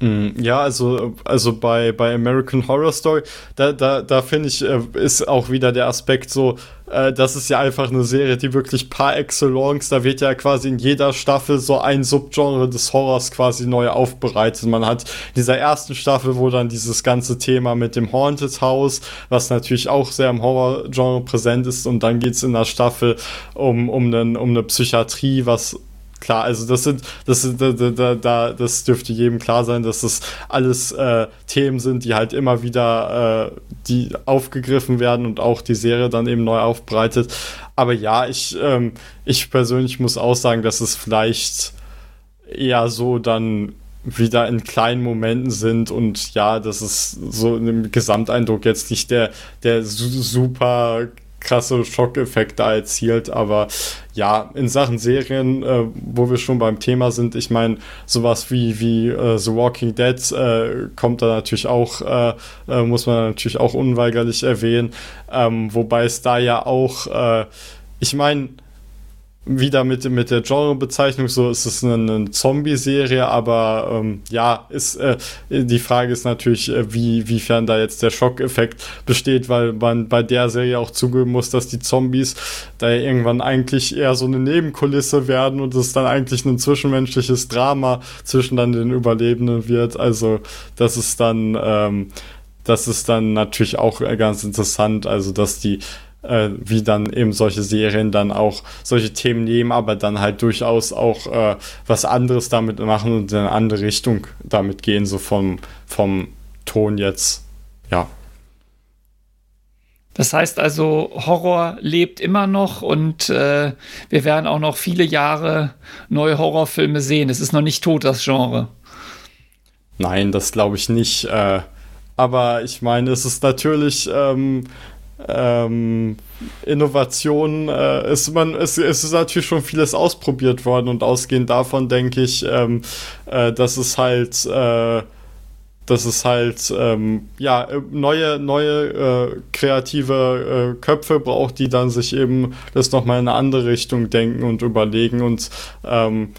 Mm, ja, also, also bei, bei American Horror Story, da, da, da finde ich, äh, ist auch wieder der Aspekt so, äh, das ist ja einfach eine Serie, die wirklich par excellence, da wird ja quasi in jeder Staffel so ein Subgenre des Horrors quasi neu aufbereitet. Man hat in dieser ersten Staffel, wo dann dieses ganze Thema mit dem Haunted House, was natürlich auch sehr im Horror-Genre präsent ist, und dann geht es in der Staffel um, um, einen, um eine Psychiatrie, was klar. Also das sind, das sind, da, da, da, das dürfte jedem klar sein, dass das alles äh, Themen sind, die halt immer wieder äh, die aufgegriffen werden und auch die Serie dann eben neu aufbereitet. Aber ja, ich, ähm, ich persönlich muss auch sagen, dass es vielleicht eher so dann wieder in kleinen Momenten sind und ja, das ist so im Gesamteindruck jetzt nicht der, der super krasse Schockeffekt da erzielt. Aber ja, in Sachen Serien, äh, wo wir schon beim Thema sind, ich meine, sowas wie, wie äh, The Walking Dead äh, kommt da natürlich auch, äh, äh, muss man natürlich auch unweigerlich erwähnen. Ähm, wobei es da ja auch, äh, ich meine, wieder mit, mit der Genrebezeichnung, so ist es eine, eine Zombie-Serie, aber ähm, ja, ist, äh, die Frage ist natürlich, äh, wie, wiefern da jetzt der Schockeffekt besteht, weil man bei der Serie auch zugeben muss, dass die Zombies da irgendwann eigentlich eher so eine Nebenkulisse werden und es dann eigentlich ein zwischenmenschliches Drama zwischen dann den Überlebenden wird. Also das ist dann, ähm, das ist dann natürlich auch ganz interessant, also dass die äh, wie dann eben solche Serien dann auch solche Themen nehmen, aber dann halt durchaus auch äh, was anderes damit machen und in eine andere Richtung damit gehen, so vom, vom Ton jetzt. Ja. Das heißt also, Horror lebt immer noch und äh, wir werden auch noch viele Jahre neue Horrorfilme sehen. Es ist noch nicht tot, das Genre. Nein, das glaube ich nicht. Äh, aber ich meine, es ist natürlich ähm, ähm, Innovation äh, ist man es, es ist natürlich schon vieles ausprobiert worden und ausgehend davon denke ich, ähm, äh, dass es halt äh, dass es halt ähm, ja neue neue äh, kreative äh, Köpfe braucht, die dann sich eben das noch mal in eine andere Richtung denken und überlegen und ähm,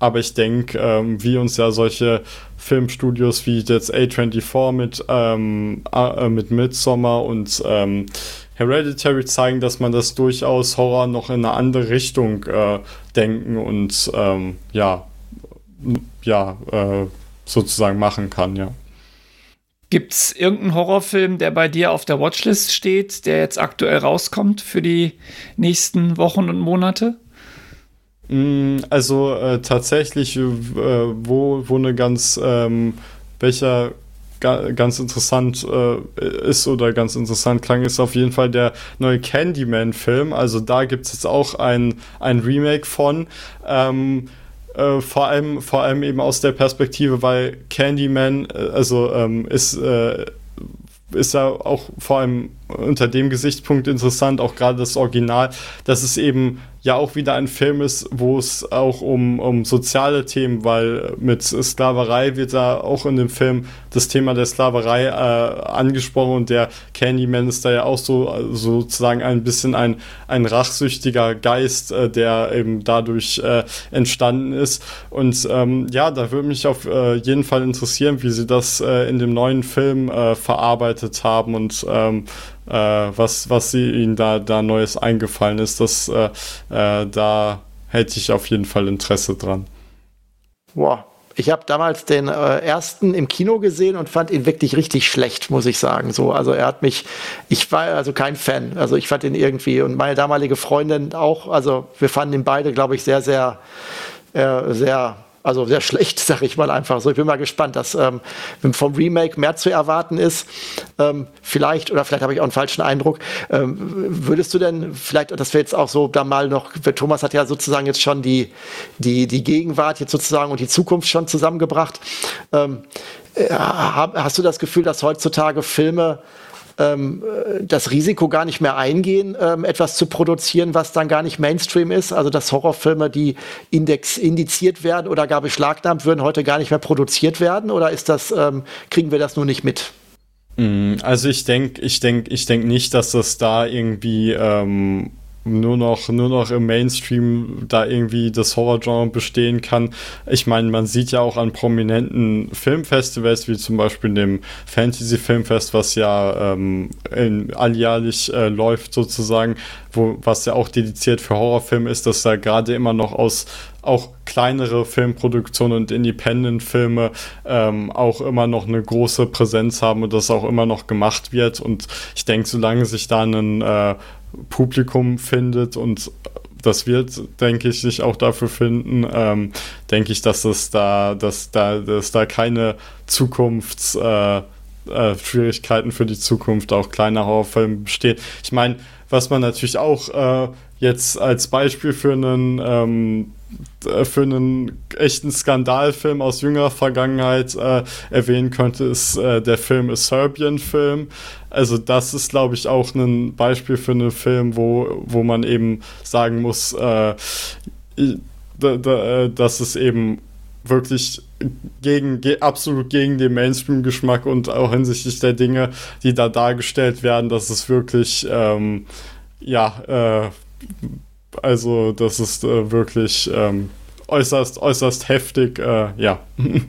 aber ich denke, ähm, wie uns ja solche Filmstudios wie jetzt A24 mit, ähm, äh, mit Midsommar und ähm, Hereditary zeigen, dass man das durchaus Horror noch in eine andere Richtung äh, denken und ähm, ja, ja, äh, sozusagen machen kann, ja. Gibt es irgendeinen Horrorfilm, der bei dir auf der Watchlist steht, der jetzt aktuell rauskommt für die nächsten Wochen und Monate? Mm, also äh, tatsächlich, äh, wo, wo eine ganz, ähm, welcher ga, ganz interessant äh, ist oder ganz interessant klang, ist auf jeden Fall der neue Candyman-Film. Also da gibt es jetzt auch ein, ein Remake von. Ähm, äh, vor allem, vor allem eben aus der Perspektive, weil Candyman, äh, also ähm, ist, äh, ist ja auch vor allem unter dem Gesichtspunkt interessant, auch gerade das Original, dass es eben ja auch wieder ein Film ist, wo es auch um, um soziale Themen, weil mit Sklaverei wird da auch in dem Film das Thema der Sklaverei äh, angesprochen und der Candyman ist da ja auch so sozusagen ein bisschen ein, ein rachsüchtiger Geist, äh, der eben dadurch äh, entstanden ist. Und ähm, ja, da würde mich auf äh, jeden Fall interessieren, wie sie das äh, in dem neuen Film äh, verarbeitet haben und ähm, äh, was, was ihnen da, da Neues eingefallen ist. Das, äh, äh, da hätte ich auf jeden Fall Interesse dran. Boah, ich habe damals den äh, ersten im Kino gesehen und fand ihn wirklich richtig schlecht, muss ich sagen. So, also er hat mich, ich war also kein Fan. Also ich fand ihn irgendwie und meine damalige Freundin auch. Also wir fanden ihn beide, glaube ich, sehr, sehr, äh, sehr also sehr schlecht, sag ich mal einfach so. Ich bin mal gespannt, dass ähm, vom Remake mehr zu erwarten ist. Ähm, vielleicht, oder vielleicht habe ich auch einen falschen Eindruck. Ähm, würdest du denn, vielleicht, das wäre jetzt auch so, da mal noch, Thomas hat ja sozusagen jetzt schon die, die, die Gegenwart jetzt sozusagen und die Zukunft schon zusammengebracht. Ähm, äh, hast du das Gefühl, dass heutzutage Filme ähm, das Risiko gar nicht mehr eingehen, ähm, etwas zu produzieren, was dann gar nicht Mainstream ist. Also dass Horrorfilme, die index indiziert werden oder gar beschlagnahmt würden, heute gar nicht mehr produziert werden? Oder ist das, ähm, kriegen wir das nur nicht mit? Mm, also ich denke, ich denke, ich denke nicht, dass das da irgendwie ähm, nur noch, nur noch im Mainstream da irgendwie das Horrorgenre bestehen kann. Ich meine, man sieht ja auch an prominenten Filmfestivals, wie zum Beispiel dem Fantasy Filmfest, was ja ähm, in, alljährlich äh, läuft sozusagen, wo, was ja auch dediziert für Horrorfilme ist, dass da gerade immer noch aus auch kleinere Filmproduktionen und Independent-Filme ähm, auch immer noch eine große Präsenz haben und das auch immer noch gemacht wird. Und ich denke, solange sich da ein äh, Publikum findet und das wird, denke ich, sich auch dafür finden, ähm, denke ich, dass es da, dass da, dass da keine Zukunftsschwierigkeiten äh, äh, für die Zukunft auch kleiner Horrorfilme bestehen. Ich meine, was man natürlich auch äh, jetzt als Beispiel für einen ähm, äh, für einen echten Skandalfilm aus jüngerer Vergangenheit äh, erwähnen könnte, ist äh, der Film A Serbian Film. Also das ist, glaube ich, auch ein Beispiel für einen Film, wo, wo man eben sagen muss, äh, äh, dass es eben wirklich gegen, ge absolut gegen den Mainstream-Geschmack und auch hinsichtlich der Dinge, die da dargestellt werden, dass es wirklich ähm, ja, äh, also das ist äh, wirklich ähm, äußerst, äußerst heftig, äh, ja.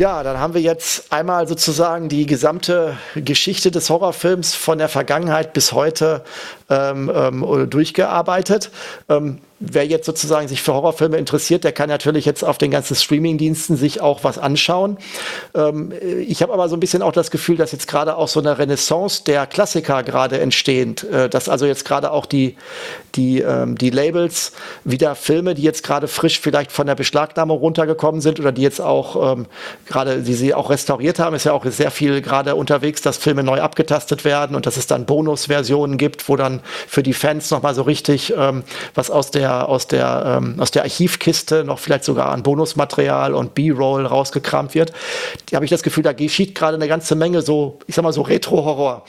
Ja, dann haben wir jetzt einmal sozusagen die gesamte Geschichte des Horrorfilms von der Vergangenheit bis heute ähm, ähm, durchgearbeitet. Ähm, wer jetzt sozusagen sich für Horrorfilme interessiert, der kann natürlich jetzt auf den ganzen Streamingdiensten sich auch was anschauen. Ähm, ich habe aber so ein bisschen auch das Gefühl, dass jetzt gerade auch so eine Renaissance der Klassiker gerade entsteht, äh, dass also jetzt gerade auch die, die, ähm, die Labels wieder Filme, die jetzt gerade frisch vielleicht von der Beschlagnahmung runtergekommen sind oder die jetzt auch ähm, gerade, die sie auch restauriert haben, ist ja auch sehr viel gerade unterwegs, dass Filme neu abgetastet werden und dass es dann Bonusversionen gibt, wo dann für die Fans nochmal so richtig ähm, was aus der der, aus der, ähm, aus der Archivkiste noch vielleicht sogar an Bonusmaterial und B-Roll rausgekramt wird. Da habe ich das Gefühl, da geschieht gerade eine ganze Menge so, ich sag mal so Retro-Horror.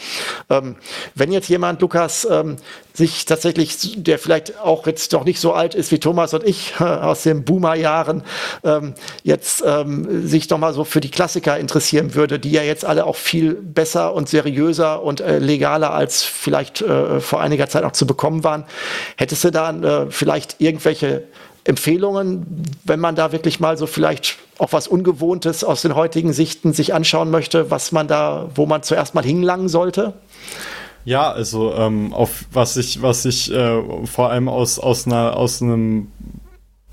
Ähm, wenn jetzt jemand, Lukas, ähm, sich tatsächlich, der vielleicht auch jetzt noch nicht so alt ist wie Thomas und ich aus den Boomer-Jahren, ähm, jetzt ähm, sich noch mal so für die Klassiker interessieren würde, die ja jetzt alle auch viel besser und seriöser und äh, legaler als vielleicht äh, vor einiger Zeit noch zu bekommen waren. Hättest du da äh, vielleicht irgendwelche Empfehlungen, wenn man da wirklich mal so vielleicht auch was Ungewohntes aus den heutigen Sichten sich anschauen möchte, was man da, wo man zuerst mal hinlangen sollte? Ja, also ähm, auf was ich, was ich äh, vor allem aus, aus einer, aus einem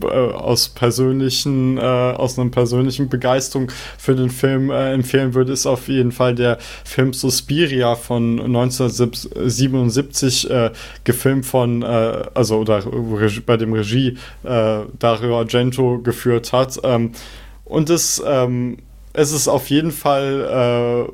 äh, aus persönlichen, äh, aus einer persönlichen Begeisterung für den Film äh, empfehlen würde, ist auf jeden Fall der Film Suspiria von 1977, äh, gefilmt von, äh, also oder bei dem Regie Dario Argento geführt hat. Ähm, und es, ähm, es ist auf jeden Fall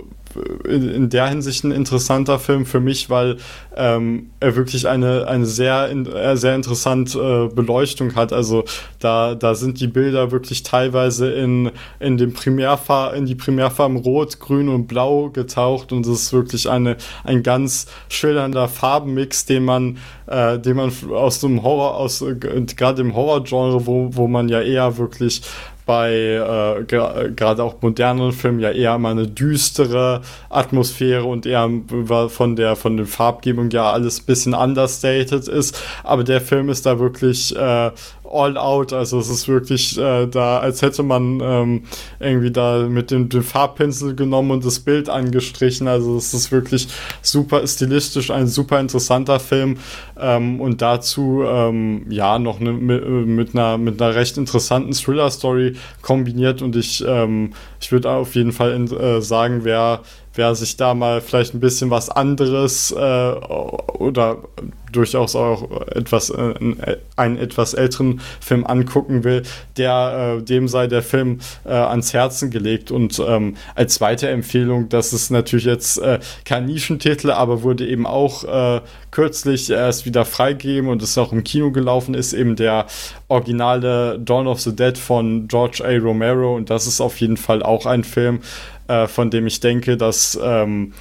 in, der Hinsicht ein interessanter Film für mich, weil ähm, er wirklich eine, eine sehr, in, äh, sehr interessante äh, Beleuchtung hat. Also da, da sind die Bilder wirklich teilweise in, in, den Primärfar in die Primärfarben Rot, Grün und Blau getaucht und es ist wirklich eine, ein ganz schillernder Farbenmix, den man, äh, den man aus dem Horror, aus äh, gerade im Horrorgenre, wo, wo man ja eher wirklich bei äh, gerade auch modernen Filmen ja eher mal eine düstere Atmosphäre und eher von der von der Farbgebung ja alles ein bisschen understated ist. Aber der Film ist da wirklich äh, all out. Also es ist wirklich äh, da, als hätte man ähm, irgendwie da mit dem, dem, Farbpinsel genommen und das Bild angestrichen. Also es ist wirklich super stilistisch, ein super interessanter Film. Ähm, und dazu ähm, ja noch ne, mit, mit, einer, mit einer recht interessanten Thriller-Story kombiniert. Und ich, ähm, ich würde auf jeden Fall in, äh, sagen, wer wer sich da mal vielleicht ein bisschen was anderes äh, oder durchaus auch etwas äh, einen etwas älteren Film angucken will, der äh, dem sei der Film äh, ans Herzen gelegt und ähm, als zweite Empfehlung, das ist natürlich jetzt äh, kein Nischentitel, aber wurde eben auch äh, kürzlich erst wieder freigegeben und ist auch im Kino gelaufen, ist eben der originale Dawn of the Dead von George A. Romero und das ist auf jeden Fall auch ein Film, äh, von dem ich denke, dass ähm,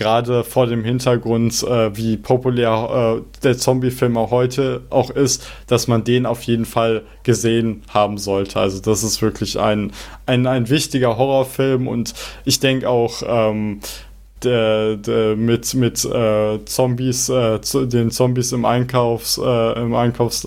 gerade vor dem Hintergrund, äh, wie populär äh, der Zombie-Film auch heute auch ist, dass man den auf jeden Fall gesehen haben sollte. Also das ist wirklich ein, ein, ein wichtiger Horrorfilm und ich denke auch, ähm, der, der, mit, mit äh, Zombies, äh, den Zombies im Einkaufs, äh, im Einkaufs,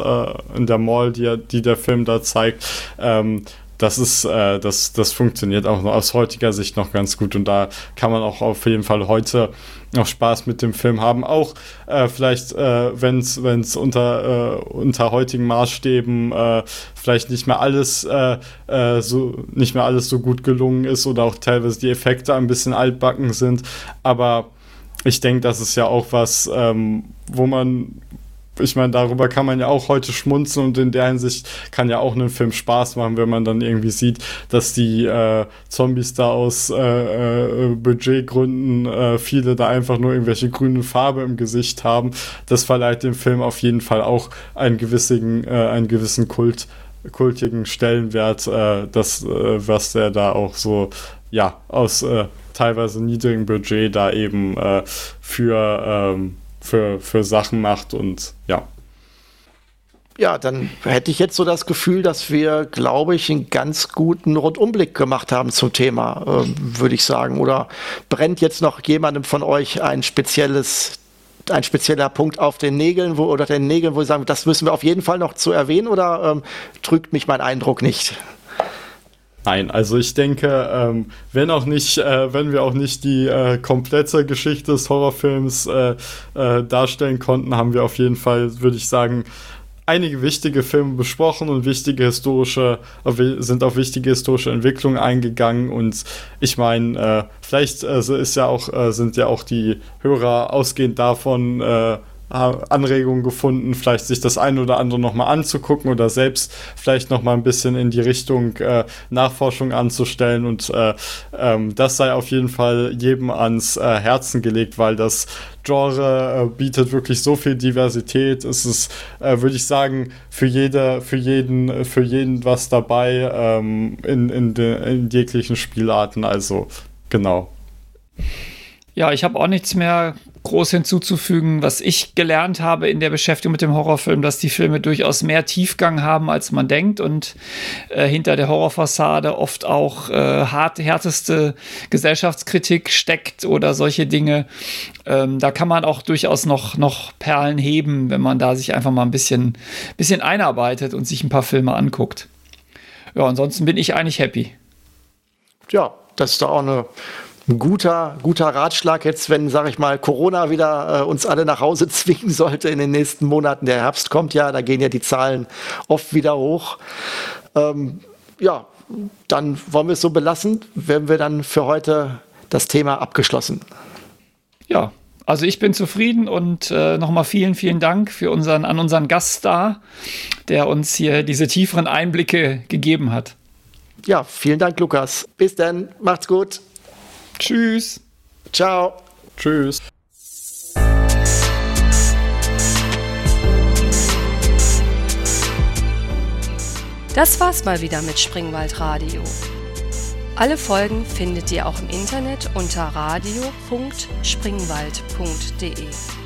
in der Mall, die, die der Film da zeigt, ähm, das ist, äh, das, das funktioniert auch aus heutiger Sicht noch ganz gut und da kann man auch auf jeden Fall heute noch Spaß mit dem Film haben. Auch äh, vielleicht, äh, wenn es unter, äh, unter heutigen Maßstäben äh, vielleicht nicht mehr alles äh, äh, so nicht mehr alles so gut gelungen ist oder auch teilweise die Effekte ein bisschen altbacken sind. Aber ich denke, das ist ja auch was, ähm, wo man ich meine, darüber kann man ja auch heute schmunzeln und in der Hinsicht kann ja auch ein Film Spaß machen, wenn man dann irgendwie sieht, dass die äh, Zombies da aus äh, äh, Budgetgründen äh, viele da einfach nur irgendwelche grüne Farbe im Gesicht haben. Das verleiht dem Film auf jeden Fall auch einen gewissen, äh, einen gewissen Kult, kultigen Stellenwert, äh, das, was der da auch so, ja, aus teilweise niedrigem Budget da eben für ähm, für, für Sachen macht und ja. Ja, dann hätte ich jetzt so das Gefühl, dass wir, glaube ich, einen ganz guten Rundumblick gemacht haben zum Thema, äh, würde ich sagen. Oder brennt jetzt noch jemandem von euch ein spezielles ein spezieller Punkt auf den Nägeln wo, oder den Nägeln, wo Sie sagen, das müssen wir auf jeden Fall noch zu erwähnen oder ähm, trügt mich mein Eindruck nicht? Nein, also ich denke, ähm, wenn auch nicht, äh, wenn wir auch nicht die äh, komplette Geschichte des Horrorfilms äh, äh darstellen konnten, haben wir auf jeden Fall, würde ich sagen, einige wichtige Filme besprochen und wichtige historische, sind auf wichtige historische Entwicklungen eingegangen. Und ich meine, äh, vielleicht äh, ist ja auch, sind ja auch die Hörer ausgehend davon Anregungen gefunden, vielleicht sich das eine oder andere nochmal anzugucken oder selbst vielleicht nochmal ein bisschen in die Richtung äh, Nachforschung anzustellen. Und äh, ähm, das sei auf jeden Fall jedem ans äh, Herzen gelegt, weil das Genre äh, bietet wirklich so viel Diversität. Es ist, äh, würde ich sagen, für jede, für jeden, für jeden was dabei ähm, in, in, in jeglichen Spielarten. Also genau. Ja, ich habe auch nichts mehr groß hinzuzufügen, was ich gelernt habe in der Beschäftigung mit dem Horrorfilm, dass die Filme durchaus mehr Tiefgang haben, als man denkt und äh, hinter der Horrorfassade oft auch äh, hart, härteste Gesellschaftskritik steckt oder solche Dinge. Ähm, da kann man auch durchaus noch, noch Perlen heben, wenn man da sich einfach mal ein bisschen, bisschen einarbeitet und sich ein paar Filme anguckt. Ja, ansonsten bin ich eigentlich happy. Ja, das ist doch auch eine ein guter, guter Ratschlag jetzt, wenn, sage ich mal, Corona wieder äh, uns alle nach Hause zwingen sollte in den nächsten Monaten. Der Herbst kommt ja, da gehen ja die Zahlen oft wieder hoch. Ähm, ja, dann wollen wir es so belassen, werden wir dann für heute das Thema abgeschlossen. Ja, also ich bin zufrieden und äh, nochmal vielen, vielen Dank für unseren, an unseren Gaststar, der uns hier diese tieferen Einblicke gegeben hat. Ja, vielen Dank, Lukas. Bis dann, macht's gut. Tschüss. Ciao. Tschüss. Das war's mal wieder mit Springwald Radio. Alle Folgen findet ihr auch im Internet unter radio.springwald.de.